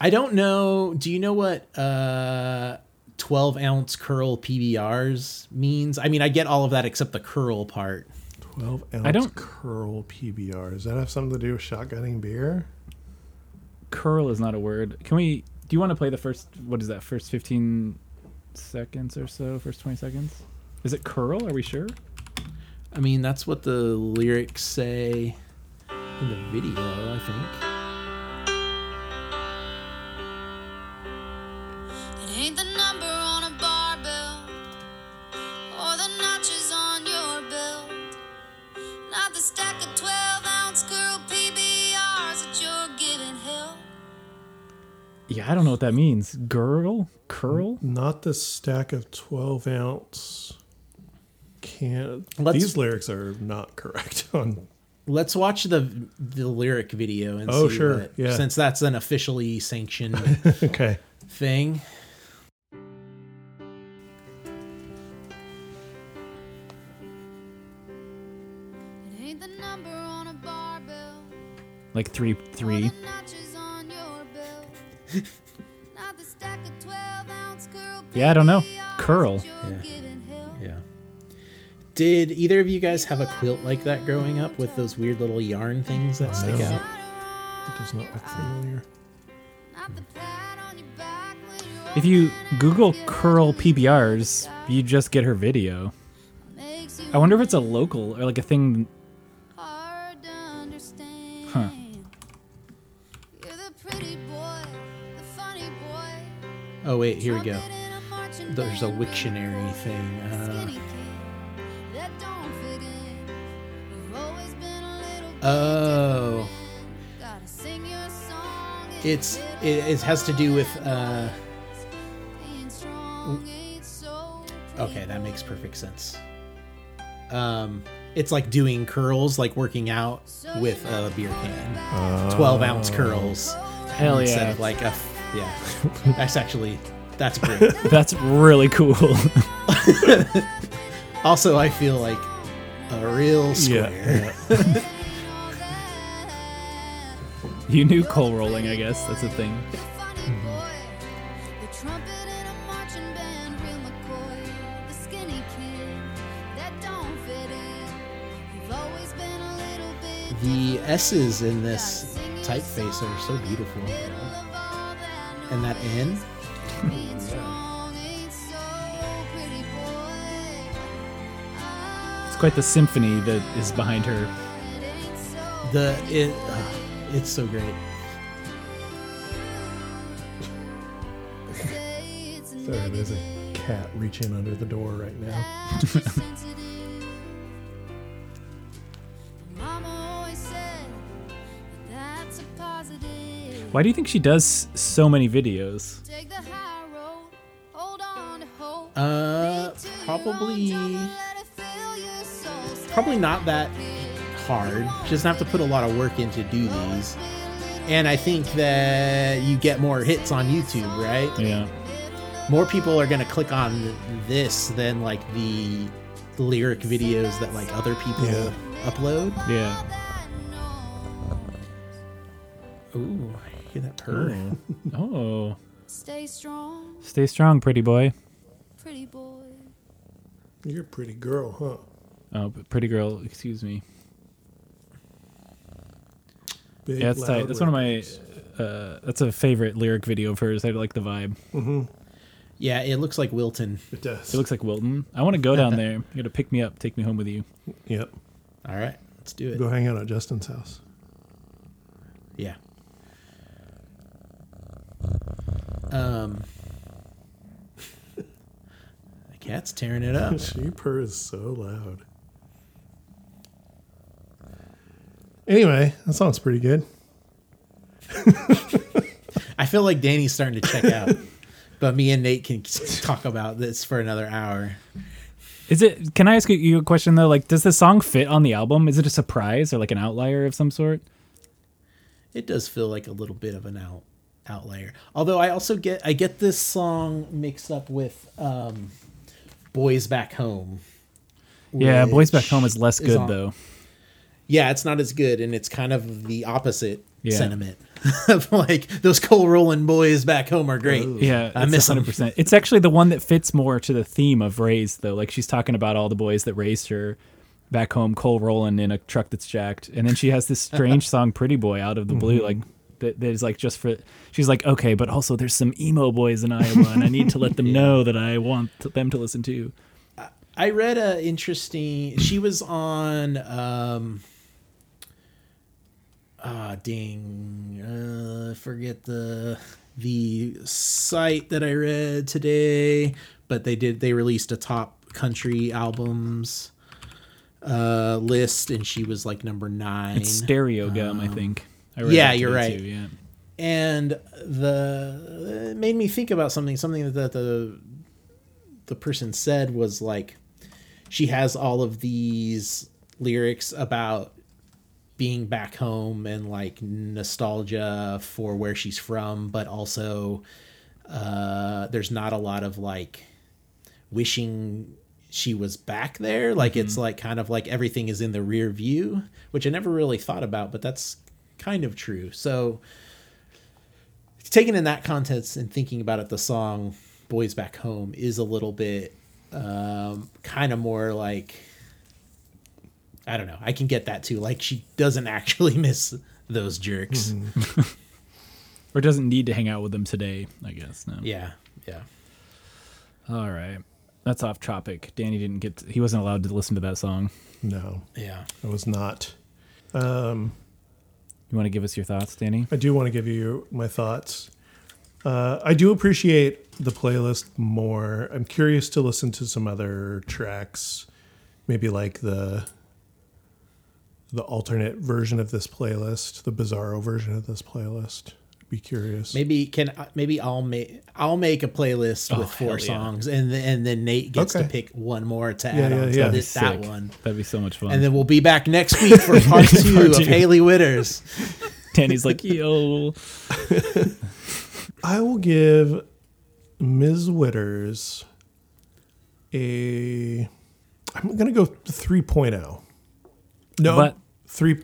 I don't know. Do you know what uh 12 ounce curl PBRs means? I mean, I get all of that except the curl part. 12 ounce I don't- curl PBR. Does that have something to do with shotgunning beer? Curl is not a word. Can we? Do you want to play the first? What is that? First fifteen seconds or so? First twenty seconds? Is it curl? Are we sure? I mean, that's what the lyrics say in the video, I think. Yeah, I don't know what that means. Girl, curl. Not the stack of 12 ounce can. Let's- These lyrics are not correct on. Let's watch the the lyric video and Oh, see sure, what- yeah. since that's an officially sanctioned Okay. thing. It ain't the number on a barbell Like three, three. Yeah, I don't know. Curl. that you're giving hell. Yeah. Did either of you guys have a quilt like that growing up with those weird little yarn things that stick No. out? It does not look familiar. Not the pat on your back when you're If you Google curl PBRs, you just get her video. I wonder if it's a local or like a thing. Oh wait, here we go. trumpet in a marching There's a Wiktionary thing. Uh, skinny kid that don't fit in. You've always been a little bit oh, different. Gotta sing your song. it's it, it has to do with uh. being strong ain't so Okay, that makes perfect sense. Um, it's like doing curls, like working out with a beer can. Twelve ounce curls. Hell instead of like a yeah. That's actually that's great. That's really cool. also, I feel like a real square. Yeah. you knew coal rolling, I guess. That's a thing. The trumpet in a marching band, real McCoy. The skinny kid that don't fit in. You've always been a little bit The S's in this typeface are so beautiful. And that N, being strong ain't so pretty boy. It's quite the symphony that is behind her. It ain't so the it, uh, it's so great. say it's a Sorry, there's a cat reaching under the door right now. Why do you think she does so many videos? Take the high road, hold on to hope. Uh, probably, Let it fill your soul. probably not that hard. She doesn't have to put a lot of work in to do these. And I think that you get more hits on YouTube, right? Yeah. More people are gonna click on this than like the lyric videos that like other people Yeah. upload. Yeah. Purr. Oh. Stay strong, Stay strong, pretty boy. pretty boy. You're a pretty girl, huh? Oh, pretty girl, excuse me. Big, Yeah, it's tight. That's one of my. Uh, that's a favorite lyric video of hers. I like the vibe. Yeah, it looks like Wilton. It does. It looks like Wilton. I want to go down there. You got to pick me up, take me home with you. Yep. All right, let's do it. Go hang out at Justin's house. Yeah. Um, the cat's tearing it up. she purrs so loud. Anyway, that sounds pretty good. I feel like Danny's starting to check out, but me and Nate can talk about this for another hour. Is it? Can I ask you a question though? Like, does the song fit on the album? Is it a surprise or like an outlier of some sort? It does feel like a little bit of an out outlier. Although I also get I get this song mixed up with um, "Boys Back Home." Yeah, Boys Back Home is less good on- though. Yeah, it's not as good, and it's kind of the opposite Yeah. sentiment of like those coal rolling boys back home are great. Yeah, I miss 100%. It's actually the one that fits more to the theme of raised though. Like she's talking about all the boys that raised her back home, coal rolling in a truck that's jacked, and then she has this strange song, "Pretty Boy," out of the blue, Mhm. like. That, that is like just for she's like okay but also there's some emo boys in iowa and i need to let them know that i want them to listen to I read a interesting. She was on. um Ah, ding! Uh, forget the the site that I read today, but they did. They released a top country albums uh list, and she was like number nine. it's Stereogum i think I read yeah, you're right. too, yeah And the it made me think about something. Something that the the person said was like, she has all of these lyrics about being back home and like nostalgia for where she's from, but also uh, there's not a lot of like wishing she was back there. Like it's like kind of like everything is in the rear view, which I never really thought about, but that's kind of true. So taken in that context and thinking about it, the song "Boys Back Home" is a little bit um, kind of more like I don't know. I can get that too. Like she doesn't actually miss those jerks. or doesn't need to hang out with them today i guess no Yeah, yeah. all right that's off topic danny didn't get to, he wasn't allowed to listen to that song No, Yeah. I was not. Um, you want to give us your thoughts danny I do want to give you my thoughts. Uh, I do appreciate the playlist more. I'm curious to listen to some other tracks, maybe like the the alternate version of this playlist, the Bizarro version of this playlist. Be curious. Maybe can maybe I'll make I'll make a playlist Oh, with four hell yeah. songs, and then, and then Nate gets to pick one more to Yeah, add yeah, on yeah. to That'd be this, that one. that'd be so much fun And then we'll be back next week for part two Part of two. Hailey Whitters. danny's like yo I will give Ms. Whitters a. I'm gonna go 3.0. No, But- three.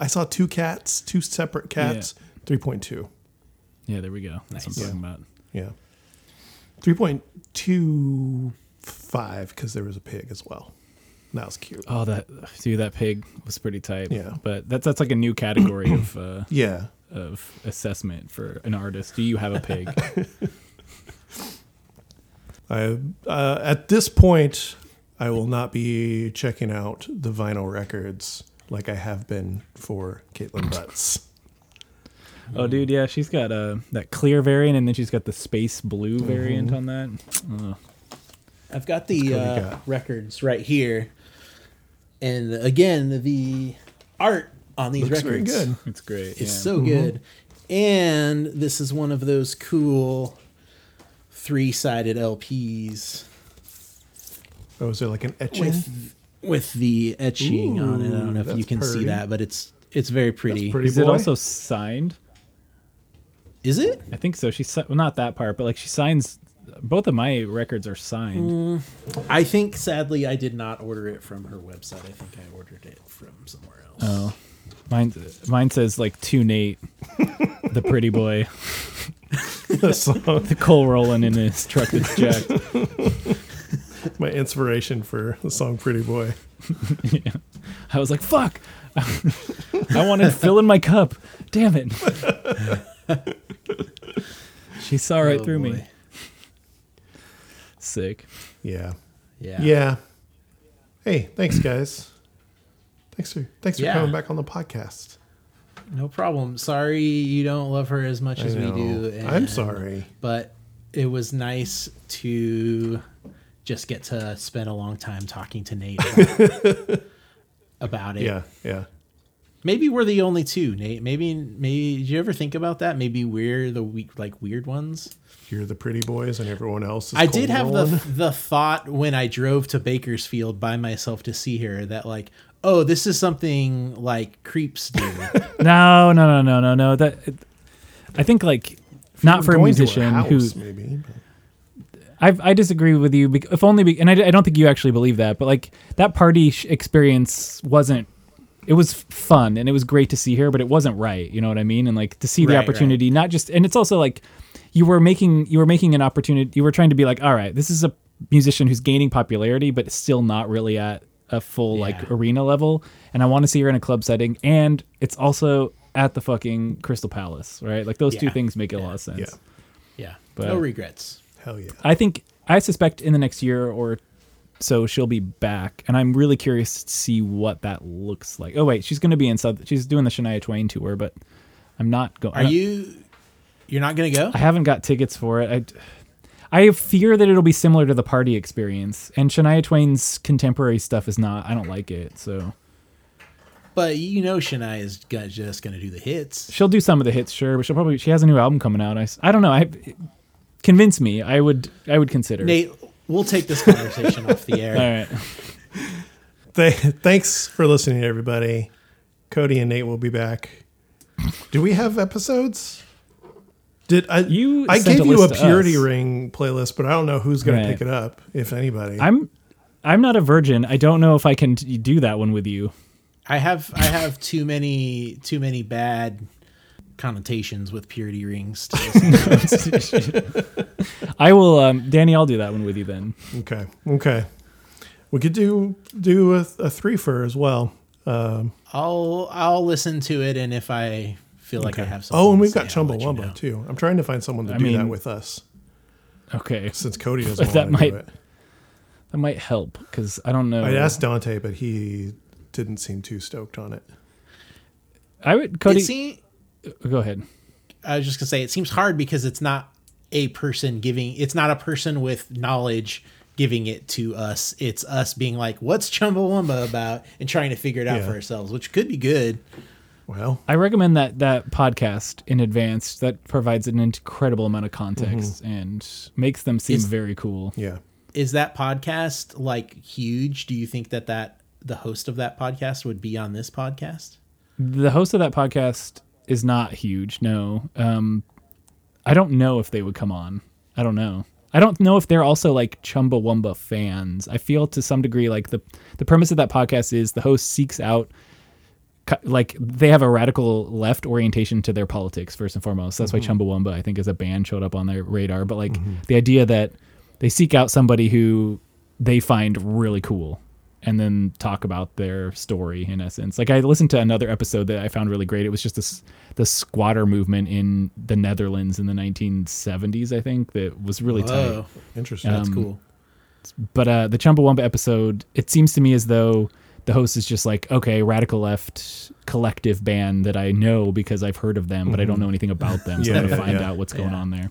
I saw two cats, two separate cats. 3.2. yeah there we go that's what i'm talking about Yeah. 3.25 because there was a pig as well. That was cute. Oh, that dude, that pig was pretty tight. Yeah. but that's that's like a new category of uh, Yeah. of assessment for an artist. Do you have a pig? I uh, at this point, I will not be checking out the vinyl records like I have been for Kaitlin Butts. oh, dude, yeah, she's got uh, that clear variant, and then she's got the space blue Mm-hmm. variant on that. Ugh. I've got the Cody uh, got? records right here, and again, the art on these Looks very records good. It's great. It's yeah. so good. And this is one of those cool three-sided LPs Oh, is there like an etching? with with the etching on it. I don't know if you that's can see that, but it's it's very pretty. pretty. Is it also signed? Is it? I think so. She si- well, not that part, but like she signs. Both of my records are signed. Mm, I think sadly I did not order it from her website. I think I ordered it from somewhere else. Oh, mine mine says like to Nate, the pretty boy, The song- the coal rolling in his truck that's jacked. my inspiration for the song "Pretty Boy." yeah. I was like, fuck. I wanted to fill in my cup. Damn it. she saw right Oh, through me. Sick. Yeah. Yeah. Yeah. Hey, thanks guys. Thanks for thanks for coming back on the podcast. No problem. Sorry you don't love her as much I as we know. do. I'm sorry. But it was nice to just get to spend a long time talking to Nate about, about it. Yeah, yeah. Maybe we're the only two, Nate. Maybe maybe did you ever think about that? Maybe we're the we, like weird ones. You're the pretty boys, and everyone else is. I did have the rolling. the thought when I drove to Bakersfield by myself to see her that like, oh, this is something like creeps do. No, no, no, no, no, no. That I think like not for a Going to musician house, who maybe. I I disagree with you. If only, be, and I, I don't think you actually believe that, but like that party sh- experience wasn't. It was fun and it was great to see her, but it wasn't right. You know what I mean? And like to see the Right, right. opportunity, not just, and it's also like you were making you were making an opportunity. You were trying to be like, all right, this is a musician who's gaining popularity, but still not really at a full like arena level. And I want to see her in a club setting, and it's also at the fucking Crystal Palace, right? Like those two things make a lot of sense. Yeah. yeah, But- no regrets. Hell yeah. I think I suspect in the next year or so she'll be back, and I'm really curious to see what that looks like. Oh wait, she's going to be in South. She's doing the Shania Twain tour, but I'm not going. Are you? You're not gonna go? I haven't got tickets for it. I I fear that it'll be similar to the party experience, and Shania Twain's contemporary stuff is not. I don't like it, so But you know, Shania is just gonna do the hits. she'll do some of the hits, sure, but she'll probably she has a new album coming out. I, I don't know. I convince me. I would I would consider. Nate, we'll take this conversation off the air. All right. Th- thanks for listening, everybody. Cody and Nate will be back. Do we have episodes? Did I? You I gave a you a purity us. ring playlist, but I don't know who's going Right. to pick it up, if anybody. I'm I'm not a virgin. I don't know if I can t- do that one with you. I have I have too many too many bad connotations with purity rings. To. I will, um, Danny. I'll do that one with you then. okay. Okay. We could do do a, a three for as well. Um, I'll I'll listen to it, and if I feel like I have something, Oh, and we've got say, I'll you Chumbawamba know. too. I'm trying to find someone to I do that with us Okay, since Cody doesn't that want to might do it. that might help because I don't know. I asked Dante, but he didn't seem too stoked on it. I would Cody. It seem- Uh, go ahead. I was just gonna say it seems hard because it's not a person giving. It's not a person with knowledge giving it to us. It's us being like, "What's Chumbawamba about?" and trying to figure it out Yeah. for ourselves, which could be good. Well, I recommend that that podcast in advance that provides an incredible amount of context mm-hmm. and makes them seem Is- very cool. yeah. Is that podcast like huge? Do you think that that the host of that podcast would be on this podcast? The host of that podcast is not huge. No, um, I don't know if they would come on. I don't know. I don't know if they're also like Chumbawamba fans. I feel to some degree like the the premise of that podcast is the host seeks out like they have a radical left orientation to their politics first and foremost. That's why Chumbawamba I think as a band showed up on their radar. But like the idea that they seek out somebody who they find really cool and then talk about their story in essence. Like I listened to another episode that I found really great. It was just this the squatter movement in the Netherlands in the 1970s, I think, that was really Whoa, tight. Interesting. that's Um, cool. But uh, the Chumbawamba episode, it seems to me as though the host is just like, okay, radical left collective band that I know because I've heard of them, but I don't know anything about them. So Yeah, I'm gonna yeah, find yeah. out what's going Yeah. on there.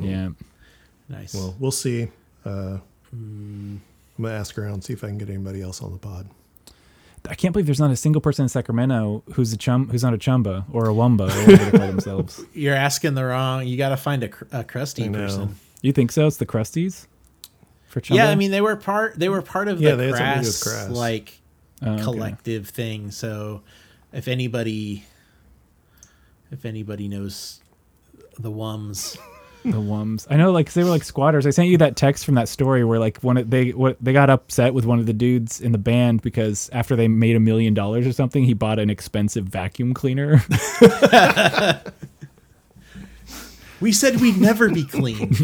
Yeah. Nice. Well, we'll see. Uh, I'm gonna ask around see if I can get anybody else on the pod. I can't believe there's not a single person in Sacramento who's a chum who's not a chumba or a wumba or whatever they call themselves. You're asking the wrong. You got to find a, a crusty person. You think so? It's the Crusties for chumba. Yeah, I mean they were part. They were part of Yeah, the they had something to do with crass, Crass. like Oh, okay. collective thing. So if anybody, if anybody knows the Wums, the Wums. I know, like 'cause they were like squatters. I sent you that text from that story where like one of they what they got upset with one of the dudes in the band because after they made a million dollars or something, he bought an expensive vacuum cleaner. we said we'd never be clean.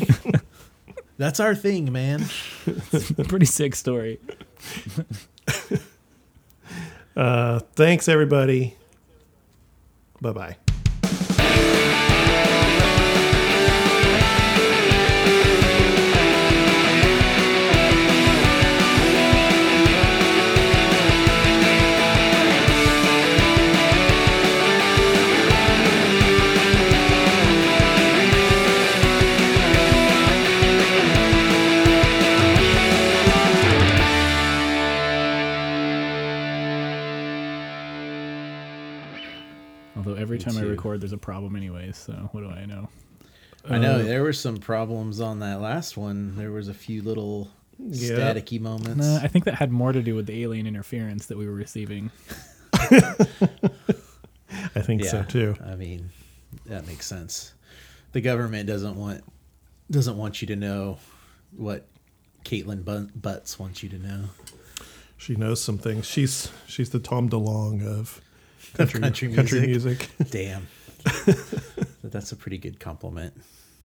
That's our thing, man. It's a Pretty sick story. Uh, thanks, everybody. Bye bye. Every Me time I record, there's a problem anyways. So what do I know? I know Uh, there were some problems on that last one. There was a few little Yeah. staticky moments. Nah, I think that had more to do with the alien interference that we were receiving. I think so too. I mean, that makes sense. The government doesn't want doesn't want you to know what Kaitlin Butts wants you to know. She knows some things. She's she's the Tom DeLonge of country, Country country music. music. Damn. That's a pretty good compliment.